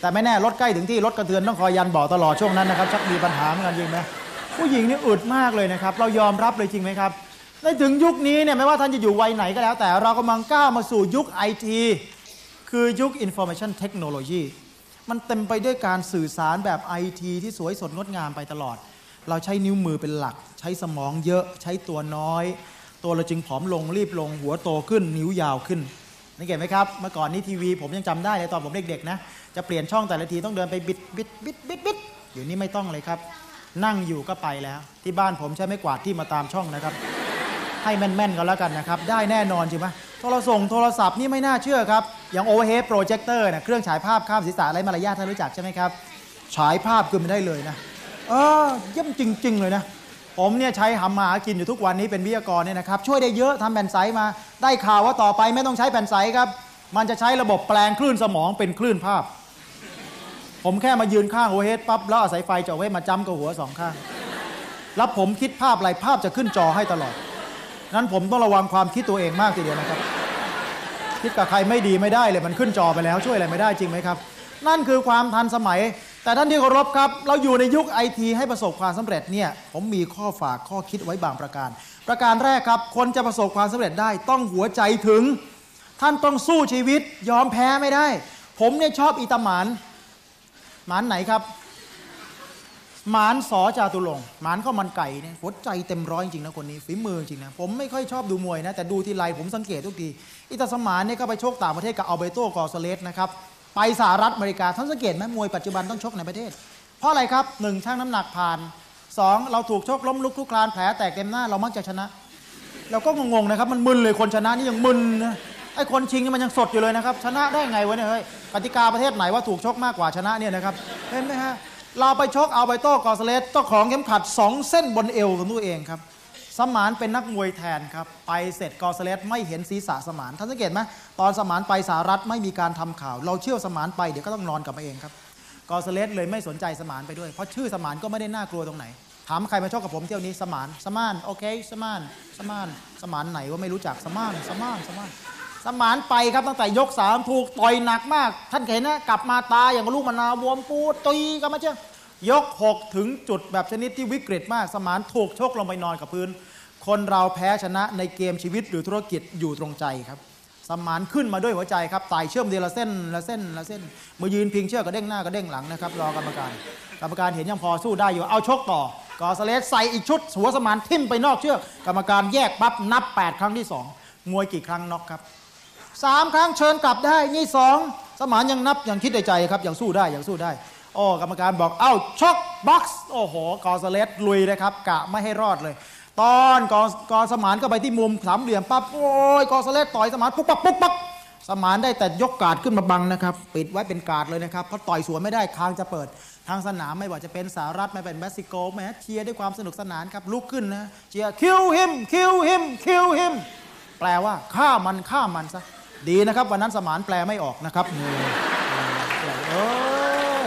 แต่ไม่แน่รถใกล้ถึงที่รถกระเทือนต้องคอยยันบ่อตลอดช่วงนั้นนะครับชักมีปัญหาเหมือนกันจริงไหม ผู้หญิงนี่อึดมากเลยนะครับ เรายอมรับเลยจริงไหมครับในถึงยุคนี้เนี่ยไม่ว่าท่านจะอยู่วัยไหนก็แล้ว แต่เรากำลังก้าวมาสู่ยุคไอทีคือยุค Information Technology มันเต็มไปด้วยการสื่อสารแบบไอทีที่สวยสดงดงามไปตลอด เราใช้นิ้วมือเป็นหลัก ใช้สมองเยอะใช้ตัวน้อย ตัวเราจึงผอมลงรีบลงหัวโตขึ้น นิ้วยาวขึ้นนี่เห็นไหมครับ เมื่อก่อนนี้ทีวี ผมยังจำได้เลยตอนผมเด็กๆนะจะเปลี่ยนช่องแต่ละทีต้องเดินไปบิดบิดบิดบิดบิดเดี๋ยวนี้ไม่ต้องเลยครับ นั่งอยู่ก็ไปแล้ว ที่บ้านผมใช้ไม่กวาดที่มาตามช่องนะครับ ให้แม่นๆกันแล้วกันนะครับ ได้แน่นอนใช่ไหมโทรส่งโทรศัพท์นี่ไม่น่าเชื่อครับ อย่าง overhead projector นะเครื่องฉายภาพข้ามศีรษะไร้มารยาทท่านรู้จักใช่ไหมครับฉายภาพขึ้นมาได้เลยนะเออเยี่ยมจริง ๆ เลยนะผมเนี่ยใช้ทำมาหากินอยู่ทุกวันนี้เป็นวิทยากรเนี่ยนะครับช่วยได้เยอะทำแผ่นใสมา ได้ข่าวว่าต่อไปไม่ต้องใช้แผ่นใสครับ มันจะใช้ระบบแปลงคลื่นสมองเป็นคลื่นภาพ ผมแค่มายืนข้างโอเวเฮดปั๊บแล้วเอาสายไฟจ่อไว้มาจ้ำกับหัวสองข้างแล้วผมคิดภาพอะไรภาพจะขึ้นจอให้ตลอด นั้นผมต้องระวังความคิดตัวเองมากทีเดียวนะครับ คิดกับใครไม่ดีไม่ได้เลยมันขึ้นจอไปแล้วช่วยอะไรไม่ได้จริงไหมครับ นั่นคือความทันสมัย แต่ท่านที่เคารพครับ เราอยู่ในยุคไอทีให้ประสบความสำเร็จเนี่ย ผมมีข้อฝากข้อคิดไว้บางประการ ประการแรกครับคนจะประสบความสำเร็จได้ต้องหัวใจถึง ท่านต้องสู้ชีวิตยอมแพ้ไม่ได้ ผมเนี่ยชอบอีตาหมาน หมานไหนครับหมานสอจาตุลงหมานข้าวมันไก่เนี่ยหัวใจเต็มร้อยจริงๆนะคนนี้ฝีมือจริงนะผมไม่ค่อยชอบดูมวยนะแต่ดูทีไรผมสังเกตทุกทีอิตาสมานเนี่ยก็ไปชกต่างประเทศกับอัลเบโตกอร์ซเลสนะครับไปสหรัฐอเมริกาท่านสังเกตไหมมวยปัจจุบันต้องชกในประเทศ เพราะอะไรครับหนึ่งช่างน้ำหนักผ่านสองเราถูกชกล้มลุกคลุกคลานแผลแตกเต็มหน้าเรามักจะชนะ เราก็งงๆนะครับมันมึนเลยคนชนะนี่ยังมึนนะ อ้คนชิงมันยังสดอยู่เลยนะครับ ชนะได้ไงวะเนี่ยเฮ้ยกติกาประเทศไหนว่าถูกชกมากกว่าชนะเนี่ยนะครับเห็นไหมฮะเราไปชกเอาไปโต้กอสเลสเจ้าของเข็มขัด 2 เส้นบนเอวของตัวเองครับสมานเป็นนักมวยแทนครับ ไปเสร็จกอสเลสไม่เห็นศีรษะสมานท่านสังเกตไหมตอนสมานไปสหรัฐไม่มีการทำข่าว เราเชื่อสมานไปเดี๋ยวก็ต้องนอนกลับมาเองครับกอสเลสเลยไม่สนใจสมานไปด้วย เพราะชื่อสมานก็ไม่ได้น่ากลัวตรงไหน ถามใครมาชกกับผมเที่ยวนี้สมาน สมานโอเค สมาน สมาน สมานไหนว่าไม่รู้จักสมาน สมาน สมาน สมานไปครับตั้งแต่ยกสามถูกต่อยหนักมาก ท่านเห็นนะกลับมาตาอย่างลูกมะนาวบวมปูดตีกันมาเจ้ายกหกถึงจุดแบบชนิดที่วิกฤตมาก สมานถูกชกลงไปนอนกับพื้น คนเราแพ้ชนะในเกมชีวิตหรือธุรกิจอยู่ตรงใจครับ สมานขึ้นมาด้วยหัวใจครับไต่เชื่อมเดียวละเส้นละเส้นละเส้นมือยืนพิงเชือกกระเด้งหน้ากระเด้งหลังนะครับรอกรรมการกรรมการเห็นยังพอสู้ได้อยู่เอาชกต่อกอสเลสใส่อีกชุดหัวสมานทิ่มไปนอกเชือกกรรมการแยกปั๊บนับ 8 ครั้งที่ 2 มวยกี่ครั้งน็อกครับ สามครั้งเชิญกลับได้นี่สองสมานยังนับยังคิดในใจครับยังสู้ได้ยังสู้ได้โอ้กรรมการบอกเอ้าชก box โอ้โหกอสเลสลุยนะครับกะไม่ให้รอดเลย ตอนกอกอสมานก็ไปที่มุมสามเหลี่ยมปั๊บโอ้ยกอสเลสต่อยสมานปุ๊บปั๊บปุ๊บปั๊บสมานได้แต่ยกการ์ดขึ้นมาบังนะครับ ปิดไว้เป็นการ์ดเลยนะครับเพราะต่อยสวนไม่ได้คางจะเปิดทางสนามไม่ว่าจะเป็นสหรัฐไม่เป็นเม็กซิโกแหมเชียร์ด้วยความสนุกสนานครับลุกขึ้นนะเชียร์ kill him kill him kill him แปลว่าฆ่ามันฆ่ามันซะ ดีนะครับ วันนั้นสมานแปลไม่ออกนะครับเอ้ย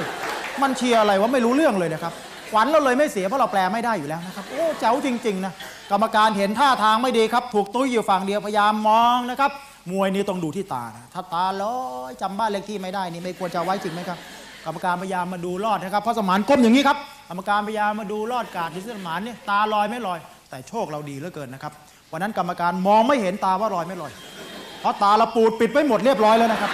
มันเชียร์อะไรวะไม่รู้เรื่องเลยนะครับขวัญเราเลยไม่เสียเพราะเราแปลไม่ได้อยู่แล้วนะครับโอ้แจ๋วจริง ๆ นะกรรมการเห็นท่าทางไม่ดีครับ ถูกตุ้ยอยู่ฝั่งเดียวพยายามมองนะครับ มวยนี่ต้องดูที่ตานะถ้าตาลอยจำบ้านเลขที่ไม่ได้นี่ไม่ควรจะไว้จริงไหมครับกรรมการพยายามมาดูลอดนะครับเพราะสมานก้มอย่างนี้ครับกรรมการพยายามมาดูรอดการที่สมานเนี่ยตาลอยไม่ลอย แต่โชคเราดีเหลือเกินนะครับวันนั้นกรรมการมองไม่เห็นตาว่าลอยไม่ลอย เพราะตาเราปูดปิดไว้หมดเรียบร้อยแล้วนะครับ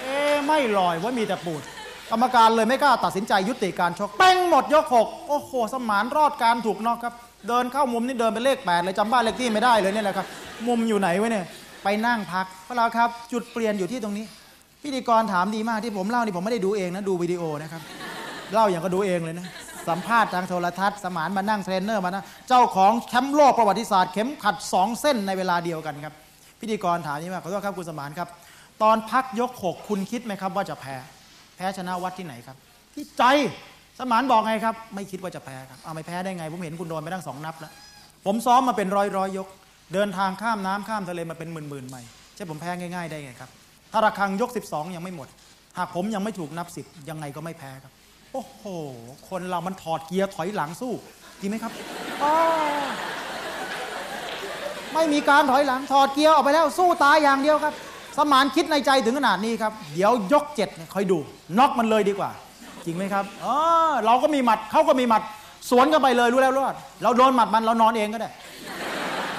เอ๊ไม่ลอยว่ามีแต่ปูด กรรมการเลยไม่กล้าตัดสินใจยุติการชกแป้งหมดยกหกโอ้โหสมานรอดการถูกนอกครับ เดินเข้ามุมนี่เดินเป็นเลขแปดเลยจำบ้านเลขที่ไม่ได้เลยเนี่ยแหละครับ มุมอยู่ไหนไวะเนี่ย ไปนั่งพักพวกเราครับ จุดเปลี่ยนอยู่ที่ตรงนี้ พิธีกรถามดีมากที่ผมเล่านี่ผมไม่ได้ดูเองนะดูวิดีโอนะครับเล่าอย่างกะดูเองเลยนะสัมภาษณ์ทางโทรทัศน์สมานมานั่งเทรนเนอร์มานะเจ้าของแชมป์โลกประวัติศาสตร์เข็มขัดสองเส้นในเวลาเดียวกันครับ พิธีกรถามนี้มาขอโทษครับคุณสมานครับ ตอนพักยกหกคุณคิดไหมครับ ว่าจะแพ้ แพ้ชนะวัดที่ไหนครับ ที่ใจสมานบอกไงครับ ไม่คิดว่าจะแพ้ครับเอาไม่แพ้ได้ไง ผมเห็นคุณโดนไปตั้งสองนับแล้วผมซ้อมมาเป็นร้อยร้อยยก เดินทางข้ามน้ำข้ามทะเลมาเป็นหมื่นหมื่นใหม่ใช่ผมแพ้ง่ายๆได้ไงครับถ้าระฆังยก 12 ยังไม่หมด หากผมยังไม่ถูกนับสิบยังไงก็ไม่แพ้ครับ โอ้โห คนเรามันถอดเกียร์ถอยหลังสู้จริงไหมครับอ้อ ไม่มีการถอยหลังถอดเกียร์ออกไปแล้วสู้ตายอย่างเดียวครับ สมานคิดในใจถึงขนาดนี้ครับ เดี๋ยวยกเจ็ดเนี่ยคอยดูน็อกมันเลยดีกว่า จริงไหมครับเออเราก็มีหมัดเขาก็มีหมัดสวนกันไปเลยรู้แล้วรอดเราโดนหมัดมันเรานอนเองก็ได้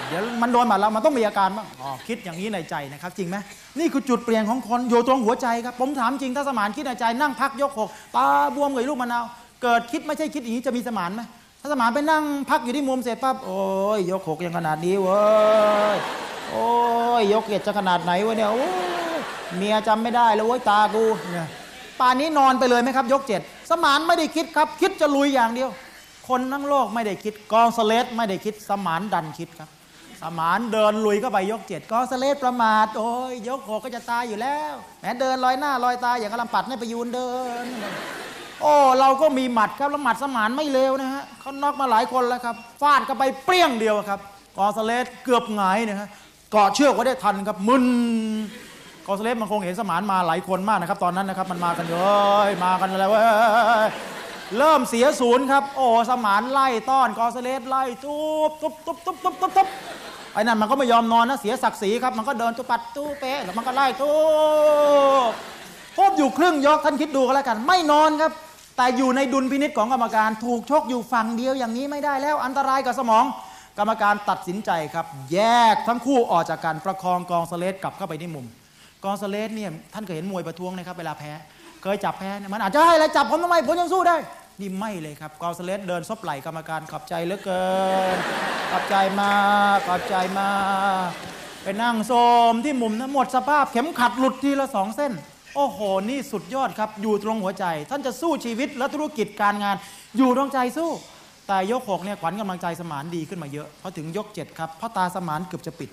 เดี๋ยวมันโดนหมัดเรามันต้องมีอาการบ้างอ๋อคิดอย่างนี้ในใจนะครับ จริงไหมนี่คือจุดเปลี่ยนของคนอยู่ตรงหัวใจครับผมถามจริงถ้าสมานคิดในใจนั่งพักยกหกตาบวมกับลูกมะนาวเกิดคิดไม่ใช่คิดอย่างนี้จะมีสมานไหม ถ้าสมานไปนั่งพักอยู่ที่มุมเสร็จปั๊บโอ้ยยกหกยังขนาดนี้เว้ยโอ้ยยกเกียรจะขนาดไหนวะเนี่ยโอ้ยเมียจำไม่ได้แล้วเว้ยตากูเนี่ยป่านนี้นอนไปเลยไหมครับ ยกเจ็ดสมานไม่ได้คิดครับ คิดจะลุยอย่างเดียว คนทั้งโลกไม่ได้คิดกองสเลสไม่ได้คิดสมานดันคิดครับ สมานเดินลุยเข้าไปยกเจ็ดกองสเลสประมาทโอ้ยยกหกก็จะตายอยู่แล้วแหมเดินลอยหน้าลอยตาอย่างกำลังปัดให้ปยูนเดิน โอ้เราก็มีหมัดครับแล้วหมัดสมานไม่เลวนะฮะเขาน็อกมาหลายคนแล้วครับฟาดเข้าไปเปรี้ยงเดียวครับกอสเลสเกือบหงายนะฮะเกาะเชือกไว้ได้ทันครับมึนกอสเลฟมันคงเห็นสมานมาหลายคนมากนะครับ ตอนนั้นนะครับมันมากันเยอะมากันอะไรเว้ยเริ่มเสียศูนย์ครับ โอ้สมานไล่ต้อนกอสเลฟไล่ทุบทุบทุบทุบทุบทุบทุบไอ้นั่นมันก็ไม่ยอมนอนนะเสียศักดิ์ศรีครับมันก็เดินตุปัดตู้เป๊ะแล้วมันก็ไล่ทุบทุบอยู่ครึ่งยกท่านคิดดูก็แล้วกัน ไม่นอนครับ แต่อยู่ในดุลพินิษของกรรมการถูกชกอยู่ฝั่งเดียวอย่างนี้ไม่ได้แล้วอันตรายกับสมอง กรรมการตัดสินใจครับ แยกทั้งคู่ออกจากกันประคองกองสเลสกลับเข้าไปที่มุม กองสเลสเนี่ยท่านเคยเห็นมวยประท้วงนะครับเวลาแพ้ เคยจับแพ้เนี่ยมันอาจจะให้อะไรจับผมทำไมผมยังสู้ได้นี่ไม่เลยครับกองสเลสเดินซบไหล่กรรมการขอบใจเหลือเกินขอบใจมากขอบใจมาไปนั่งโซมที่มุมนะหมดสภาพเข็มขัดหลุดทีละสองเส้น โอ้โห นี่สุดยอดครับ อยู่ตรงหัวใจ ท่านจะสู้ชีวิตและธุรกิจการงาน อยู่ตรงใจสู้ แต่ยกหกเนี่ยขวัญกำลังใจสมานดีขึ้นมาเยอะพอถึงยกเจ็ดครับเพราะตาสมานเกือบจะปิด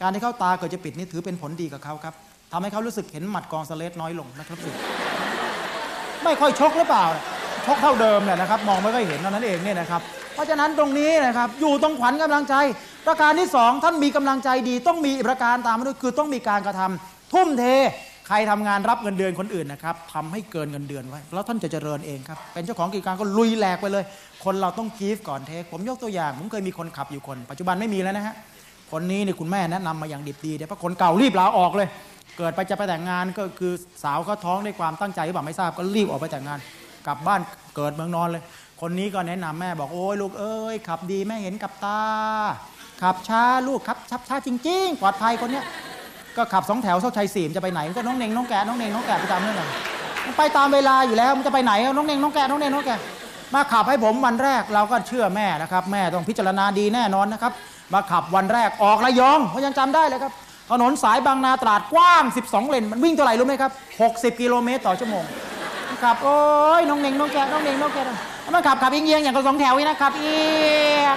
การที่เข้าตาเกิดจะปิดนี่ถือเป็นผลดีกับเขาครับทำให้เขารู้สึกเห็นหมัดกองสเลสน้อยลงนะครับสิไม่ค่อยชกหรือเปล่า ชกเท่าเดิมเนี่ยนะครับ มองไม่ค่อยเห็นเท่านั้นเองเนี่ยนะครับ เพราะฉะนั้นตรงนี้นะครับ อยู่ตรงขวัญกำลังใจ ประการที่สองท่านมีกำลังใจดี ต้องมีประการตามมาด้วยคือต้องมีการกระทำทุ่มเท รทำงานรับเงินเดือนคนอื่นนะครับทำให้เกินเงินเดือนไว้ แล้วท่านจะเจริญเองครับ เป็นเจ้าของกิจการก็ลุยแหลกไปเลย คนเราต้องกีฟก่อนเทค ผมยกตัวอย่าง ผมเคยมีคนขับอยู่คน ปัจจุบันไม่มีแล้วนะฮะ คนนี้นี่คุณแม่แนะนำมาอย่างดิบดีเดี๋ยวเพราะคนเก่ารีบลาออกเลย เกิดไปจะไปแต่งงานก็คือสาวเขาท้องด้วยความตั้งใจหรือเปล่าไม่ทราบก็รีบออกไปแต่งงาน กลับบ้านเกิดเมืองนอนเลย คนนี้ก็แนะนำแม่บอกโอ้ยลูกเอ้ยขับดีแม่เห็นกับตาขับช้าลูกขับช้าช้าจริง ๆ ปลอดภัยคนเนี้ย ก็ขับสองแถวโชคชัยสี่มันจะไปไหนก็น้องเน่งน้องแกะน้องเน่งน้องแกะไปตามเรื่องอะไรมันไปตามเวลาอยู่แล้วมันจะไปไหนน้องเน่งน้องแกะน้องเน่งน้องแกะมาขับให้ผมวันแรกเราก็เชื่อแม่นะครับ แม่ต้องพิจารณาดีแน่นอนนะครับ มาขับวันแรกออกระยองเพราะยังจำได้เลยครับถนนสายบางนาตราดกว้าง 12 เลนมันวิ่งเท่าไหร่รู้ไหมครับ 60 กิโลเมตรต่อชั่วโมงขับโอ้ยน้องเน่งน้องแกะน้องเน่งน้องแกะมันขับขับเอียงๆอย่างกับสองแถวนี่นะครับเอียง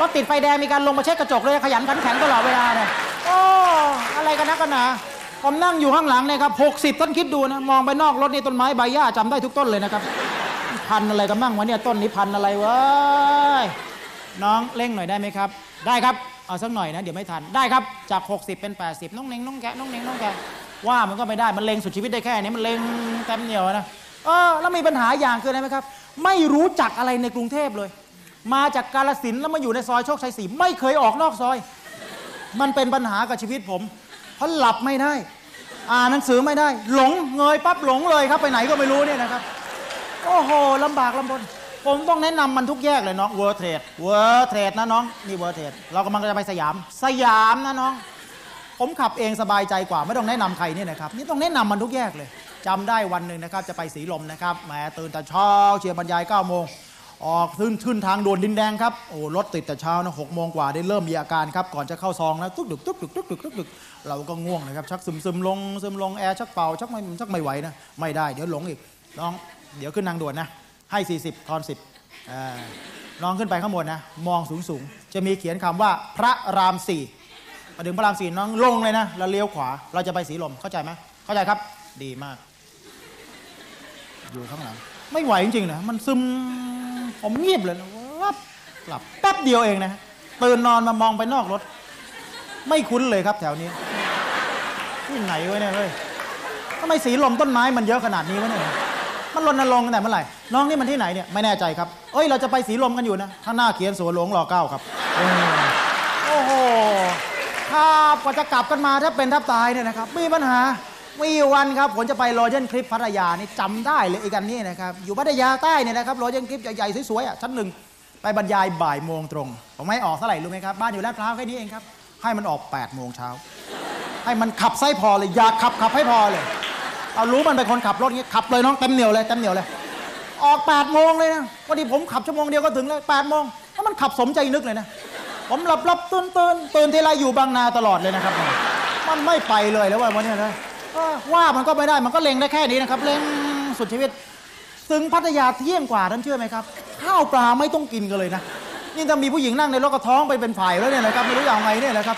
รถติดไฟแดงมีการลงมาเช็ดกระจกเลยขยันขันแข็งตลอดเวลาเนี่ยโอ้อะไรกันนะกันนะผมนั่งอยู่ข้างหลังเนี่ยครับหกสิบต้นคิดดูนะมองไปนอกรถนี่ต้นไม้ใบหญ้าจำได้ทุกต้นเลยนะครับ พันธุ์อะไรกันบ้างวะเนี่ยต้นนี้พันธุ์อะไรเว้ยน้องเร่งหน่อยได้ไหมครับ ได้ครับเอาสักหน่อยนะเดี๋ยวไม่ทันได้ครับจาก 60 เป็น 80 น้องเน่งน้องแกะน้องเน่งน้องแกะว่ามันก็ไม่ได้มันเล็งสุดชีวิตได้แค่นี้มันเล็งเต็มเหนียวนะเออแล้วมีปัญหาอย่างคืออะไรไหมครับ ไม่รู้จักอะไรในกรุงเทพเลย มาจากกาลสินแล้วมาอยู่ในซอยโชคชัยสี่ไม่เคยออกนอกซอย มันเป็นปัญหากับชีวิตผมเพราะหลับไม่ได้ อ่านหนังสือไม่ได้ หลงเงยปั๊บหลงเลยครับไปไหนก็ไม่รู้เนี่ยนะครับ โอ้โหลำบากลำบน ผมต้องแนะนำมันทุกแยกเลยน้อง World Trade World Trade นะน้องนี่ World Trade เรากำลังจะไปสยาม สยามนะน้อง ผมขับเองสบายใจกว่า ไม่ต้องแนะนำใครเนี่ยนะครับนี่ต้องแนะนำมันทุกแยกเลยจำได้วันหนึ่งนะครับจะไปสีลมนะครับแหมตื่นแต่เช้าเชียร์บรรยาย9ก้าโมง ออกขึ้นขึ้นทางด่วนดินแดงครับโอ้รถติดแต่เช้านะหกโมงกว่าได้เริ่มมีอาการครับก่อนจะเข้าซองแล้วตุ๊กดึกตุ๊กดึกตุ๊กดึกตุ๊กดึกเราก็ง่วงนะครับชักซึมซึมลงซึมลงแอร์ชักเป่าชักไม่ชักไม่ไหวนะไม่ได้เดี๋ยวหลงอีกน้องเดี๋ยวขึ้นทางด่วนนะให้ 40 ทอน 10น้องขึ้นไปข้างบนนะมองสูงสูงๆจะมีเขียนคำว่าพระรามสี่มาถึงพระรามสี่น้องลงเลยนะแล้วเลี้ยวขวาเราจะไปสีลมเข้าใจไหมเข้าใจครับ ดีมาก อยู่ข้างหลังไม่ไหวจริงๆนะมันซึม ผมเงียบเลยวับหลับแป๊บเดียวเองนะตื่นนอนมามองไปนอกรถ ไม่คุ้นเลยครับแถวนี้ที่ไหนวะเนี่ยเฮ้ยทำไมสีลมต้นไม้มันเยอะขนาดนี้วะเนี่ยมันรณรงค์ตั้งแต่เมื่อไหร่น้องนี่มันที่ไหนเนี่ยไม่แน่ใจครับ เอ้ยเราจะไปสีลมกันอยู่นะข้างหน้าเขียนสวนหลวงรอเก้าครับโอ้โหครับกว่าจะกลับกันมาถ้าเป็นทับตายเนี่ยนะครับมีปัญหา มีวันครับผมจะไปโรเจนคลิปพัทยานี่จำได้เลยอีกันนี้นะครับอยู่พัทยาใต้เนี่ยนะครับโรเจนคลิปใหญ่ๆสวยๆอะชั้นหนึ่งไปบรรยายบ่ายโมงตรง ผมให้ออกเท่าไหร่รู้ไหมครับ บ้านอยู่ลาดพร้าวแค่นี้เองครับ ให้มันออก8ปดโมงเช้า ให้มันขับไส้พอเลย อยากขับขับให้พอเลย เอารู้มันเป็นคนขับรถงี้ขับเลยน้องเต็มเหนียวเลยเต็มเหนียวเลย ออก8ปดโมงเลยนะพอดีผมขับชั่วโมงเดียวก็ถึงเลยแปดโมงแล้วมันขับสมใจนึกเลยนะ ผมหลับหลับตื่นตื่นตื่นทีไรอยู่บางนาตลอดเลยนะครับ มันไม่ไปเลยแล้วว่าวันนี้นะ ว่ามันก็ไม่ได้มันก็เล็งได้แค่นี้นะครับเล็งสุดชีวิตถึงพัทยาเที่ยงกว่าท่านเชื่อไหมครับ ข้าวปลาไม่ต้องกินกันเลยนะนี่ถ้ามีผู้หญิงนั่งในรถกระท้องไปเป็นฝ่ายแล้วเนี่ยนะครับไม่รู้จะเอาไงเนี่ยนะครับ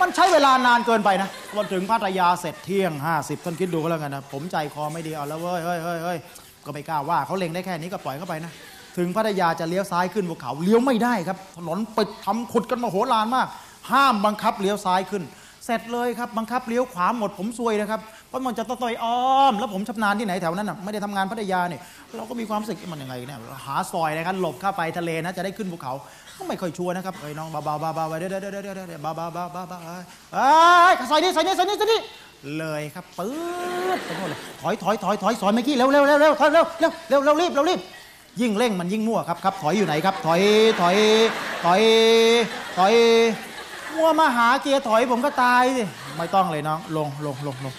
มันใช้เวลานานเกินไปนะวันถึงพัทยาเสร็จเที่ยง 50ท่านคิดดูก็แล้วกันนะผมใจคอไม่ดีเอาแล้วเว้ยเฮ้ยเฮ้ยเฮ้ยก็ไม่กล้าว่าเขาเล็งได้แค่นี้ก็ปล่อยเข้าไปนะถึงพัทยาจะเลี้ยวซ้ายขึ้นภูเขาเลี้ยวไม่ได้ครับ ถนนปิดทำขุดกันมาโหฬารมาก ห้ามบังคับเลี้ยวซ้ายขึ้น เสร็จเลยครับบังคับเลี้ยวขวาหมดผมซวยนะครับเพราะมันจะต่อยอ้อม แล้วผมชำนาญที่ไหนแถวนั้นน่ะไม่ได้ทำงานพัทยาเนี่ยเราก็มีความรู้สึกมันยังไงเนี่ยหาซอยนะครับหลบเข้าไปทะเลนะจะได้ขึ้นภูเขาก็ไม่ค่อยชัวร์นะครับเอ้ยน้องเบาๆเบาๆเดี๋ยวเดี๋ยวเดี๋ยวเดี๋ยวเดี๋ยวเบาๆเบาๆเบาๆเบาๆเอ้ยซอยนี้ซอยนี้ซอยนี้ซอยนี้เลยครับปื๊ดไปโน่นเลยถอยถอยถอยถอยซอยเมื่อกี้เร็วเร็วเร็วเร็วถอยเร็วเร็วเร็วเร็วรีบเร็วรีบยิ่งเร่งมันยิ่งมั่วครับครับถอยอยู่ไหนครับ ถอยถอยถอยถอย มัวมาหาเกียร์ถอยผมก็ตายสิไม่ต้องเลยน้องลงลงลงลง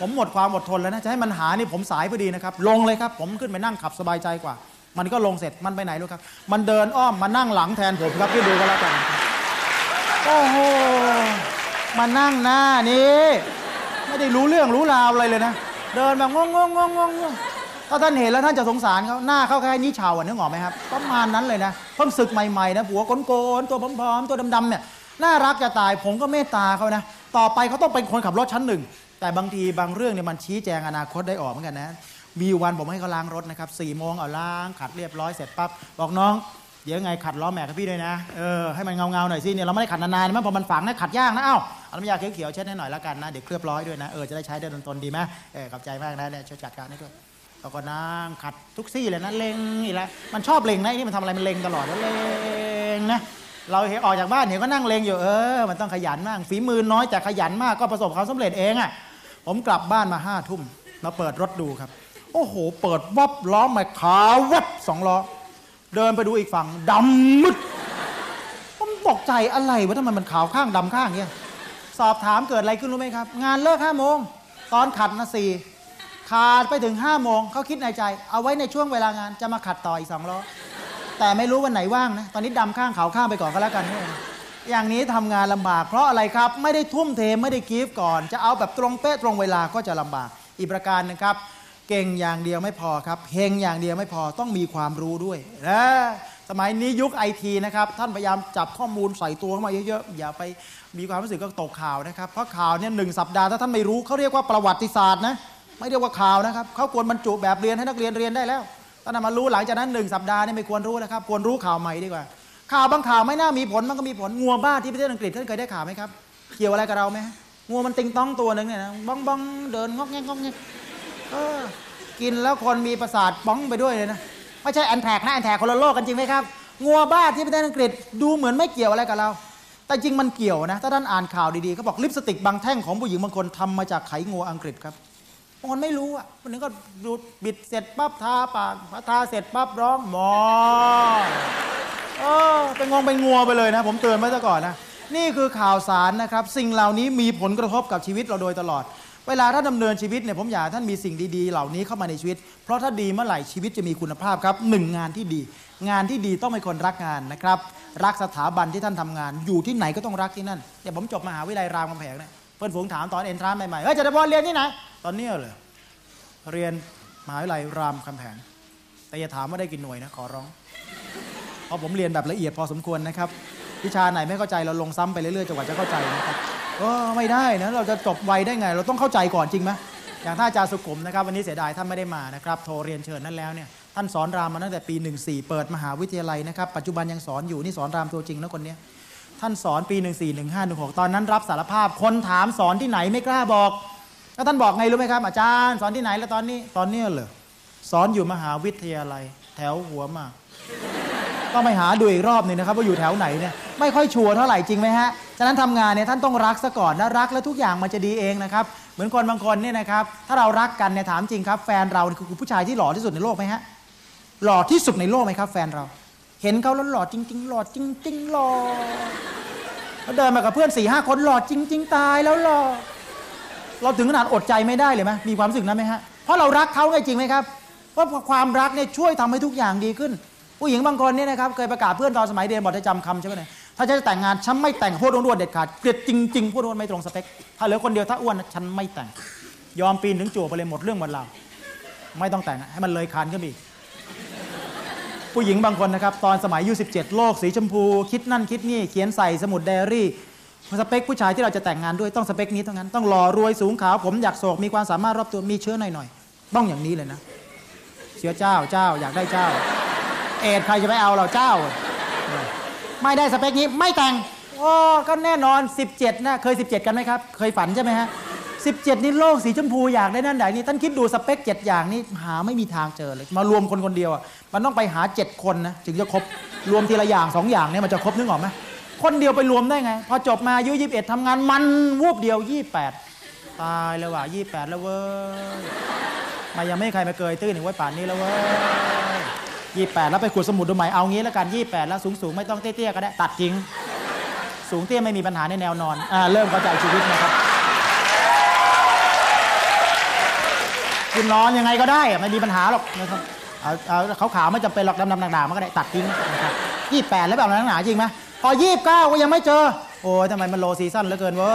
ผมหมดความอดทนแล้วนะจะให้มันหานี่ผมสายพอดีนะครับลงเลยครับ ผมขึ้นไปนั่งขับสบายใจกว่า มันก็ลงเสร็จมันไปไหนรู้ครับ มันเดินอ้อมมานั่งหลังแทนผมครับที่ดูก็แล้วกันโอ้โหมานั่งหน้านี้ไม่ได้รู้เรื่องรู้ราวอะไรเลยนะเดินแบบงงงงงงงถ้าท่านเห็นแล้วท่านจะสงสารเขาหน้าเขาแค่นี้ชาวอะนึกออกไหมครับประมาณนั้นเลยนะเพิ่มศึกใหม่ๆนะผัวโกนๆตัวผอมๆตัวดำๆเนี่ย น่ารักจะตายผมก็เมตตาเขานะ ต่อไปเขาต้องเป็นคนขับรถชั้นหนึ่ง แต่บางทีบางเรื่องเนี่ยมันชี้แจงอนาคตได้ออกเหมือนกันนะ มีวันผมให้เขาล้างรถนะครับสี่โมงเอาล้างขัดเรียบร้อยเสร็จปั๊บบอกน้องเดี๋ยวไงขัดล้อแม็กกับพี่ด้วยนะเออให้มันเงาๆหน่อยสิเนี่ยเราไม่ได้ขัดนานๆนะเพราะมันฝังนะขัดยากนะเอ้าเอาน้ำยาเขียวๆเช็ดให้หน่อยแล้วกันนะเดี๋ยวเคลือบร้อยด้วยนะเออจะได้ใช้ได้ตนๆดีไหมเออขอบใจมากนะเนี่ยช่วยจัดการให้ด้วยเราก็นั่งขัดทุกซี่เลยนะเล็งอีกแล้วมันชอบเล็งนะไอ้นี่มันทำอะไรมันเล็งตลอดแล้วเล็งนะ เราเห็นออกจากบ้านเห็นก็นั่งเลงอยู่เออมันต้องขยันมากฝีมือน้อยแต่ขยันมากก็ประสบความสำเร็จเองอะ่ะผมกลับบ้านมาห้าทุ่มมาเปิดรถดูครับ โอ้โห เปิดวับล้อมาขาววับสองล้อ เดินไปดูอีกฝั่งดำมืดผมตกใจอะไรวะทำไมมันขาวข้างดำข้างเงี้ยสอบถามเกิดอะไรขึ้นรู้ไหมครับ งานเลิกห้าโมงตอนขัดนะสี่ขาดไปถึงห้าโมงเขาคิดในใจ เอาไว้ในช่วงเวลางานจะมาขัดต่ออีกสองล้อ แต่ไม่รู้วันไหนว่างนะตอนนี้ดำข้างขาวข้างไปก่อนก็แล้วกัน อย่างนี้ทำงานลำบาก เพราะอะไรครับไม่ได้ทุ่มเทไม่ได้กีฟก่อน จะเอาแบบตรงเป๊ะตรงเวลาก็จะลำบาก อีกประการนึงครับ เก่งอย่างเดียวไม่พอครับเฮงอย่างเดียวไม่พอต้องมีความรู้ด้วยนะสมัยนี้ยุคไอทีนะครับท่านพยายามจับข้อมูลใส่ตัวเข้ามาเยอะๆอย่าไปมีความรู้สึกก็ตกข่าวนะครับ เพราะข่าวเนี่ยหนึ่งสัปดาห์ถ้าท่านไม่รู้เขาเรียกว่าประวัติศาสตร์นะไม่เรียกว่าข่าวนะครับเขาควรบรรจุแบบเรียนให้นักเรียนเรียนได้แล้ว ถ้านำมารู้หลังจากนั้นหนึ่งสัปดาห์นี่ไม่ควรรู้นะครับ ควรรู้ข่าวใหม่ดีกว่า ข่าวบางข่าวไม่น่ามีผลมันก็มีผลงัวบ้าที่ประเทศอังกฤษท่านเคยได้ข่าวไหมครับ เกี่ยวอะไรกับเราไหมงัวมันติงต้องตัวหนึ่งเนี่ยนะบ้องบ้องเดินงอกแงกงอกแงกเออกินแล้วคนมีประสาทบ้องไปด้วยเลยนะไม่ใช่แอนแทกนะแอนแทกคนละโลกกันจริงไหมครับงัวบ้าที่ประเทศอังกฤษดูเหมือนไม่เกี่ยวอะไรกับเรา แต่จริงมันเกี่ยวนะ ถ้าท่านอ่านข่าวดีๆเขาบอกลิปสติกบางแท่งของผู้หญิงบางคนทำมาจากไขงัวอังกฤษครับ บางคนไม่รู้อะคนนึงก็ดูดบิดเสร็จปั๊บทาปากพอทาเสร็จปั๊บร้องหมอเออเป็นงงเป็นงัวไปเลยนะ ผมเตือนไว้ซะก่อนนะนี่คือข่าวสารนะครับ สิ่งเหล่านี้มีผลกระทบกับชีวิตเราโดยตลอด เวลาท่านดำเนินชีวิตเนี่ยผมอยากท่านมีสิ่งดีๆ เหล่านี้เข้ามาในชีวิต เพราะถ้าดีเมื่อไหร่ชีวิตจะมีคุณภาพครับหนึ่งงานที่ดี งานที่ดีต้องเป็นคนรักงานนะครับ รักสถาบันที่ท่านทำงาน อยู่ที่ไหนก็ต้องรักที่นั่นเดี๋ยวผมจบมหาวิทยาลัยรามคำแหงเนี่ย พื่อนฝูงถามตอนเอ็นทรานใหม่ๆเฮ้ยจะได้พอเรียนที่ไหนตอนนี้เลยเรียนมหาวิทยาลัยรามคำแหงแต่อย่าถามว่าได้กี่หน่วยนะขอร้อง เพราะผมเรียนแบบละเอียดพอสมควรนะครับ วิชาไหนไม่เข้าใจเราลงซ้ำไปเรื่อยๆจนกว่าจะเข้าใจนะครับก็ไม่ได้นะเราจะจบไวได้ไง เราต้องเข้าใจก่อนจริงไหมอย่างท่านอาจารย์สุขุมนะครับวันนี้เสียดายท่านไม่ได้มานะครับโทรเรียนเชิญนั่นแล้วเนี่ยท่านสอนรามมาตั้งแต่ปี 14 เปิดมหาวิทยาลัยนะครับปัจจุบันยังสอนอยู่นี่สอนรามตัวจริงนะคนเนี้ย ท่านสอนปี 14 15 16 ตอนนั้นรับสารภาพ คนถามสอนที่ไหนไม่กล้าบอก แล้วท่านบอกไงรู้ไหมครับ อาจารย์สอนที่ไหนแล้วตอนนี้ตอนนี้เหรอสอนอยู่มหาวิทยาลัย แถวหัวมากต้องไปหาดูอีกรอบหนึงนะครับว่าอยู่แถวไหนเนี่ยไม่ค่อยชัวร์เท่าไหร่จริงไหมฮะฉะนั้นทำงานเนี่ยท่านต้องรักซะก่อนนะรักแล้วทุกอย่างมันจะดีเองนะครับเหมือนคนบางคนเนี่ยนะครับถ้าเรารักกันเนี่ยถามจริงครับ แฟนเราคือผู้ชายที่หล่อที่สุดในโลกไหมฮะหล่อที่สุดในโลกไหมครับ แฟนเรา เห็นเขาแล้วหล่อจริง ๆ หล่อจริง ๆ หล่อแล้วเดินมากับเพื่อนสี่ห้าคนหล่อจริง ๆ ตายแล้วหล่อเราถึงขนาดอดใจไม่ได้เลยไหมมีความรู้สึกนั้นไหมฮะเพราะเรารักเขาไงจริงไหมครับเพราะความรักเนี่ยช่วยทำให้ทุกอย่างดีขึ้น ผู้หญิงบางคนเนี่ยนะครับเคยประกาศเพื่อนตอนสมัยเรียนบอกจะจำคำใช่ไหมเนี่ยถ้าฉันจะแต่งงานฉันไม่แต่งพวกอ้วนเด็ดขาดเกลียดจริงๆพวกอ้วนไม่ตรงสเปคถ้าเหลือคนเดียวถ้าอ้วนฉันไม่แต่ง ยอมปีนถึงจั่วไปเลยหมดเรื่องหมดราวไม่ต้องแต่งให้มันเลยคานขึ้นไปอีก ผู้หญิงบางคนนะครับ ตอนสมัยอายุ17 โลกสีชมพู คิดนั่นคิดนี่ เขียนใส่สมุดไดอารี่สเปคผู้ชายที่เราจะแต่งงานด้วยต้องสเปคนี้เท่านั้นต้องหล่อรวยสูงขาวผมอยากโศกมีความสามารถรอบตัวมีเชื้อหน่อยๆต้องอย่างนี้เลยนะเชื้อเจ้าเจ้าอยากได้เจ้า เอ็ดใครจะไปเอาเราเจ้า ไม่ได้สเปคนี้ไม่แต่งโอ้ก็แน่นอน 17นะเคย 17 กันไหมครับ เคยฝันใช่ไหมฮะ 17 นี่โลกสีชมพูอยากได้นั่นไหนนี่ท่านคิดดูสเปค 7 อย่างนี่หาไม่มีทางเจอเลย มารวมคนคนเดียวอะมันต้องไปหา 7 คนนะถึงจะครบรวมทีละอย่าง 2 อย่างเนี่ยมันจะครบนึกออกไหมคนเดียวไปรวมได้ไง พอจบมาอายุ21ทำงานมันวูบเดียว 28 ตายแล้วว่ะ28 แล้วเว้ยมายังไม่มีใครมาเกยตื้นถึงไว้ป่านนี้แล้วเว้ยยี่แปดแล้วไปขุดสมุดดูใหม่เอางี้แล้วกันยี่แปดแล้วสูงสูงๆไม่ต้องเตี้ยๆก็ได้ตัดทิ้งสูงเตี้ยไม่มีปัญหาในแนวนอนอ่าเริ่มเข้าใจชีวิตนะครับ คุณนอนยังไงก็ได้ไม่มีปัญหาหรอกนะครับเอาเอาขาวๆไม่จำเป็นหรอกดำๆด่างๆมันก็ได้ตัดทิ้งนะครับยี่แปดแล้วแบบนั้นหนาจริงไหมพอยี่เก้าก็ยังไม่เจอ โอ้ยทำไมมัน low season เหลือเกินเว้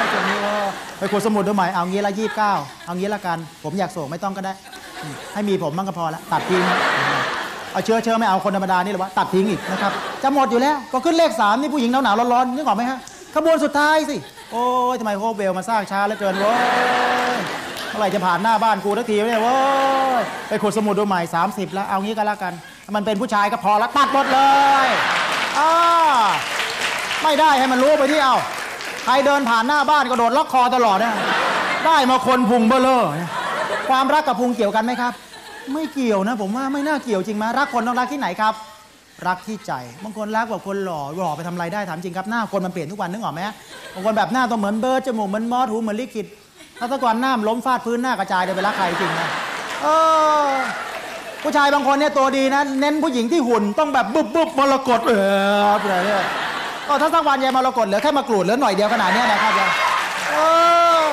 ยช่วงนี้ว้ยไปขุดสมุดดูใหม่เอางี้ละยี่เก้าเอางี้ละกัน ผมหยักศกไม่ต้องก็ได้ ให้มีผมบ้างก็พอละตัดทิ้งเอาเชื้อเชื้อไม่เอาคนธรรมดานี่หรอวะตัดทิ้งอีกนะครับจะหมดอยู่แล้วก็ขึ้นเลขสามนี่ผู้หญิงหนาวๆร้อนๆนึกออกไหมฮะขบวนสุดท้ายสิโอ้ยทำไมโฮเบลมาสร้างช้าเหลือเกินเว้ย เมื่อไหร่จะผ่านหน้าบ้านกูทักทีเนี่ยเว้ยไปขุดสมุดดูใหม่ 30 แล้ว เอางี้ก็แล้วกัน มันเป็นผู้ชายก็พอล้วตัดหมดเลยอ้าไม่ได้ให้มันรู้ไปที่เอาใครเดินผ่านหน้าบ้านก็โดดล็อกคอตลอดเนี่ยได้มาคนพุงเบลเลอร์เนี่ยความรักกับพุงเกี่ยวกันไหมครับ ไม่เกี่ยวนะ ผมว่าไม่น่าเกี่ยวจริงไหมรักคนต้องรักที่ไหนครับรักที่ใจ บางคนรักแบบคนหล่อหล่อไปทำอะไรได้ถามจริงครับหน้าคนมันเปลี่ยนทุกวันนึกออกไหมบางคนแบบหน้าต้องเหมือนเบิร์ดจมูกเหมือนมอสหูเหมือนลิขิต ถ้าตะก่อนหน้ามล้มฟาดพื้นหน้ากระจายเลยวไปรักใครจริงนะเออผู้ชายบางคนเนี่ยตัวดีนะ เน้นผู้หญิงที่หุ่นต้องแบบบึบบึบมรกตเอออะไรเนี่ยก็ถ้าสักวันยายมรกตเหลือแค่มากรูดเหลือหน่อยเดียวขนาดนี้นะครับยายเออ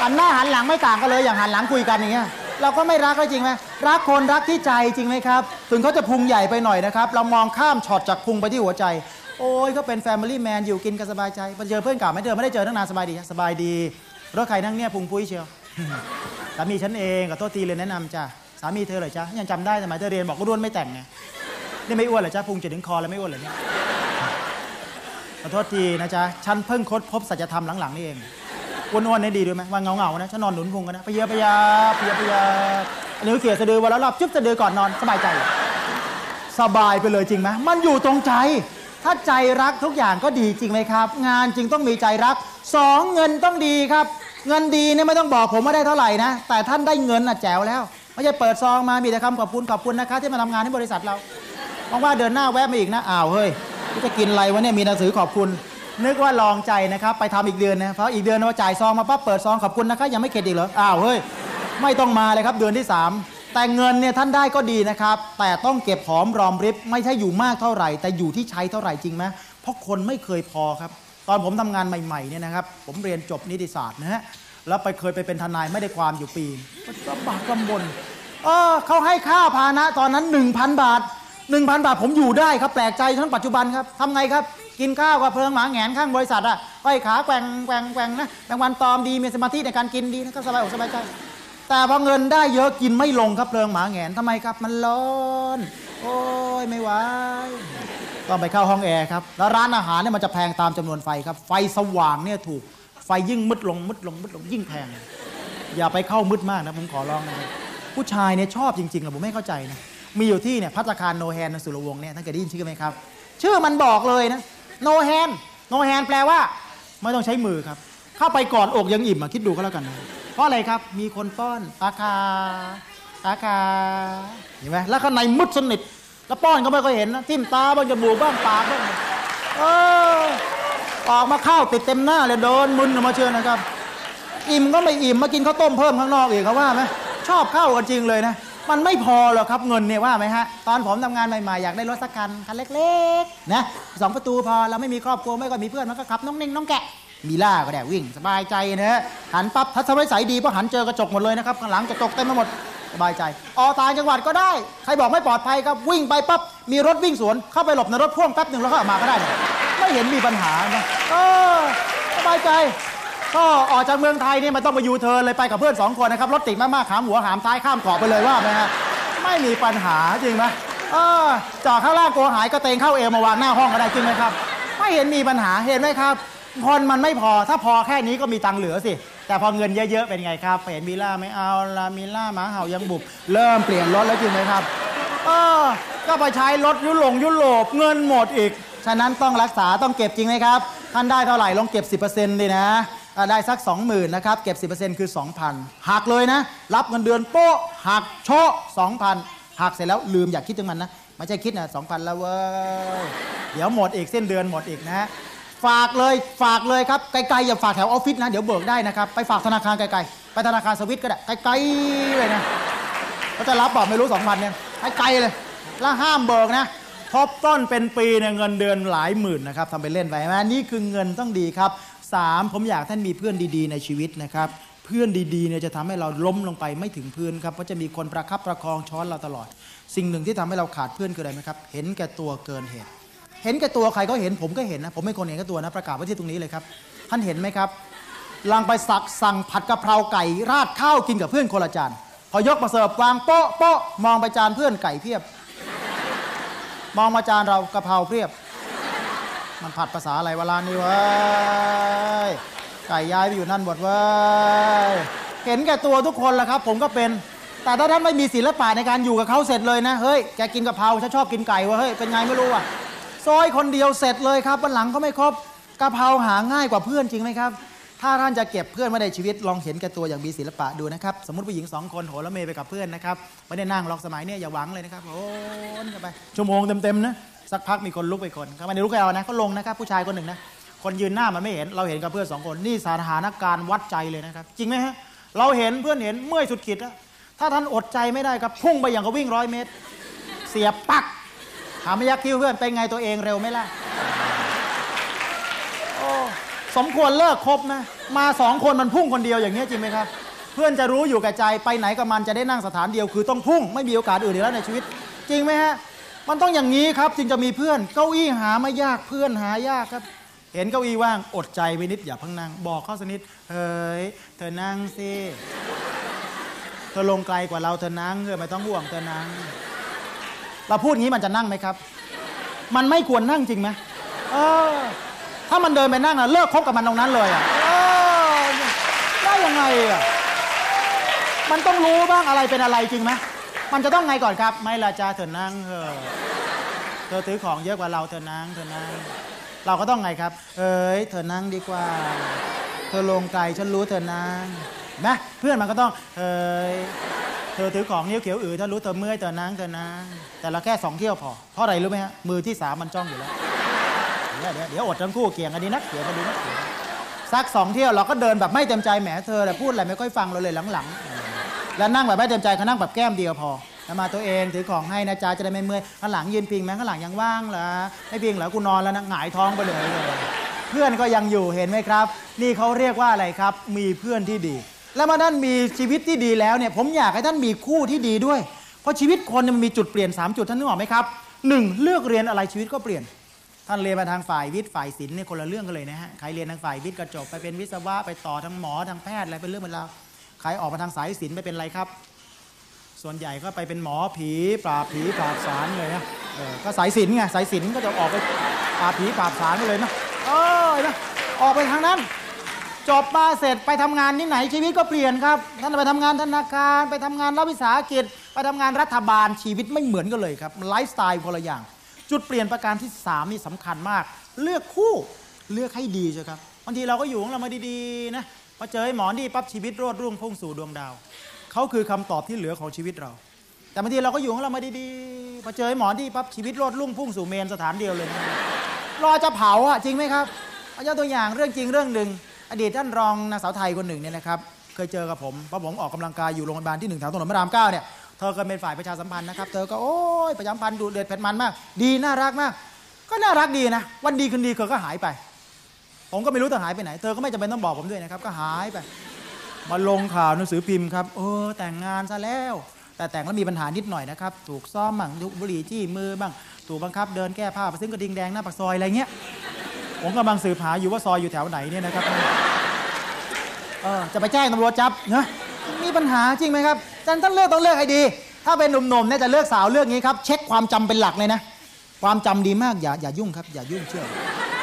หันหน้าหันหลังไม่ต่างกันเลยอย่างหันหลังคุยกันอย่างเงี้ยเราก็ไม่รักก็จริงไหมรักคนรักที่ใจจริงไหมครับ ถึงเขาจะพุงใหญ่ไปหน่อยนะครับ เรามองข้ามช็อตจากพุงไปที่หัวใจ โอ้ยก็เป็นแฟมิลี่แมนอยู่กินกันสบายใจไปเจอเพื่อนเก่าไม่เจอไม่ได้เจอตั้งนานสบายดีสบายดี รถใครนั่งเนี่ยพุงพุ้ยเชียวสามีฉันเองกับโทษทีเลยแนะนำจ้ะสามีเธอเหรอจ๊ะยังจำได้สมัยเธอเรียนบอกว่าอ้วนไม่แต่งไงนี่ไม่อ้วนเหรอจ๊ะพุงจะถึงคอแล้วไม่อ้วนเหรอเนี่ยขอโทษทีนะจ๊ะฉันเพิ่งค้นพบสัจธรรมหลังๆนี่เองอ้วนๆนี่ดีด้วยไหมวันเงาๆนะฉันนอนหนุนพุงกันนะไปเยอะไปยาไปเยอะไปยาอันนี้เขี่ยสะดือวันละรอบจุ๊บสะดือก่อนนอนสบายใจ สบายไปเลยจริงไหมมันอยู่ตรงใจ ถ้าใจรักทุกอย่างก็ดีจริงไหมครับ งานจึงต้องมีใจรักสองเงินต้องดีครับ เงินดีเนี่ยไม่ต้องบอกผมว่าได้เท่าไหร่นะ แต่ท่านได้เงินน่ะแจ๋วแล้ว ไม่ใช่เปิดซองมามีแต่คำขอบคุณขอบคุณนะคะที่มาทำงานให้บริษัทเราบอกว่าเดือนหน้าแวะมาอีกนะอ้าวเฮ้ยจะกินอะไรวะเนี่ยมีหนังสือขอบคุณ นึกว่าลองใจนะครับไปทำอีกเดือนนะเพราะอีกเดือนว่าจ่ายซองมาปั๊บเปิดซองขอบคุณนะคะยังไม่เข็ดอีกเหรออ้าวเฮ้ยไม่ต้องมาเลยครับเดือนที่ 3 แต่เงินเนี่ยท่านได้ก็ดีนะครับ แต่ต้องเก็บหอมรอมริบไม่ใช่อยู่มากเท่าไหร่ แต่อยู่ที่ใช้เท่าไหร่จริงไหมเพราะคนไม่เคยพอครับ ตอนผมทำงานใหม่ๆเนี่ยนะครับ ผมเรียนจบนิติศาสตร์นะฮะแล้วไปเคยไปเป็นทนายไม่ได้ความอยู่ปีก็บากลำบนเออเขาให้ค่าพานะ ตอนนั้น 1,000 บาท 1,000 บาทผมอยู่ได้ครับแปลกใจทั้งปัจจุบันครับทำไงครับ กินข้าวกับเพลิงหมาแงนข้างบริษัทอะห้อยขาแกว่งแกว่งแกว่งนะแมงวันตอมดีมีสมาธิในการกินดีนะครับสบายอกสบายใจแต่พอเงินได้เยอะกินไม่ลงครับเพลิงหมาแงนทำไมครับ มันร้อน โอ้ยไม่ไหวต้องไปเข้าห้องแอร์ครับแล้วร้านอาหารเนี่ยมันจะแพงตามจำนวนไฟครับ ไฟสว่างเนี่ยถูกไฟยิ่งมืดลงมืดลงมืดลงยิ่งแพง อย่าไปเข้ามืดมากนะผมขอร้องนะครับผู้ชายเนี่ยชอบจริงๆอะผมไม่เข้าใจนะมีอยู่ที่เนี่ยพัตตาคารโนแฮนสุรวงศ์เนี่ยท่านเคยได้ยินชื่อไหมครับ ชื่อมันบอกเลยนะโนแฮนโนแฮนแปลว่า ไม่ต้องใช้มือครับ เข้าไปกอดอกยังอิ่มอะคิดดูก็แล้วกันนะเพราะอะไรครับมีคนป้อนตาคา ตาคาเห็นไหมแล้วข้างในมืดสนิทแล้วป้อนก็ไม่ค่อยเห็นนะทิ่มตาบ้างจมูกบ้างปากบ้างเออออกมาข้าวติดเต็มหน้าเลยโดนมึนออกมาเชื่อนะครับ อิ่มก็ไม่อิ่มมากินข้าวต้มเพิ่มข้างนอกอีกเขาว่าไหมชอบข้าวกันจริงเลยนะมันไม่พอหรอกครับเงินเนี่ยว่าไหมฮะตอนผมทำงานใหม่ๆอยากได้รถสักคันคันเล็กๆนะสองประตูพอเราไม่มีครอบครัวไม่ก็มีเพื่อนมันก็ขับน้องนิ่งน้องแกะ มีล่าก็ได้วิ่งสบายใจนะฮะหันปั๊บทัศนวิสัยดีเพราะหันเจอกระจกหมดเลยนะครับข้างหลังกระจกเต็มไปหมด สบายใจออกต่างจังหวัดก็ได้ ใครบอกไม่ปลอดภัยครับวิ่งไปปั๊บมีรถวิ่งสวน เข้าไปหลบในรถพ่วงแป๊บหนึ่งแล้วก็ออกมาก็ได้เนี่ยไม่เห็นมีปัญหานะเออสบายใจ ก็ออกจากเมืองไทยเนี่ยมันต้องมายูเทิร์นเลยไปกับเพื่อนสองคนนะครับรถติดมากๆขามหัวหามท้ายข้ามเกาะไปเลยว่าไหมฮะไม่มีปัญหาจริงไหมเออจอดข้างล่างกลัวหายก็เตงเข้าเอวมาวางหน้าห้องก็ได้จริงไหมครับ ไม่เห็นมีปัญหาเห็นไหมครับคนมันไม่พอถ้าพอแค่นี้ก็มีตังเหลือสิ แต่พอเงินเยอะๆเป็นไงครับเห็นมีล่าไม่เอาละมีล่าหมาเห่ายังบุบเริ่มเปลี่ยนรถแล้วจริงไหมครับเออก็ไปใช้รถยุโรปยุโรปเงินหมดอีก ฉะนั้นต้องรักษาต้องเก็บจริงไหมครับ ท่านได้เท่าไหร่ลองเก็บ 10%ดีนะได้สัก 20,000นะครับ เก็บ 10%คือ 2,000หักเลยนะ รับเงินเดือนโป๊ะหักโชะ2,000หักเสร็จแล้วลืมอย่าคิดถึงมันนะไม่ใช่คิดนะ2,000 แล้วเว้ย เดี๋ยวหมดอีกเส้นเดือนหมดอีกนะ ฝากเลยฝากเลยครับไกลๆอย่าฝากแถวออฟฟิศนะ เดี๋ยวเบิกได้นะครับ ไปฝากธนาคารไกลๆ ไปธนาคารสวิตก็ได้ไกลๆเลยนะเขาจะรับบอกไม่รู้2,000เนี่ยไกลๆเลย แล้วห้ามเบิกนะทบต้นเป็นปีเนี่ยเงินเดือนหลายหมื่นนะครับทำไปเล่นไปนะนี่คือเงินต้องดีครับสามผมอยากท่านมีเพื่อนดีๆ ในชีวิตนะครับเพื่อนดีๆเนี่ยจะทำให้เราล้มลงไปไม่ถึงพื้นครับเพราะจะมีคนประคับประคองช้อนเราตลอด สิ่งหนึ่งที่ทำให้เราขาดเพื่อนคืออะไรไหมครับ เห็นแก่ตัวเกินเหตุ เห็นแก่ตัวใครก็เห็นผมก็เห็นนะผมเป็นคนเห็นแก่ตัวนะประกาศไว้ที่ตรงนี้เลยครับ ท่านเห็นไหมครับลังไปสักสั่งผัดกะเพราไก่ราดข้าวกินกับเพื่อนคนละจานพอยกมาเสิร์ฟวางโป๊ะโป๊ะมองไปจานเพื่อนไก่เพียบ มองมาจานเรากะเพราเพียบ มันผัดภาษาอะไรเวลานี้เว้ยไก่ย้ายไปอยู่นั่นหมดเว้ยเห็นแก่ตัวทุกคนแหละครับ ผมก็เป็น แต่ถ้าท่านไม่มีศิลปะในการอยู่กับเขาเสร็จเลยนะเฮ้ยแกกินกะเพราฉันชอบกินไก่วะเฮ้ยเป็นไงไม่รู้อะ ซอยคนเดียวเสร็จเลยครับวันหลังก็ไม่ครบกะเพราหาง่ายกว่าเพื่อนจริงไหมครับ ถ้าท่านจะเก็บเพื่อนไว้ในชีวิตลองเห็นแก่ตัวอย่างมีศิลปะดูนะครับ สมมติผู้หญิงสองคนโหแล้วเมย์ไปกับเพื่อนนะครับไม่ได้นั่งหรอกสมัยเนี้ยอย่าหวังเลยนะครับโอนกันไปชั่วโมงเต็มๆนะสักพักมีคนลุกไปคนเขาไม่ได้ลุกไปเอานะเขาลงนะครับ ผู้ชายคนหนึ่งนะคนยืนหน้ามันไม่เห็นเราเห็นกับเพื่อนสองคนนี่สถานการณ์วัดใจเลยนะครับ จริงไหมฮะเราเห็นเพื่อนเห็นเมื่อยสุดขีดแล้วถ้าท่านอดใจไม่ได้ครับพุ่งไปอย่างกับวิ่งร้อยเมตร เสียปัก ถามไม่ยักคิ้วเพื่อนเป็นไงตัวเองเร็วไหมล่ะสมควรเลิกคบนะ มาสองคนมันพุ่งคนเดียวอย่างนี้ยจริงไหมครับ เพื่อนจะรู้อยู่แก่ใจไปไหนกับมันจะได้นั่งสถานเดียวคือต้องพุ่งไม่มีโอกาสอื่นอีกแล้วในชีวิต จริงไหมฮะมันต้องอย่างนี้ครับจึงจะมีเพื่อนเก้าอี้หาไม่ยากเพื่อนหายากครับเห็นเก้าอี้ว่างอดใจไว้นิดอย่าพิ่งนั่งบอกเขาสนิดเฮ้ยเธอนั่งสิเธอลงไกลกว่าเราเธอนั่งเธอไม่ต้องห่วงเธอนั่ง เราพูดงี้มันจะนั่งไหมครับ มันไม่ควรนั่งจริงไหมเออ ถ้ามันเดินไปนั่งนะเลิกคบกับมันตรงนั้นเลยอะได้ยังไงอะมันต้องรู้บ้างอะไรเป็นอะไรจริงไหมมันจะต้องไงก่อนครับ ไม่ละจ้าเธอนั่งเถอเธอถือของเยอะกว่าเราเธอนั่งเธอนั่งเราก็ต้องไงครับ เอ้ยเธอนั่งดีกว่า เธอลงไกลฉันรู้เธอนั่งนะเพื่อนมันก็ต้องเอ้ย เธอถือของนิ้วเขียวอือถ้ารู้เธอเมื่อยเธอนั่งเธอนั่งแต่เราแค่สองเที่ยวพอ เพราะอะไรรู้ไหมฮะ มือที่สามมันจ้องอยู่แล้ว เดี๋ยวเดี๋ยวเดี๋ยวอดทั้งคู่เกี่ยงกันดีนักเกี่ยงกันดีนักเกี่ยงกันสักสองเที่ยวเราก็เดินแบบไม่เต็มใจแหมเธอแต่พูดอะไรไม่ค่อยฟังเราเลยหลังๆ แล้วนั่งแบบไม่เต็มใจเขานั่งแบบแก้มเดียวพอแล้วมาตัวเองถือของให้นะจ๊ะจะได้ไม่เมื่อยข้างหลังยืนพิงไหมข้างหลังยังว่างเหรอไม่พิงเหรอกูนอนแล้วนะหงายท้องไปเลย เพื่อนก็ยังอยู่เห็นไหมครับ นี่เขาเรียกว่าอะไรครับ มีเพื่อนที่ดี แล้วมาท่านมีชีวิตที่ดีแล้วเนี่ยผมอยากให้ท่านมีคู่ที่ดีด้วย เพราะชีวิตคนมันมีจุดเปลี่ยน 3 จุดท่านนึกออกไหมครับหนึ่งเลือกเรียนอะไรชีวิตก็เปลี่ยน ท่านเรียนมาทางฝ่ายวิทย์ฝ่ายศิลป์เนี่ยคนละเรื่องกันเลยนะฮะใครเรียนทางฝ่ายวิทย์ก็จบไปเป็นวิศวะไปต่อทางหมอทางแพทย์อะไรเป็นเรื่องเป็นราวใครออกมาทางสายศิลป์ไปเป็นอะไรครับ ส่วนใหญ่ก็ไปเป็นหมอผีปราบผีปราบสารเลยนะเออก็สายศิลป์ไงสายศิลป์ก็จะออกไปปราบผีปราบสารกันเลยนะเออนะออกไปทางนั้น จบมาเสร็จไปทำงานที่ไหนชีวิตก็เปลี่ยนครับ ท่านไปทำงานธนาคารไปทำงานรัฐวิสาหกิจ ไปทำงานรัฐบาลชีวิตไม่เหมือนกันเลยครับไลฟ์สไตล์คนละอย่าง จุดเปลี่ยนประการที่สามนี่สำคัญมาก เลือกคู่เลือกให้ดีใช่ครับบางทีเราก็อยู่ของเรามาดีๆนะพอเจอหมอนี่ปั๊บชีวิตโรดรุ่งพุ่งสู่ดวงดาวเขาคือคำตอบที่เหลือของชีวิตเรา แต่บางทีเราก็อยู่ของเรามาดีๆพอเจอหมอนี่ปั๊บชีวิตโรดรุ่งพุ่งสู่เมนสถานเดียวเลยรอจะเผาอะจริงไหมครับเอายกตัวอย่างเรื่องจริงเรื่องหนึ่ง อดีตท่านรองนางสาวไทยคนหนึ่งเนี่ยนะครับเคยเจอกับผมเพราะผมออกกำลังกายอยู่โรงพยาบาลที่หนึ่งแถวถนนพระรามเก้าเนี่ยเธอก็เป็นฝ่ายประชาสัมพันธ์นะครับ เธอก็โอ้ยประชาสัมพันธ์ดูเดือดเผ็ดมันมาก ดีน่ารักมาก ก็น่ารักดีนะ วันดีคืนดีเธอก็หายไป ผมก็ไม่รู้เธอหายไปไหน เธอก็ไม่จำเป็นต้องบอกผมด้วยนะครับ ก็หายไป มาลงข่าวหนังสือพิมพ์ครับเออแต่งงานซะแล้ว แต่แต่งแล้วมีปัญหานิดหน่อยนะครับ ถูกซ้อมบ้างถูกบุหรี่จี้มือบ้าง ถูกบังคับเดินแก้ผ้าไปซึ่งกระดิ่งแดงหน้าปากซอยอะไรเงี้ย ผมกำลังสืบหาอยู่ว่าซอยอยู่แถวไหนเนี่ยนะครับเออจะไปแจ้งตำรวจจับนะมีปัญหาจริงไหมครับจันท่านเลือกต้องเลือกให้ดี ถ้าเป็นหนุ่มๆเนี่ยจะเลือกสาวเลือกงี้ครับ เช็คความจำเป็นหลักเลยนะ ความจำดีมากอย่าอย่ายุ่งครับ อย่ายุ่งเชื่อ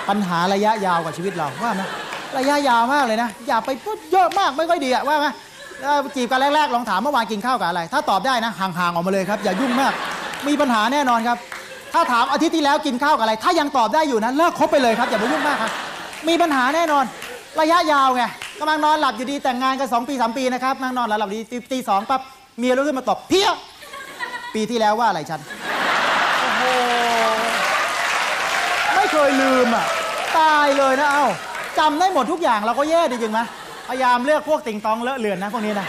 ปัญหาระยะยาวกับชีวิตเราว่าไหมระยะยาวมากเลยนะ อย่าไปพูดเยอะมากไม่ค่อยดีอะว่าไหมจีบกันแรกๆลองถามเมื่อวานกินข้าวกับอะไร ถ้าตอบได้นะห่างๆออกมาเลยครับ อย่ายุ่งมาก มีปัญหาแน่นอนครับ ถ้าถามอาทิตย์ที่แล้วกินข้าวกับอะไร ถ้ายังตอบได้อยู่นะเลิกคบไปเลยครับอย่าไปยุ่งมากครับ มีปัญหาแน่นอน ระยะยาวไงกำลังนอนหลับอยู่ดีแต่งงานกันสองปีสามปีนะครับนั่งนอนหลับดีตีตีสองปั๊บเมียลุกขึ้นมาตอบเพี้ยปีที่แล้วว่าอะไรฉันโอ้โหไม่เคยลืมอะตายเลยนะเอ้าจำได้หมดทุกอย่างเราก็แย่ดีจริงไหมพยายามเลือกพวกติงต๊องเลอะเลือนนะพวกนี้นะ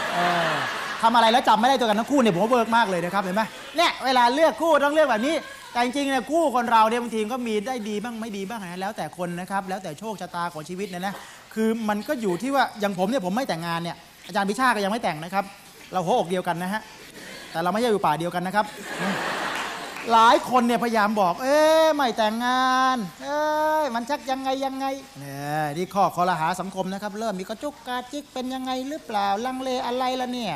ทำอะไรแล้วจำไม่ได้ตัวกันทั้งคู่เนี่ยผมว่า work มากเลยนะครับเห็นไหมเนี่ยเวลาเลือกคู่ต้องเลือกแบบนี้ แต่จริงๆเนี่ยคู่คนเราเนี่ยบางทีก็มีได้ดีบ้างไม่ดีบ้างนะแล้วแต่คนนะครับแล้วแต่โชคชะตาของชีวิตเนี่ยนะคือมันก็อยู่ที่ว่าอย่างผมเนี่ยผมไม่แต่งงานเนี่ยอาจารย์พิชาก็ยังไม่แต่งนะครับ เราหัวอกเดียวกันนะฮะแต่เราไม่ใช่อยู่ป่าเดียวกันนะครับ หลายคนเนี่ยพยายามบอก เอ๊ะไม่แต่งงาน เอ้มันชักยังไงยังไงเนี่ยนี่ข้อคอรหาสังคมนะครับ เริ่มมีกระจุกกาจิกเป็นยังไงหรือเปล่าลังเลอะไรละเนี่ย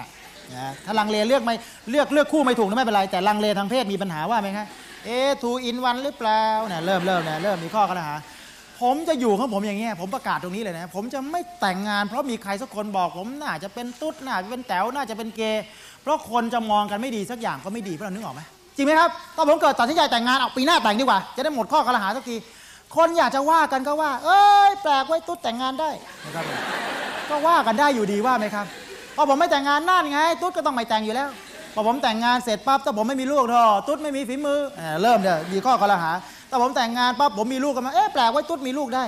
นะถ้าลังเลเลือกไม่เลือกเลือกคู่ไม่ถูกนะไม่เป็นไรแต่ลังเลทางเพศมีปัญหาว่าไหมครับ เอ๊ทูอินวันหรือเปล่าเนี่ยเริ่มเริ่มเนี่ยเริ่มมีข้อคอรหาผมจะอยู่ของผมอย่างเงี้ยผมประกาศตรงนี้เลยนะผมจะไม่แต่งงาน เพราะมีใครสักคนบอก ผมน่าจะเป็นตุ๊ดน่าจะเป็นแต๋วน่าจะเป็นเกย์เพราะคนจะมองกันไม่ดีสักอย่างก็ไม่ดีเพราะเรานึกออกไหมจริงไหมครับตอนผมเกิดตัดสินใจแต่งงานเอาปีหน้าแต่งดีกว่า จะได้หมดข้อกระหาสักทีคนอยากจะว่ากันก็ว่า เอ้ยแปลกไว้ตุ๊ดแต่งงานได้นะครับก็ว่ากันได้อยู่ดีว่าไหมครับพอผมไม่แต่งงานนั่นไง ตุ๊ดก็ต้องไม่แต่งอยู่แล้ว พอผมแต่งงานเสร็จปั๊บถ้าผมไม่มีลูกทอตุ๊ดไม่มีฝีมือเอ่อเริ่มเนี่ยมีข้อกรหาถ้าผมแต่งงานปั๊บผมมีลูกกันมาเอ๊ะแปลกไว้ตุ๊ดมีลูกได้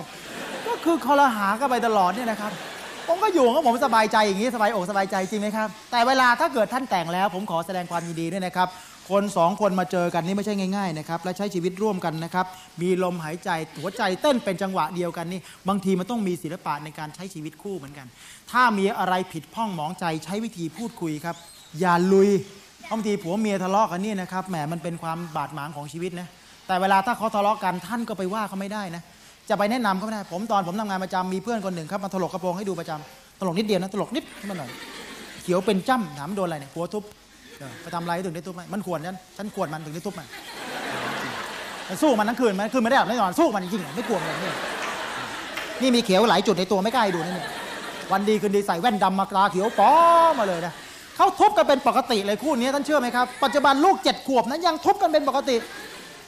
ก็คือคอรหากันไปตลอดเนี่ยนะครับผมก็อยู่ของผมสบายใจอย่างนี้สบายอกสบายใจจริงไหมครับแต่เวลาถ้าเกิดท่านแต่งแล้ว ผมขอแสดงความยินดีด้วยนะครับคนสองคนมาเจอกันนี่ไม่ใช่ง่ายๆนะครับและใช้ชีวิตร่วมกันนะครับมีลมหายใจหัวใจเต้นเป็นจังหวะเดียวกันนี่บางทีมันต้องมีศิลปะในการใช้ชีวิตคู่เหมือนกัน ถ้ามีอะไรผิดพ้องหมองใจใช้วิธีพูดคุยครับ อย่าลุยบางทีผัวเมียทะเลาะกันนี่นะครับแหมมันเป็นความบาดหมางของชีวิตนะแต่เวลาถ้าเขาทะเลาะกันท่านก็ไปว่าเขาไม่ได้นะจะไปแนะนำเขาไม่ได้ ผมตอนผมทำงานประจำมีเพื่อนคนหนึ่งครับมาถลกกระโปรงให้ดูประจำตลกนิดเดียวนะตลกนิดมาหน่อยเขียวเป็นจ้ำถามโดนอะไรเนี่ยหัวทุบเออไปทำอะไรถึงได้ทุบไหมมันขวนฉันฉันขวนมันถึงได้ทุบมันมันสู้มันทั้งคืนมันคืนไม่ได้หลับไม่นอนสู้มันจริงๆไม่กลัวมันเลยนี่นี่มีเขียวหลายจุดในตัวไม่กล้าดูนี่วันดีคืนดีใส่แว่นดำมาตาเขียวป้อมาเลยนะ เขาทุบกันเป็นปกติเลยคู่นี้ท่านเชื่อไหมครับ ปัจจุบันลูกเจ็ดขวบนั้นยังทุบกันเป็นปกติ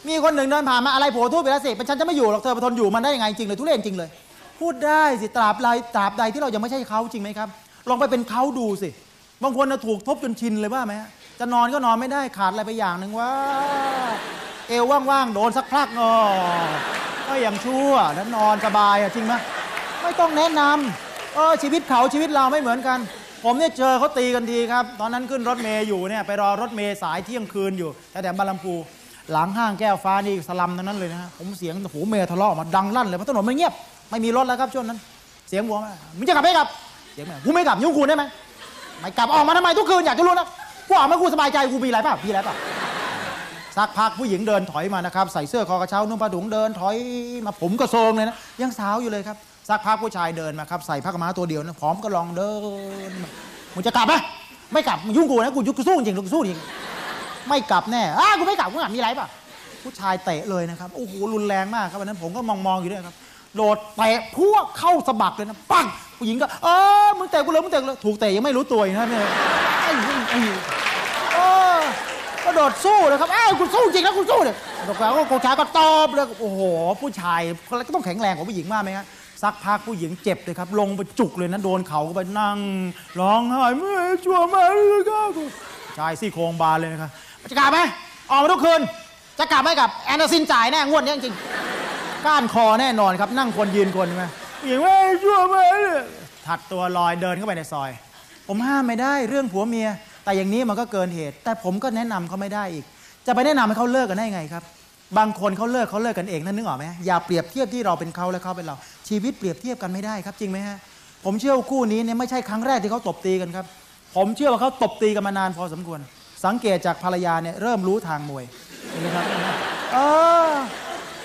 มีคนหนึ่งเดินผ่านมาอะไรผัวทุบไปแล้วสิเป็นฉันจะไม่อยู่หรอกเธอไปทนอยู่มันได้ยังไงจริงเลยทุเรศจริงเลย พูดได้สิตราบใดตราบใดที่เรายังไม่ใช่เขาจริงไหมครับ ลองไปเป็นเขาดูสิ บางคนนะถูกทุบจนชินเลยว่าไหมจะนอนก็นอนไม่ได้ขาดอะไรไปอย่างหนึ่งว่าเอวว่างๆโดนสักพลักงอก็ยังชั่วแล้วนอนสบายอะจริงไหมไม่ต้องแนะนำเออชีวิตเขาชีวิตเราไม่เหมือนกัน ผมเนี่ยเจอเขาตีกันทีครับ ตอนนั้นขึ้นรถเมย์อยู่เนี่ยไปรอรถเมย์สายเที่ยงคืนอยู่แต่แถวบางลำพูหลังห้างแก้วฟ้านี่สลัมทั้งนั้นเลยนะฮะผมเสียงโอ้เมย์ทะเลาะออกมาดังลั่นเลยเพราะถนนมันเงียบไม่มีรถแล้วครับช่วงนั้น เสียงหัวมามึงจะกลับไม่กลับเสียงแม่กูไม่กลับยุ่งกูได้ไหมไม่กลับออกมาทำไมทุกคืนอยากจะรู้นะกูออกมากูสบายใจกูมีอะไรเปล่ามีอะไรเปล่าสักพักผู้หญิงเดินถอยมานะครับใส่เสื้อคอกระเช้านุ่งผ้าถุงเดินถอยมาผมกระโซงเลยนะยังสาวอยู่เลยครับ สักพักผู้ชายเดินมาครับใส่ผ้ากม้าตัวเดียวนะพร้อมก็ลองเดินมึงจะกลับไหมไม่กลับมึงยุ่งกูนะกูยุ่งกูสู้จริงกูสู้จริงไม่กลับแน่อ้ากูไม่กลับกูอะมีไรป่ะผู้ชายเตะเลยนะครับโอ้โหรุนแรงมากครับวันนั้นผมก็มองมองๆอยู่ด้วยครับโดดเตะพวกเข้าสะบักเลยนะปังผู้หญิงก็เออมึงเตะกูเลยมึงเตะกูเลยถูกเตะยังไม่รู้ตัวนะเนี่ยไอ้ไอ้ไอ้เออก็โดดสู้เลยครับเอ้ยกูสู้จริงแล้วกูสู้เนี่ยดอกแล้วก็โกชายก็ตอบเลยโอ้โหผู้ชายก็ต้องแข็งแรงกว่าผู้หญิงมากไหมครับ สักพักผู้หญิงเจ็บเลยครับ ลงไปจุกเลยนะโดนเขาก็ไปนั่ง ร้องไห้เมื่อชั่วมาเลยครับชายซี่โครงบานเลยนะครับจะกลับไหมออกมาทุกคืน จะกลับไหมกับแอนเดอร์ซินจ่ายแน่งวดนี้จริงก้านคอแน่นอนครับ นั่งคนยืนคนใช่ไหมหญิงว่าชั่วมาเลยถัดตัวลอยเดินเข้าไปในซอย ผมห้ามไม่ได้เรื่องผัวเมีย แต่อย่างนี้มันก็เกินเหตุ แต่ผมก็แนะนำเขาไม่ได้อีก จะไปแนะนำให้เขาเลิกกันได้ไงครับ บางคนเขาเลิกเขาเลิกกันเองนั่นนึกออกไหมอย่าเปรียบเทียบที่เราเป็นเขาและเขาเป็นเรา ชีวิตเปรียบเทียบกันไม่ได้ครับจริงไหมฮะผมเชื่อว่าคู่นี้เนี่ยไม่ใช่ครั้งแรกที่เขาตบตีกันครับ ผมเชื่อว่าเขาตบตีกันมานานพอสมควร สังเกตจากภรรยาเนี่ยเริ่มรู้ทางมวยเห็นไหมครับเออ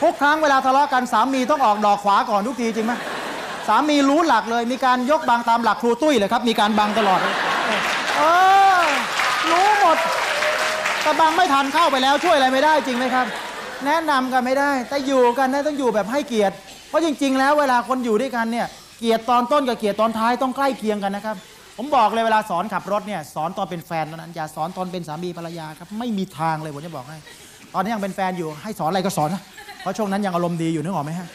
ทุกครั้งเวลาทะเลาะกันสามีต้องออกดอกขวาก่อนทุกทีจริงไหมสามีรู้หลักเลย มีการยกบังตามหลักครูตุ้ยเลยครับ มีการบังตลอดเออรู้หมดแต่บังไม่ทันเข้าไปแล้วช่วยอะไรไม่ได้จริงไหมครับ แนะนำกันไม่ได้ แต่อยู่กันนะต้องอยู่แบบให้เกียรติ เพราะจริง ๆ แล้วเวลาคนอยู่ด้วยกันเนี่ยเกียรติตอนต้นกับเกียรติตอนท้ายต้องใกล้เคียงกันนะครับ ผมบอกเลยเวลาสอนขับรถเนี่ยสอนตอนเป็นแฟนเท่านั้นอย่าสอนตอนเป็นสามีภรรยาครับไม่มีทางเลยผมจะบอกให้ ตอนนี้ยังเป็นแฟนอยู่ให้สอนอะไรก็สอนนะเพราะช่วงนั้นยังอารมณ์ดีอยู่นึกออกไหมฮะ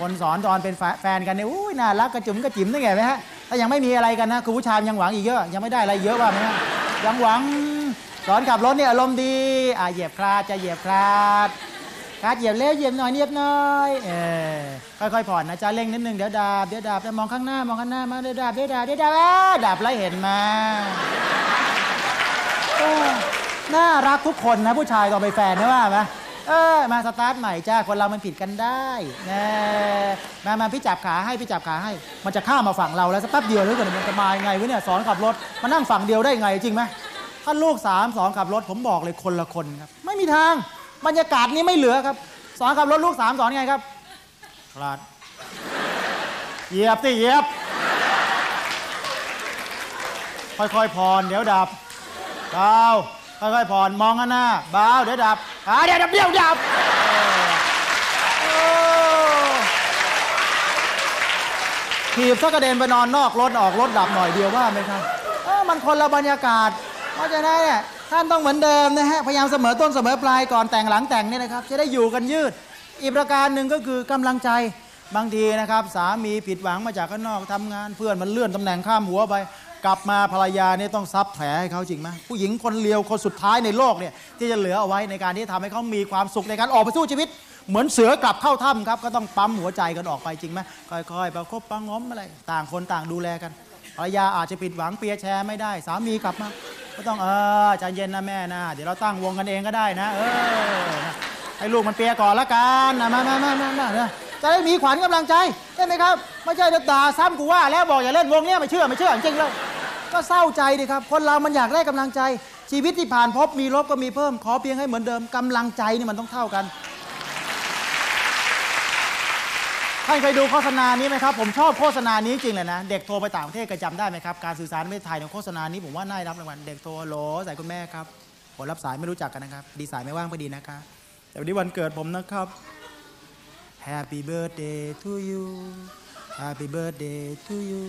คนสอนตอนเป็นแฟแฟนกันเนี่ยอุ้ยน่ารักกระจุ๋มกระจิ๋มนึกไงไหมฮะถ้ายังไม่มีอะไรกันนะคือผู้ชายยังหวังอีกเยอะ ยังไม่ได้อะไรเยอะว่าไหมฮะยังหวัง สอนขับรถเนี่ยอารมณ์ดีอ่าเหยียบคลาดจะเหยียบคลาดการเหยียบเร็วเหยียบหน่อยเหยียบหน่อยเออค่อยๆผ่อนนะจ๊ะเร่งนิดนึงเดี๋ยวดาบเดี๋ยวดาบแล้วมองข้างหน้ามองข้างหน้ามาเดี๋ยวดาบเดี๋ยวดาบเดี๋ยวดาบดาบไล่เห็นมาน่ารักทุกคนนะผู้ชายตอนไปแฟนนะว่าไหมเออมาสตาร์ทใหม่จ้าคนเรามันผิดกันได้นะมามาพี่จับขาให้พี่จับขาให้ มันจะข้ามมาฝั่งเราแล้วสักแป๊บเดียวหรือกินมันจะมาไงวะเนี่ยสอนขับรถมานั่งฝั่งเดียวได้ไงจริงไหม ถ้าลูกสามสอนขับรถผมบอกเลยคนละคนครับ ไม่มีทางบรรยากาศนี้ไม่เหลือครับสอนขับรถลูกสามสอนไงครับคลาดเหยียบสิเหยียบ ค่อยๆผ่อนเดี๋ยวดับเบาค่อยๆผ่อนมองข้างหน้าเบาเดี๋ยวดับอ่าเดี๋ยวดับเดี๋ยวดับเออถีบสักกระเด็นไปนอนนอกรถออกรถดับหน่อยเดียวว่าไหมครับมันคนละบรรยากาศ เพราะฉะนั้นเนี่ยท่านต้องเหมือนเดิมนะฮะพยายามเสมอต้นเสมอปลายก่อนแต่งหลังแต่งเนี่ยนะครับ จะได้อยู่กันยืด อีกประการหนึ่งก็คือกำลังใจบางทีนะครับ สามีผิดหวังมาจากข้างนอกทำงานเพื่อนมันเลื่อนตำแหน่งข้ามหัวไป กลับมาภรรยาเนี่ยต้องซับแผลให้เขาจริงไหมผู้หญิงคนเลียวคนสุดท้ายในโลกเนี่ยที่จะเหลือเอาไว้ในการที่จะทำให้เขามีความสุขในการออกไปสู้ชีวิต เหมือนเสือกลับเข้าถ้ำครับก็ต้องปั๊มหัวใจกันออกไปจริงไหมค่อยๆประคบประงมอะไรต่างคนต่างดูแลกัน ภรรยาอาจจะผิดหวังเปียแชร์ไม่ได้ สามีกลับมาก็ต้องเออใจเย็นนะแม่นะเดี๋ยวเราตั้งวงกันเองก็ได้นะ เออให้ลูกมันเปียก่อนละกันนะมามามามามานะจะได้มีขวัญกำลังใจได้ไหมครับ ไม่ใช่จะด่าซ้ำกูว่า แล้วบอกอย่าเล่นวงเนี้ยไม่เชื่อไม่เชื่อจริงๆแล้วก็เศร้าใจดิครับ คนเรามันอยากได้กำลังใจ ชีวิตที่ผ่านพบมีลบก็มีเพิ่มขอเพียงให้เหมือนเดิมกำลังใจนี่มันต้องเท่ากัน ท่านเคยดูโฆษณานี้ไหมครับ ผมชอบโฆษณานี้จริงเลยนะ เด็กโทรไปต่างประเทศก็จำได้ไหมครับ การสื่อสารในประเทศไทยในโฆษณานี้ผมว่าน่ารับรางวัล เด็กโทรฮัลโหลสายคุณแม่ครับผมรับสายไม่รู้จักกันนะครับ ดีสายไม่ว่างพอดีนะครับแต่วันนี้วันเกิดผมนะครับ Happy birthday to you Happy birthday to you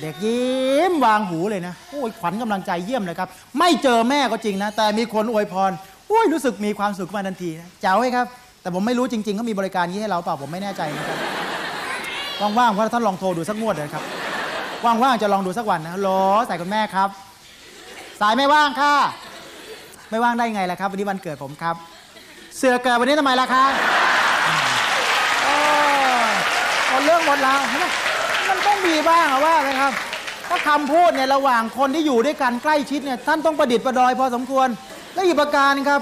เด็กยิ้มวางหูเลยนะ โอ้ยขวัญกำลังใจเยี่ยมเลยครับ ไม่เจอแม่ก็จริงนะ แต่มีคนอวยพรโอ้ยรู้สึกมีความสุขมาทันทีนะเจ๋วไหมครับ แต่ผมไม่รู้จริงๆเขามีบริการนี้ให้เราเปล่าผมไม่แน่ใจนะครับว่างๆเพราะท่านลองโทรดูสักงวดเลยครับว่างๆจะลองดูสักวันนะลโหลสายคุณแม่ครับ สายไม่ว่างค่ะ ไม่ว่างได้ไงล่ะครับ วันนี้วันเกิดผมครับ เสือเกิดวันนี้ทำไมล่ะคะโอ้หมดเรื่องหมดราวเห็นไหมมันต้องมีบ้างอะว่าไหมครับถ้าคำพูดเนี่ยระหว่างคนที่อยู่ด้วยกันใกล้ชิดเนี่ยท่านต้องประดิษฐ์ประดอยพอสมควรและอีกประการครับ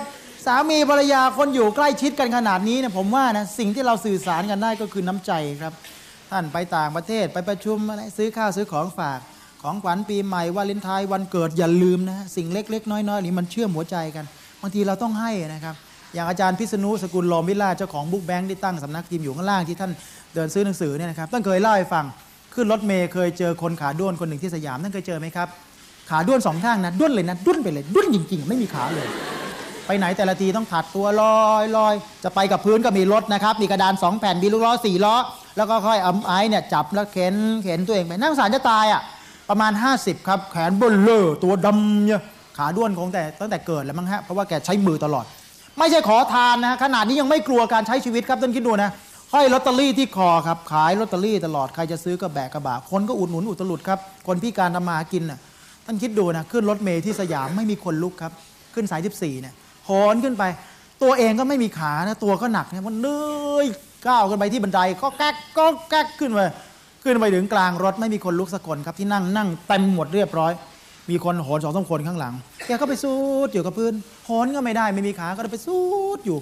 ามีภรรยาคนอยู่ใกล้ชิดกันขนาดนี้เนี่ยผมว่านะสิ่งที่เราสื่อสารกันได้ก็คือน้ำใจครับ ท่านไปต่างประเทศไปประชุมอะไรซื้อข้าวซื้อของฝาก ของขวัญปีใหม่วาเลนไทน์วันเกิดอย่าลืมนะสิ่งเล็กๆ น้อยๆนี่มันเชื่อมหัวใจกันบางทีเราต้องให้นะครับอย่างอาจารย์พิษณุสกุลโลมวิลาเจ้าของบุ๊กแบงค์ที่ตั้งสำนักพิมพ์อยู่ข้างล่างที่ท่านเดินซื้อหนังสือเนี่ยนะครับท่านเคยเล่าให้ฟังขึ้นรถเมย์เคยเจอคนขาด้วนคนหนึ่งที่สยามท่านเคยเจอไหมครับขาด้วนสองข้างนะด้วนเลยนะด้วนไปเลยด้วนจริง ๆ ไม่มีขาเลย ไปไหนแต่ละทีต้องถัดตัวลอยลอยจะไปกับพื้นก็มีรถนะครับ มีกระดาน2แผ่นมีลูกล้อ4ล้อ แล้วก็ค่อยเอาไอ้เนี่ยจับแล้วเข็นเข็นตัวเองไปนั่งสารจะตายอะประมาณ 50 ครับ แขนเบลเลอร์ตัวดำเนี่ยขาด้วนคงแต่ตั้งแต่เกิดแล้วมั้งฮะเพราะว่าแกใช้มือตลอด ไม่ใช่ขอทานนะฮะขนาดนี้ยังไม่กลัวการใช้ชีวิตครับท่านคิดดูนะห้อยลอตเตอรี่ที่คอครับขายลอตเตอรี่ตลอดใครจะซื้อก็แบกกระบะคนก็อุดหนุนอุตลุดครับคนพิการทำมากินน่ะท่านคิดดูนะขึ้นรถเมล์ที่สยามไม่มีคนลุกครับ ขึ้นสาย 14เนี่ย หนขึ้นไป ตัวเองก็ไม่มีขานะตัวก็หนักเนี่ยมันเนื่อยก้าวขึ้นไปที่บันไดก็แก๊กก็แก๊กขึ้นไปขึ้นไปถึงกลางรถไม่มีคนลุกสักคนครับที่นั่งนั่งเต็มหมดเรียบร้อย มีคนโหนสองสามคนข้างหลังแกก็ไปซูดอยู่กับพื้นโหนก็ไม่ได้ไม่มีขาก็ไปซูดอยู่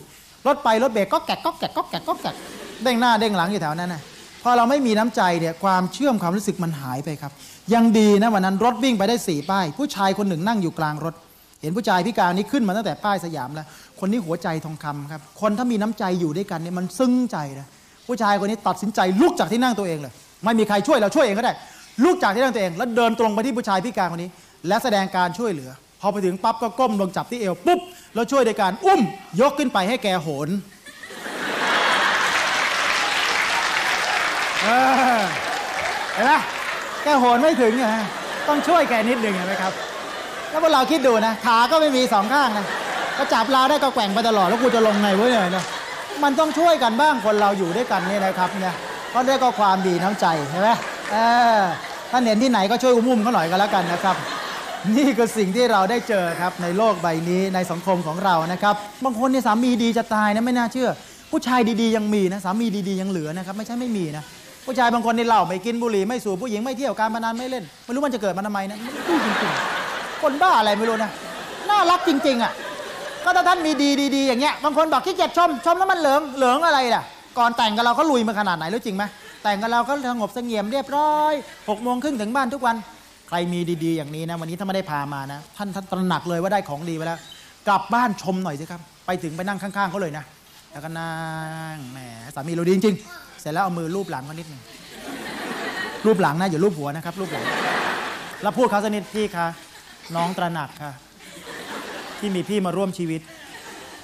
รถไปรถเบรกก็แกะก็แกะก็แกะก็แกะเด้งหน้าเด้งหลังอยู่แถวนั้นนะพอเราไม่มีน้ำใจเนี่ยความเชื่อมความรู้สึกมันหายไปครับ ยังดีนะวันนั้นรถวิ่งไปได้สี่ป้าย ผู้ชายคนหนึ่งนั่งอยู่กลางรถ เห็นผู้ชายพิการนี้ขึ้นมาตั้งแต่ป้ายสยามแล้ว คนนี้หัวใจทองคำครับ คนถ้ามีน้ำใจอยู่ด้วยกันเนี่ยมันซึ้งใจนะผู้ชายคนนี้ตัดสินใจลุกจากที่นั่งตัวเองเลย ไม่มีใครช่วยเราช่วยเองก็ได้ลุกจากที่นั่งตัวเอง แล้วเดินตรงไปที่ผู้ชายพิการคนนี้ และแสดงการช่วยเหลือ พอไปถึงปั๊บก็ก้มลงจับที่เอวปุ๊บแล้วช่วยโดยการอุ้ม ยกขึ้นไปให้แกโหนเออเห็นไหมแกโหนไม่ถึงไงต้องช่วยแกนิดหนึ่งเห็นไหมครับ แล้วพวกเราคิดดูนะขาก็ไม่มีสองข้างนะก็จับเราได้ก็แกว่งไปตลอดแล้วกูจะลงไงวะเนี่ยนะมันต้องช่วยกันบ้างคนเราอยู่ด้วยกันเนี่ยนะครับเนี่ยเพราะได้ก็ความดีน้ำใจใช่ไหมเออถ้าเห็นที่ไหนก็ช่วยอุ้มๆเขาหน่อยก็แล้วกันนะครับ นี่คือสิ่งที่เราได้เจอครับในโลกใบนี้ในสังคมของเรานะครับบางคนเนี่ยสามีดีจะตายนะไม่น่าเชื่อ ผู้ชายดีๆยังมีนะสามีดีๆยังเหลือนะครับไม่ใช่ไม่มีนะผู้ชายบางคนนี่เหล้าไม่กินบุหรี่ไม่สูบผู้หญิงไม่เที่ยวการพนันไม่เล่นไม่รู้มันจะเกิดมาทำไมนะไม่รู้จริงๆ คนบ้าอะไรไม่รู้นะ น่ารักจริง ๆอะก็ถ้าท่านมีดีดีๆอย่างเงี้ยบางคนบอกขี้เกียจชมชมแล้วมันเหลืองเหลืองอะไรล่ะ ก่อนแต่งกับเราเขาลุยมาขนาดไหนรู้จริงไหมแต่งกับเราก็สงบเสงี่ยมเรียบร้อยหกโมงครึ่งถึงบ้านทุกวันใครมีดีๆอย่างนี้นะวันนี้ถ้าไม่ได้พามานะ ท่านท่านตระหนักเลยว่าได้ของดีไปแล้วกลับบ้านชมหน่อยสิครับ ไปถึงไปนั่งข้างๆเขาเลยนะแล้วก็นั่งแหมสามีเราดีจริงๆเสร็จแล้วเอามือลูบหลังเขานิดหนึ่งรูปหลังนะอย่ารูปหัวนะครับรูปหลังแล้วพูดเขาสนิดพี่คะ น้องตระหนักค่ะ ที่มีพี่มาร่วมชีวิต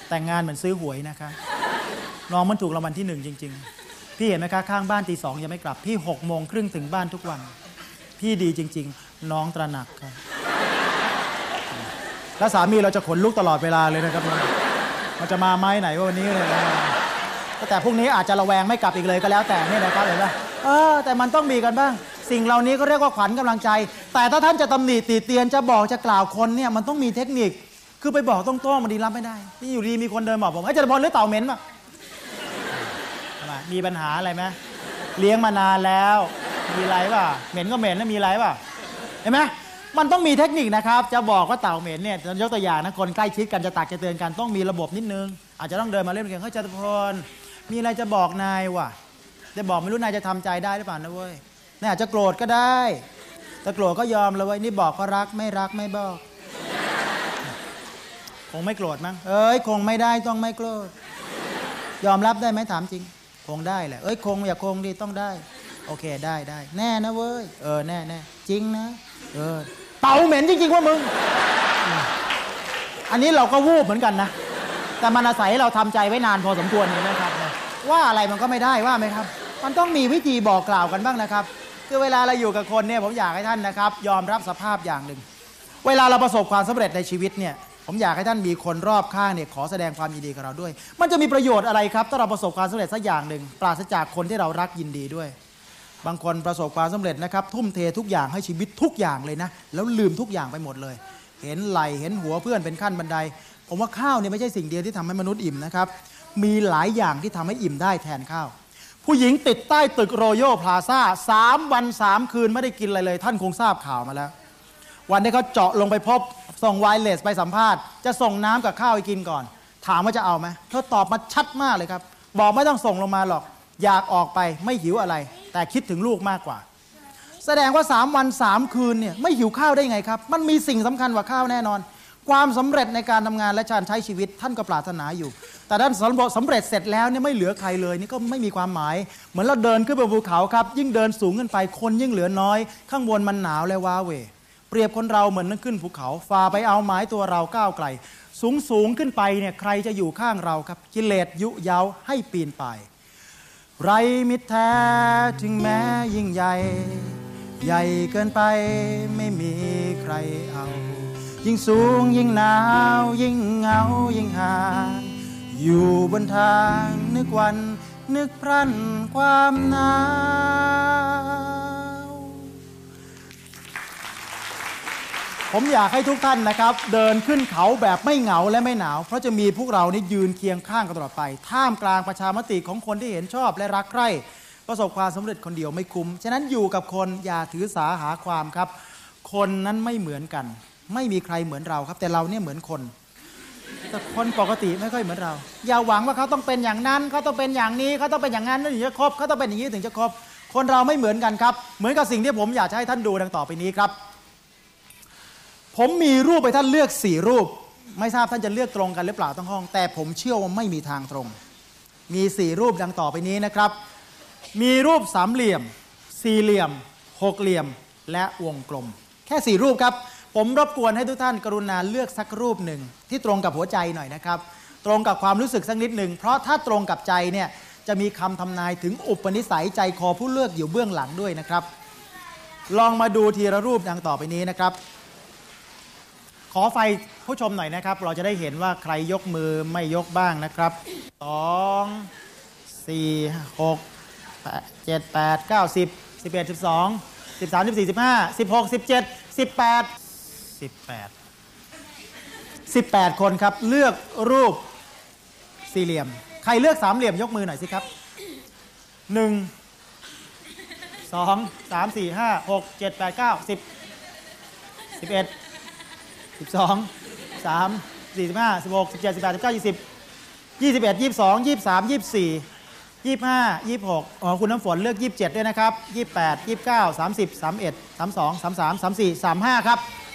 แต่งงานเหมือนซื้อหวยนะคะ น้องมันถูกรางวัลที่หนึ่งจริง ๆ พี่เห็นไหมคะข้างบ้านตีสองยังไม่กลับ พี่หกโมงครึ่งถึงบ้านทุกวัน พี่ดีจริง ๆ น้องตระหนักค่ะแล้วสามีเราจะขนลุกตลอดเวลาเลยนะครับมันจะมาไม้ไหนว่าวันนี้เลยนะแต่พรุ่งนี้อาจจะระแวงไม่กลับอีกเลยก็แล้วแต่นี่นะครับเห็นไหมเออแต่มันต้องมีกันบ้าง สิ่งเหล่านี้ก็เรียกว่าขวัญกำลังใจ แต่ถ้าท่านจะตำหนิติเตียนจะบอกจะกล่าวคนเนี่ยมันต้องมีเทคนิค คือไปบอกตรงๆมันดีรับไม่ได้ที่อยู่ดีมีคนเดินบอกผมให้จตุพรหรือเต่าเหม็นป่ะมีปัญหาอะไรไหมเลี้ยงมานานแล้ว มีอะไรป่ะเหม็นก็เหม็นแล้วมีอะไรป่ะเห็นไหมมันต้องมีเทคนิคนะครับ จะบอกว่าเต่าเหม็นเนี่ยยกตัวอย่างนะคนใกล้ชิดกันจะตักจะเตือนกันต้องมีระบบนิดนึง อาจจะต้องเดินมาเล่นกันเฮ้ยจตุพรมีอะไรจะบอกนายว่ะจะบอกไม่รู้นายจะทำใจได้หรือเปล่านะเว้ย นายอาจจะโกรธก็ได้แต่โกรธก็ยอมเลยว้นี่บอกก็รักไม่รักไม่บอก คงไม่โกรธมั้งเอ้ยคงไม่ได้ต้องไม่โกรธยอมรับได้ไหมถามจริง คงได้แหละเอ้ยคงอย่าคงดิต้องได้ โอเคได้ได้แน่นะเว้ยเออแน่แน่จริงนะเออเต่าเหม็นจริงๆว่ามึง อันนี้เราก็วูบเหมือนกันนะแต่มันอาศัยเราทำใจไว้นานพอสมควรเห็นไหมครับ ว่าอะไรมันก็ไม่ได้ว่าไหมครับ มันต้องมีวิธีบอกกล่าวกันบ้างนะครับ คือเวลาเราอยู่กับคนเนี่ยผมอยากให้ท่านนะครับ ยอมรับสภาพอย่างหนึ่ง เวลาเราประสบความสำเร็จในชีวิตเนี่ยผมอยากให้ท่านมีคนรอบข้างเนี่ยขอแสดงความยินดีกับเราด้วย มันจะมีประโยชน์อะไรครับถ้าเราประสบความสำเร็จสักอย่างหนึ่งปราศจากคนที่เรารักยินดีด้วย บางคนประสบความสำเร็จนะครับ ทุ่มเททุกอย่างให้ชีวิตทุกอย่างเลยนะ แล้วลืมทุกอย่างไปหมดเลย เห็นไหลเห็นหัวเพื่อนเป็นขั้นบันได ผมว่าข้าวเนี่ยไม่ใช่สิ่งเดียวที่ทำให้มนุษย์อิ่มนะครับมีหลายอย่างที่ทำให้อิ่มได้แทนข้าว ผู้หญิงติดใต้ตึกโรโยพลาซ่าสามวันสามคืนไม่ได้กินอะไรเลย ท่านคงทราบข่าวมาแล้ว วันที่เขาเจาะลงไปพบส่งไวเลสไปสัมภาษณ์ จะส่งน้ำกับข้าวให้กินก่อน ถามว่าจะเอาไหมเธอตอบมาชัดมากเลยครับ บอกไม่ต้องส่งลงมาหรอก อยากออกไปไม่หิวอะไร แต่คิดถึงลูกมากกว่า แสดงว่า3วัน3คืนเนี่ยไม่หิวข้าวได้ไงครับ มันมีสิ่งสำคัญกว่าข้าวแน่นอน ความสำเร็จในการทำงานและการใช้ชีวิตท่านก็ปรารถนาอยู่ แต่ท่านสำเร็จเสร็จแล้วเนี่ยไม่เหลือใครเลยนี่ก็ไม่มีความหมาย เหมือนเราเดินขึ้นไปบนภูเขาครับ ยิ่งเดินสูงขึ้นไปคนยิ่งเหลือน้อย ข้างบนมันหนาวและว้าเว เปรียบคนเราเหมือนนั่งขึ้นภูเขาฝ่าไปเอาไม้ตัวเราก้าวไกล สูงสูงขึ้นไปเนี่ยใครจะอยู่ข้างเราครับกิเลสยุเย้าให้ปีนไป ไรมิตรแท้ถึงแม้ยิ่งใหญ่ ใหญ่เกินไปไม่มีใครเอา ยิ่งสูงยิ่งหนาว ยิ่งเหงายิ่งห่าง อยู่บนทางนึกวัน นึกพรั่นความหนาวผมอยากให้ทุกท่านนะครับ เดินขึ้นเขาแบบไม่เหงาและไม่หนาว เพราะจะมีพวกเรานี่ยืนเคียงข้างกันตลอดไป ท่ามกลางประชามติของคนที่เห็นชอบและรักใคร่ประสบความสำเร็จคนเดียวไม่คุ้ม ฉะนั้นอยู่กับคนอย่าถือสาหาความครับ คนนั้นไม่เหมือนกัน ไม่มีใครเหมือนเราครับ แต่เราเนี่ยเหมือนคน แต่คนปกติไม่ค่อยเหมือนเรา อย่าหวังว่าเขาต้องเป็นอย่างนั้นเขาต้องเป็นอย่างนี้เขาต้องเป็นอย่างนั้นถึงจะครบเขาต้องเป็นอย่างนี้ถึงจะครบคนเราไม่เหมือนกันครับ เหมือนกับสิ่งที่ผมอยากจะให้ท่านดูดังต่อไปนี้ครับ ผมมีรูปไปท่านเลือกสี่รูป ไม่ทราบท่านจะเลือกตรงกันหรือเปล่าทั้งห้อง แต่ผมเชื่อว่าไม่มีทางตรง มีสี่รูปดังต่อไปนี้นะครับ มีรูปสามเหลี่ยม สี่เหลี่ยมหกเหลี่ยม และวงกลม แค่สี่รูปครับ ผมรบกวนให้ทุกท่านกรุณาเลือกสักรูปหนึ่งที่ตรงกับหัวใจหน่อยนะครับ ตรงกับความรู้สึกสักนิดหนึ่งเพราะถ้าตรงกับใจเนี่ยจะมีคำทำนายถึงอุปนิสัยใจคอผู้เลือกอยู่เบื้องหลังด้วยนะครับ ลองมาดูทีละรูปดังต่อไปนี้นะครับ ขอไฟผู้ชมหน่อยนะครับ เราจะได้เห็นว่าใครยกมือไม่ยกบ้างนะครับสองสี่หกเจ็ดแปดเก้าสิบสิบเอ็ดสิบสองสิบสามสิบสี่สิบห้าสิบหกสิบเจ็ดสิบแปด สิบแปดสิบแปดคนครับ เลือกรูปสี่เหลี่ยม ใครเลือกสามเหลี่ยมยกมือหน่อยสิครับหนึ่งสองสามสี่ห้าหกเจ็ดแปดเก้าสิบสิบเอ็ดสิบสองสามสี่สิบ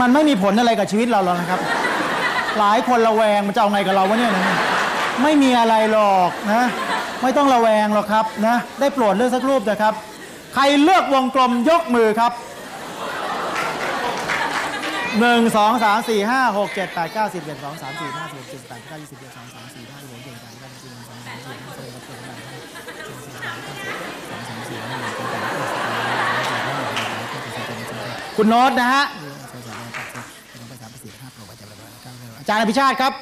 มันไม่มีผลอะไรกับชีวิตเราหรอกนะครับ หลายคนระแวงมันจะเอาไงกับเราวะเนี่ยนะไม่มีอะไรหรอกนะ ไม่ต้องระแวงหรอกครับนะ ได้โปรดเลือกสักรูปนะครับ ใครเลือกวงกลมยกมือครับหนึ่งสองสามสี่ห้าหกเจ็ดแปดเก้าสิบเอ็ดสองสามสี่ห้าสิบเจ็ดแปดเก้ายี่สิบเอ็ดสองสามสี่ห้าหกเจ็ดแปดเก้าสิบเอ็ดสองสามสี่ห้าหกเจ็ดแปดเก้าสิบเอ็ดสองสามสี่ห้าหกเจ็ดแปดเก้าสิบเอ็ดสองสามสี่ห้าหกเจ็ดแปดเก้าสิบเอ็ดสองสามสี่ห้าหกเจ็ดแปดเก้าสิบเอ็ดสองสามสี่ห้าหกเจ็ดแปดเก้าสิบเอ็ดสองสามสี่ห้าหกเจ็อ็ดสองาจารย์อภิชาติครับ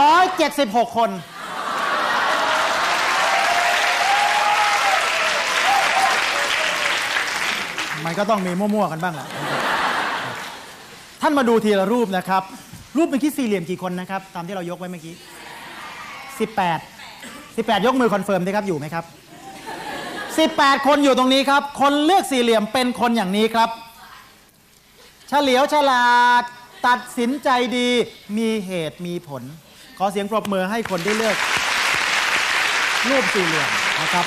ร้อยเจ็ดสิบหกคน มันก็ต้องมีมั่วๆกันบ้างแหละท่านมาดูทีละรูปนะครับ รูปเมื่อกี้สี่เหลี่ยมกี่คนนะครับ ตามที่เรายกไว้เมื่อกี้18 18 ยกมือ confirm ด้วยครับอยู่ไหมครับ 18 คนอยู่ตรงนี้ครับ คนเลือกสี่เหลี่ยมเป็นคนอย่างนี้ครับเฉลียวฉลาด ตัดสินใจดี มีเหตุมีผล ขอเสียงปรบมือให้คนที่เลือกรูปสี่เหลี่ยมนะครับ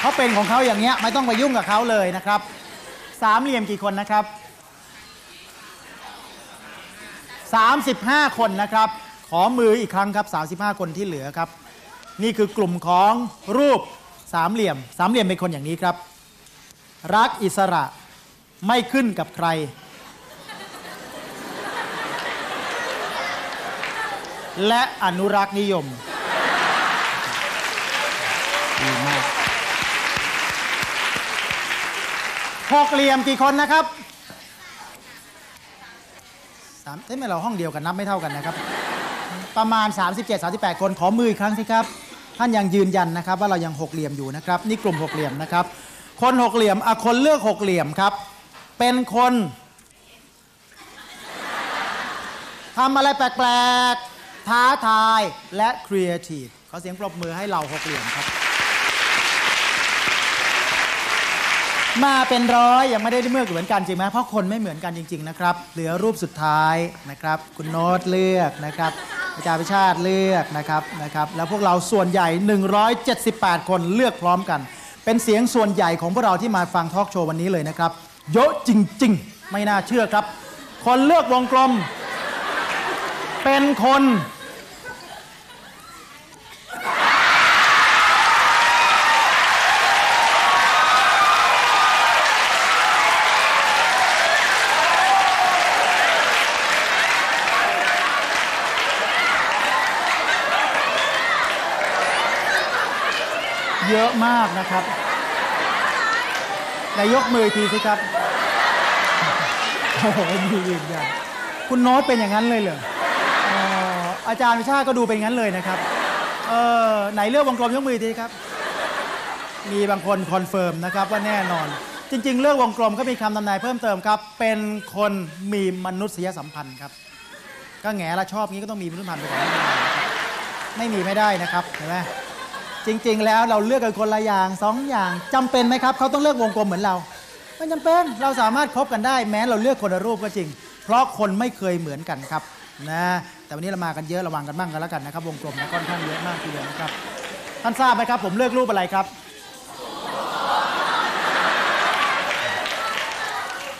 เขาเป็นของเขาอย่างเงี้ยไม่ต้องไปยุ่งกับเขาเลยนะครับ สามเหลี่ยมกี่คนนะครับ35 คนนะครับ ขอมืออีกครั้งครับ 35 คนที่เหลือครับ นี่คือกลุ่มของรูปสามเหลี่ยม สามเหลี่ยมเป็นคนอย่างนี้ครับ รักอิสระไม่ขึ้นกับใคร และอนุรักษ์นิยมดีมากหกเหลี่ยมกี่คนนะครับสามเอ้ยไม่เราห้องเดียวกันนับไม่เท่ากันนะครับ ประมาณ 37 38 คนขอมืออีกครั้งสิครับ ท่านยังยืนยันนะครับ ว่าเรายังหกเหลี่ยมอยู่นะครับ นี่กลุ่มหกเหลี่ยมนะครับ คนหกเหลี่ยมอะคนเลือกหกเหลี่ยมครับ เป็นคนทำอะไรแปลกๆท้าทายและครีเอทีฟขอเสียงปรบมือให้เราหกเหลี่ยมครับ มาเป็นร้อยยังไม่ได้เมื่อเหมือนกันจริงไหมเพราะคนไม่เหมือนกันจริง ๆ นะครับ เหลือรูปสุดท้ายนะครับ คุณโน้ตเลือกนะครับอาจารย์พิชาติเลือกนะครับนะครับ แล้วพวกเราส่วนใหญ่ 178 คนเลือกพร้อมกัน เป็นเสียงส่วนใหญ่ของพวกเราที่มาฟังทอล์กโชว์วันนี้เลยนะครับเยอะจริง ๆ ไม่น่าเชื่อครับ คนเลือกวงกลม เป็นคน มากนะครับนายยกมืออีกทีสิครับโอ้โหมียืนยันคุณโน้ตเป็นอย่างนั้นเลยเหรออาจารย์วิชาติก็ดูเป็นอย่างนั้นเลยนะครับ เออไหนเลือกวงกลมยกมือทีครับ มีบางคน confirm นะครับว่าแน่นอน จริง ๆ เลือกวงกลมก็มีคำทำนายเพิ่มเติมครับ เป็นคนมีมนุษยสัมพันธ์ครับ ก็แง่ละชอบงี้ก็ต้องมีมนุษยสัมพันธ์ไปก่อนไม่มีไม่ได้นะครับ เห็นไหม จริง ๆ แล้วเราเลือกกันคนละอย่างสองอย่างจำเป็นไหมครับเขาต้องเลือกวงกลมเหมือนเราไม่จำเป็นเราสามารถคบกันได้แม้เราเลือกคนละรูปก็จริง เพราะคนไม่เคยเหมือนกันครับนะแต่วันนี้เรามากันเยอะระวังกันบ้างกันแล้วกันนะครับ วงกลมนะค่อนข้างเยอะมากทีเดียวนะครับท่านทราบไหมครับ ผมเลือกรูปอะไรครับ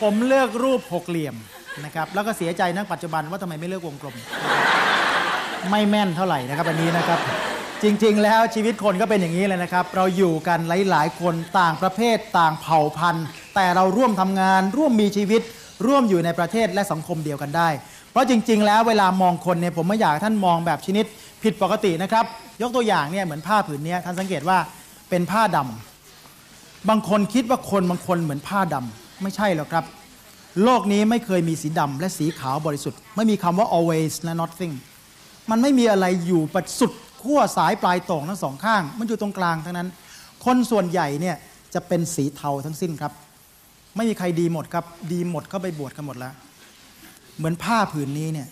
ผมเลือกรูปหกเหลี่ยมนะครับแล้วก็เสียใจนักปัจจุบันว่าทำไมไม่เลือกวงกลม ไม่แม่นเท่าไหร่นะครับอันนี้นะครับ จริงๆ แล้วชีวิตคนก็เป็นอย่างนี้เลยนะครับ เราอยู่กันหลายๆ คนต่างประเภทต่างเผ่าพันธุ์ แต่เราร่วมทำงานร่วมมีชีวิต ร่วมอยู่ในประเทศและสังคมเดียวกันได้ เพราะจริง ๆ แล้วเวลามองคนเนี่ยผมไม่อยากให้ท่านมองแบบชนิดผิดปกตินะครับ ยกตัวอย่างเนี่ยเหมือนผ้าผืนเนี้ยท่านสังเกตว่าเป็นผ้าดำบางคนคิดว่าคนบางคนเหมือนผ้าดำไม่ใช่หรอกครับ โลกนี้ไม่เคยมีสีดำและสีขาวบริสุทธิ์ ไม่มีคำว่า always และ nothing มันไม่มีอะไรอยู่ประสุด ขั้วสายปลายต่งทั้งสองข้าง มันอยู่ตรงกลางทั้งนั้น คนส่วนใหญ่เนี่ยจะเป็นสีเทาทั้งสิ้นครับ ไม่มีใครดีหมดครับ ดีหมดเข้าไปบวชกันหมดแล้ว เหมือนผ้าผืนนี้เนี่ย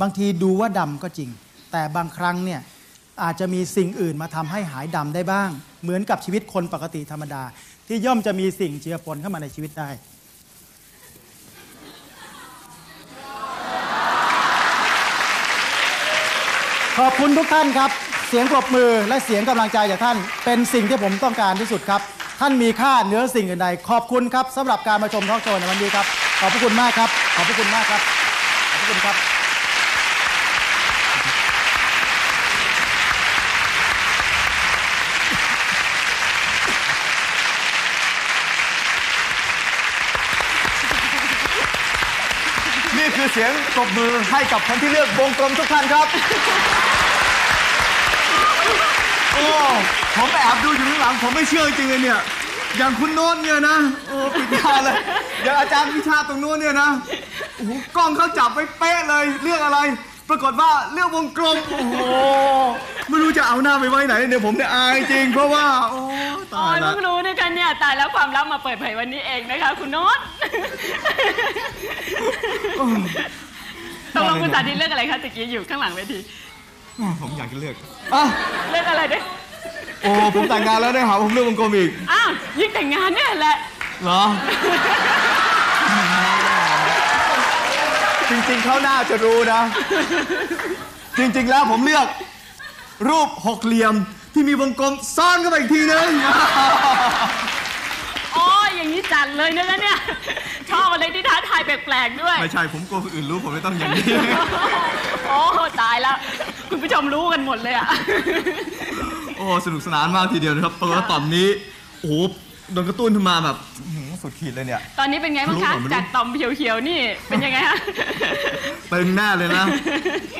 บางทีดูว่าดำก็จริง แต่บางครั้งเนี่ยอาจจะมีสิ่งอื่นมาทำให้หายดำได้บ้าง เหมือนกับชีวิตคนปกติธรรมดา ที่ย่อมจะมีสิ่งเจือปนเข้ามาในชีวิตได้ ขอบคุณทุกท่านครับ เสียงปรบมือและเสียงกำลังใจจากท่าน เป็นสิ่งที่ผมต้องการที่สุดครับ ท่านมีค่าเหนือสิ่งอื่นใด ขอบคุณครับสำหรับการมาชมทอล์กโชว์ในวันนี้ครับ ขอบพระคุณมากครับ ขอบพระคุณมากครับคุณครับ คือเสียงปรบมือให้กับคนที่เลือกวงกลมทุกท่านครับ โอ้ ผมแอบดูอยู่ข้างหลัง ผมไม่เชื่อจริงเลยเนี่ย อย่างคุณโน้นเนี่ยนะ โอ้ปิดตาเลย อย่างอาจารย์วิชาตรงโน้นเนี่ยนะ โอ้โห กล้องเขาจับไว้เป๊ะเลยเรื่องอะไร ปรากฏว่าเรื่องวงกลม โอ้โห ไม่รู้จะเอาหน้าไปไว้ไหนเนี่ยผมเนี่ยอายจริง เพราะว่า โอ้อ๋ตายอละเพิ่งรู้นะคะเนี่ยตายแล้วความลับมาเปิดเผยวันนี้เองนะคะ คุณโน้ตตกลงคุณสาธิตเลือกอะไรคะตะกี้อยู่ข้างหลังเวทีผมอยากจะเลือกอะเลือกอะไรด้วยโอ้ผมแต่งงานแล้วได้หาผมเลือกวงกลมอีก อ้าวยิ่งแต่งงานเนี่ยแหละ เหรอ จริงๆ เขาน่าจะรู้นะ จริงๆ แล้วผมเลือก รูปหกเหลี่ยมที่มีวงกลมซ่อนเข้าไปอีกทีนึง อ๋ออย่างนี้จัดเลยนะคะเนี่ย ชอบอะไรที่ท้าทายแปลกๆด้วย ไม่ใช่ผมกลัวคนอื่นรู้ผมไม่ต้องอย่างนี้ โอ้ตายแล้ว คุณผู้ชมรู้กันหมดเลยอะโอ้ สนุกสนานมากทีเดียวนะครับตัวตอนนี้ โอ้ โหโดนกระตุ้นขึ้นมาแบบอื้อหือสุดขีดเลยเนี่ย ตอนนี้เป็นไงบ้างคะ รู้เหรอไม่รู้ จากต่อมเขียวๆนี่เป็นยังไงฮะ ตึงแน่เลยนะ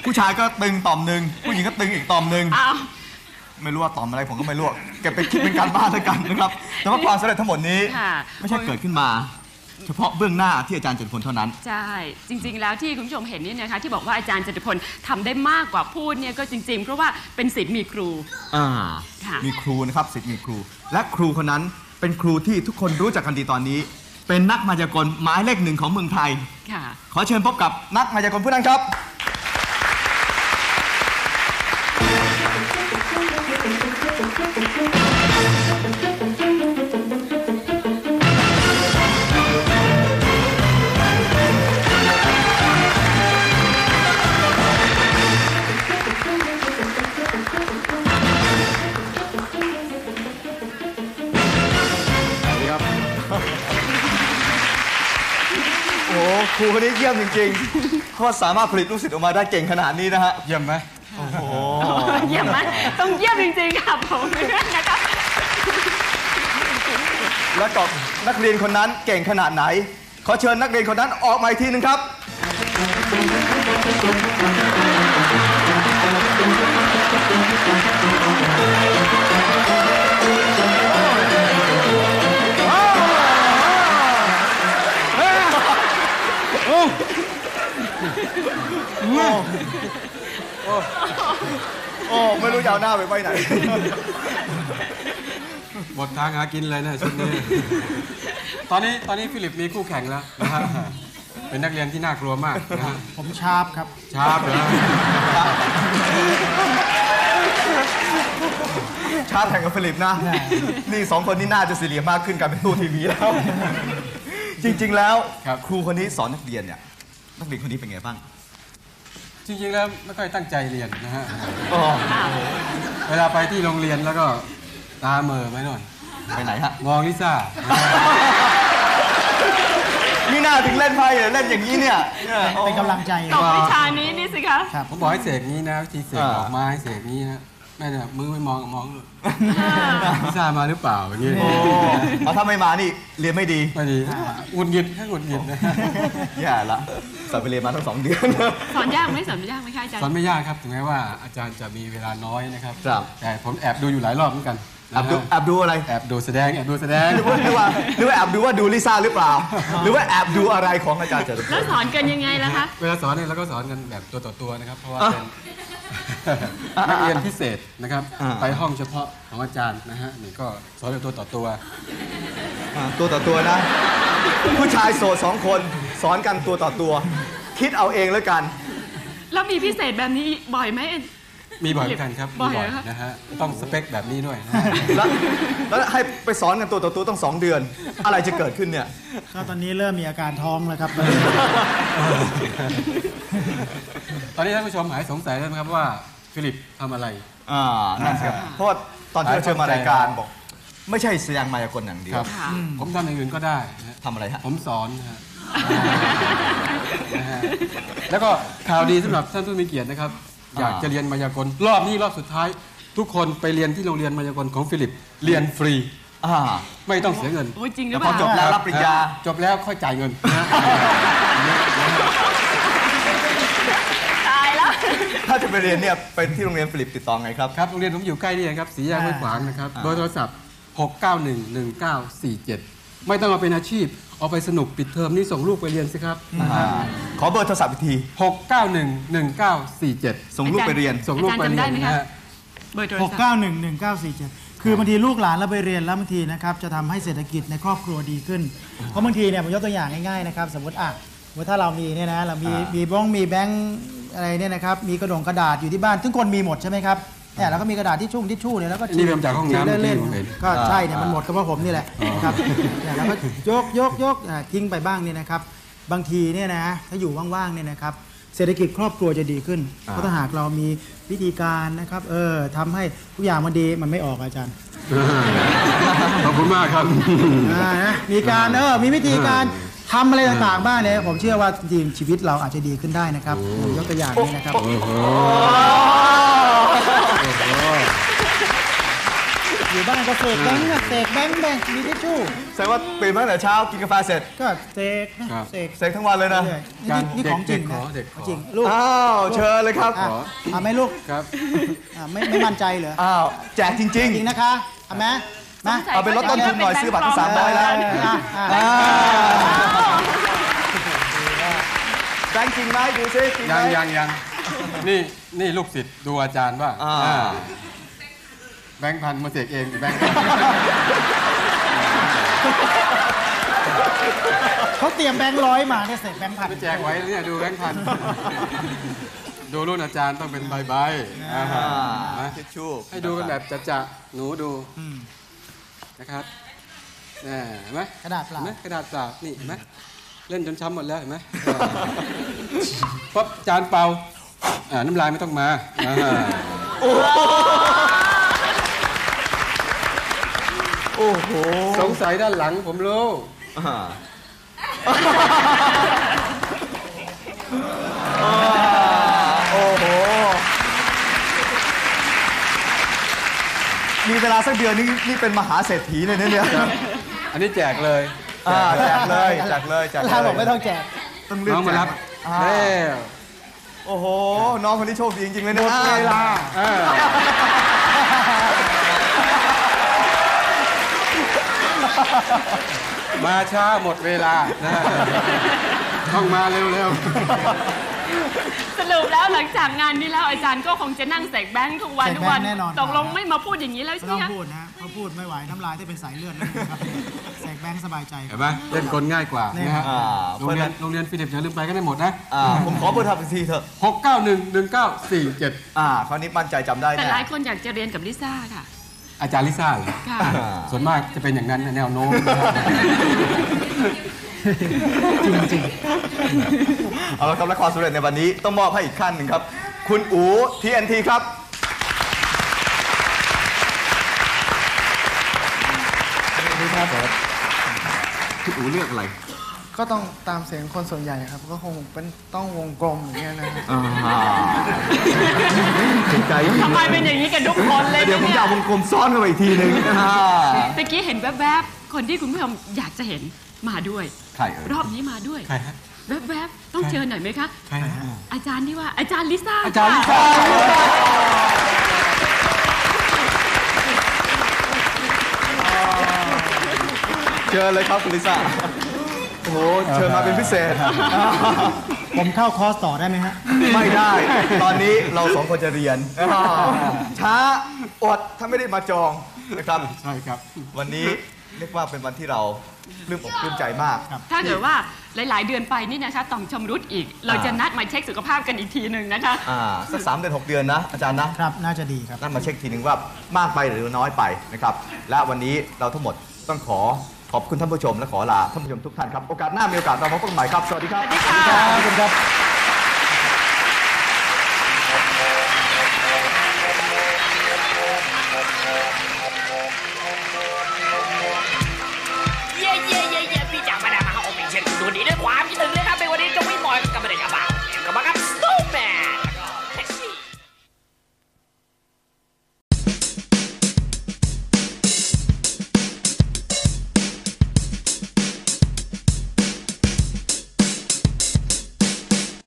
ผู้ชายก็ตึงต่อมหนึ่งผู้หญิงก็ตึงอีกต่อมหนึ่ง อ้าว ไม่รู้ว่าต่อมอะไรผมก็ไม่รู้เก็บไปคิดเป็นการบ้านแล้วกันนะครับ แต่ว่าความสำเร็จทั้งหมดนี้ ค่ะ ไม่ใช่เกิดขึ้นมา เฉพาะเบื้องหน้าที่อาจารย์จตุพลเท่านั้น ใช่ จริงๆ แล้วที่คุณผู้ชมเห็นนี่นะคะที่บอกว่าอาจารย์จตุพลทำได้มากกว่าพูดเนี่ยก็จริง ๆ เพราะว่าเป็นศิษย์มีครู อ่าค่ะ มีครูนะครับสิทธิ์มีครู และครูคนนั้นเป็นครูที่ทุกคนรู้จักกันดีตอนนี้ เป็นนักมายากลหมายเลขหนึ่งของเมืองไทย ค่ะ ขอเชิญพบกับนักมายากลผู้นั้นครับ ครูคนนี้เยี่ยมจริงๆเขาสามารถผลิตลูกศิษย์ออกมาได้เก่งขนาดนี้นะฮะ เยี่ยมไหมโอ้โห เยี่ยมไหมต้องเยี่ยมจริงๆค่ะผมนะคะแล้วก็นักเรียนคนนั้นเก่งขนาดไหน ขอเชิญนักเรียนคนนั้นออกมาอีกทีหนึงครับ โอ้ไม่รู้จะเอาหน้าไปไว้ไหน หมดทางหากินเลยนะชุดนี้ ตอนนี้ตอนนี้ฟิลิปมีคู่แข่งแล้วนะฮะเป็นนักเรียนที่น่ากลัวมากนะฮะผม Sharp ครับ Sharp เหรอ Sharp แข่งกับฟิลิปนะ นี่สองคนนี้น่าจะเสียเหลี่ยมมากขึ้นกลายเป็นตู้ทีวีแล้ว จริง ๆ แล้วครูคนนี้สอนนักเรียนเนี่ยนักเรียนคนนี้เป็นไงบ้างจริงๆแล้วไม่ค่อยตั้งใจเรียนนะฮะ อ๋อเวลาไปที่โรงเรียนแล้วก็ตาเหม่อไปโน่นไปไหนฮะมองลิซ่า นี่น่าถึงเล่นไพ่เล่นอย่างนี้เนี่ยเนี่ยโอ้เป็นกำลังใจ ตกวิชานี้นี่สิคะครับผมบอกให้เสกนี้นะวิธีเสกอ่าออกมาให้เสกนี้นะ แม่เนี่ยมือไม่มองมองลิซ่ามาหรือเปล่าอย่างนี้โอ้เอาถ้าไม่มานี่เรียนไม่ดีไม่ดีหงุดหงิดแค่หงุดหงิดนะแย่ละสอบไปเรียนมาทั้งสองเดือนสอนยากไหมสอนยากไหมคะอาจารสอนย์ไม่ยากครับถึงแม้ว่าอาจารย์จะมีเวลาน้อยนะครับครับแต่ผมแอบดูอยู่หลายรอบเหมือนกันแอบดูนะฮะแอบดูอะไรแอบดูแสดงแอบดูแสดงหรือว่าหรือว่าหรือว่าแอบดูว่าดูลิซ่าหรือเปล่า หรือว่าแอบดูอะไรของอาจารย์จตุพแล้วลสอนกันยังไงล่ะคะเวลาสอนเนี่ยเราก็สอนกันแบบตัวต่อตัวนะครับเพราะว่าอะเป็น นักเรียนพิเศษนะครับ อ่า ไปห้องเฉพาะของอาจารย์นะฮะนี่ก็สอนแบบตัวต่อตัว อ่าตัวต่อตัวนะ ผู้ชายโสดสองคนสอนกันตัวต่อตัว คิดเอาเองแล้วกัน แล้วมีพิเศษแบบนี้บ่อยไหม มีบ่อยเหมือนกันครับบ่มีอยบ่อยเหรอคะนะฮะต้องสเปคแบบนี้ด้วยนะฮะแล้วแล้วให้ไปสอนกันตัวต่อตัวต้องสองเดือน อะไรจะเกิดขึ้นเนี่ย ก็ตอนนี้เริ่มมีอาการท้องแล้วครับ ตอนนี้ท่านผู้ชมหายสงสัยแล้วไหมครับว่าฟิลิปทำอะไร อ่านั่นสิครับเพราะว่าตอนที่เราเชิญมารายการบอก ไม่ใช่แสดงมายากลอย่างเดียวครับ ค่ะ ผมทำอย่างอื่นก็ได้นะฮะทำอะไรฮะ ผมสอนนะฮะ นะฮะแล้วก็ข่าวดีสำหรับท่านผู้มีเกียรตินะครับ อยากจะเรียนมายากลรอบนี้รอบสุดท้าย ทุกคนไปเรียนที่โรงเรียนมายากลของฟิลิป เรียนฟรี อ่าไม่ต้องเสียเงิน โอ้ยจริงหรืแล้อวเปพอล่าจบแล้วรับปริญญา จบแล้วค่อยจ่ายเงินนะ ตายแล้ว ถ้าจะไปเรียนเนี่ยไปที่โรงเรียนฟิลิปติดต่อไงครับ ครับโรงเรียนผมอยู่ใกล้นี่เองครับสี่แยกห้วยขวางนะครับเบอร์โทรศัพท์ 6911947 ไม่ต้องเอาเป็นอาชีพ เอาไปสนุกปิดเทอมนี่ส่งลูกไปเรียนสิครับอ่าขอเบอร์โทรศัพท์อีกที 6911947 ส่งลูกไปเรียน ส่งลูกไปเรียนนะฮะเบอร์โทรหกศัพท์เก้าหนึ่งหนึ่งเก้าสี่เจ็ดคือบางทีลูกหลานเราไปเรียนแล้วบางทีนะครับจะทำให้เศรษฐกิจในครอบครัวดีขึ้น เพราะบางทีเนี่ยผมยกตัวอย่างง่ายๆนะครับ สมมติอะสมมติถ้าเรามีเนี่ยนะเรามีอ่ามีมีบ้องมีแบงค์อะไรเนี่ยนะครับมีกระดงกระดาษอยู่ที่บ้าน ทุกคนมีหมดใช่ไหมครับ เนี่ยเราก็มีกระดาษที่ชุ่มทิชชู่เนี่ยแล้วก็นี่เป็นจากห้องน้ำฉีกเล่นที่ผมเห็นๆก็ใช่เนี่ยมันหมดก็เพราะผมนี่แหละนะครับเนี่ยเราก็ยกยกยกอ่าทิ้งไปบ้างเนี่ยนะครับ บางทีเนี่ยนะถ้าอยู่ว่างๆเนี่ยนะครับเศรษฐกิจครอบครัวจะดีขึ้น เพราะถ้าหากเรามีวิธีการนะครับ เออทำให้ทุกอย่างมันดีมันไม่ออกอาจารย์ขอบคุณมากครับอ่านะมีการเออมีวิธีการทำอะไรต่างๆบ้างเนี่ยผมเชื่อว่าจริงๆชีวิตเราอาจจะดีขึ้นได้นะครับผมยกตัวอย่างนี้นะครับ อยู่บ้านก็เสกแบงค์อะเสกแบงค์แบงค์มีทิชชู่แสดงว่าตื่นมาตั้งแต่เช้ากินกาแฟเสร็จก็เสกนะครับเสกเสกทั้งวันเลยนะ เรื่อยๆการนี่นี่ของจริงเด็กๆขนะอเด็กขอ จริงลูกอ้าวเชิญเลยครับอะเอาไหมลูกครับ อะไม่ไม่มั่นใจเหรออ้าวแจกจริง จริงนะคะเอาไหมนะสงสัยเอาไปลดต้นทุนหน่อยซื้อบัตรที่สามร้อยแล้ว อะอะๆอ่าแบงค์จริงไหมดูซิจริงไหม ยังยังยังนี่นี่ลูกศิษย์ดูอาจารย์ว่าอ่า อ่า แบงค์พันมาเสกเองแบงค์พันเขาเตรียมแบงค์ร้อยมาเนี่ยเสกแบงค์พันไปแจกไว้เนี่ยดูแบงค์พันดูรุ่นอาจารย์ต้องเป็นใบใบๆอ่าอ่านะทิชชู่ให้ดูกันแบบจะจะๆหนูดูอืมนะครับนี่เห็นไหมกระดาษเปล่าเห็นไหมกระดาษเปล่านี่เห็นไหมเล่นจนช้ำหมดแล้วเห็นไหมอ่าปั๊บจานเปล่าอ่าน้ำลายไม่ต้องมาอ่า โอ้โหสงสัยด้านหลังผมรู้อ่าโอ้โห มีเวลาสักเดือนนี่นี่เป็นมหาเศรษฐีเลยนะเนี่ยอันนี้แจกเลยอ่าแจกเลยแจกเลยแจกเลลายบอกไม่ต้องแจก ต้องเลือกน้องมารับอ่าแล้วโอ้โห น้องคนนี้โชคดีจริงๆเลยนะหมดเวลาอ่า มาช้าหมดเวลานะต้องมาเร็วสรุปแล้วหลังจากงานนี้แล้วอาจารย์ก็คงจะนั่งเสกแบงค์ทุกวันเสกทุกวันแบงค์แน่นอน ตกลงไม่มาพูดอย่างนี้แล้วไม่ใช่ไหมต้องคะ พูดนะเขาพูดไม่ไหวน้ำลายที่เป็นสายเลือดแล้วนะครับเสกแบงค์สบายใจ ๆเห็นไหมเล่นกลง่ายกว่านะฮะอ่าโรงเรียนโรงเรียนฟิลิปอย่าลืมไปกันได้หมดนะอ่าผมขอเบอร์โทรศัพท์อีกทีเถอะหกเก้าหนึ่งหนึ่งเก้าสี่เจ็ดอ่าคราวนี้มั่นใจจำได้แต่แน่หลายคนอยากจะเรียนกับลิซ่าค่ะ อาจารย์ลิซ่าเหรอค่ะอ่าส่วนมากจะเป็นอย่างนั้นนะแนวโน้มนะฮะจริงจริงเอาละครับและความสำเร็จในวันนี้ต้องมอบให้อีกขั้นหนึ่งครับ คุณอู TNT ครับ คุณอูเลือกอะไร ก็ต้องตามเสียงคนส่วนใหญ่ครับ ก็คงเป็นต้องวงกลมอย่างเงี้ยนะครับอ่าถึงใจจริงทำไมเป็นอย่างนี้กันทุกคนเลยเดี๋ยวผมเนี่จะยเอาวงกลมซ่อนเข้าไปอีกทีหนึ่งอ่าตะกี้เห็นแวบๆ คนที่คุณผู้ชมอยากจะเห็นมาด้วย ใครเอ่ยรอบนี้มาด้วย ใครฮะ แวบๆ ต้องเชิญหน่อยไหมคะ ใครฮะ อาจารย์ที่ว่าอาจารย์ลิซ่าอาจารย์ลิซ่าค่ะเชิญเลยครับคุณลิซ่า โอ้โหเชิญมาเป็นพิเศษ ผมเข้าคอร์สต่อได้ไหมฮะ ไม่ได้ ตอนนี้เราสองคนจะเรียน ช้าอดถ้าไม่ได้มาจองนะครับใช่ครับ วันนี้เรียกว่าเป็นวันที่เราปลื้มอกปลื้มใจมาก ถ้าเกิดว่าหลาย ๆ เดือนไปนี่นะคะต้องชำรุดอีก เราจะนัดมาเช็คสุขภาพกันอีกทีหนึ่งนะคะอ่าสักสามเดือนหกเดือนนะ อาจารย์นะครับ น่าจะดีครับนั่นมาเช็คทีหนึ่งว่ามากไปหรือน้อยไปนะครับ และวันนี้เราทั้งหมดต้องขอ ขอบคุณท่านผู้ชมและขอลาท่านผู้ชมทุกท่านครับ โอกาสหน้ามีโอกาสเราพบกันใหม่ครับ สวัสดีครับ สวัสดีค่ะ ขอบคุณครับ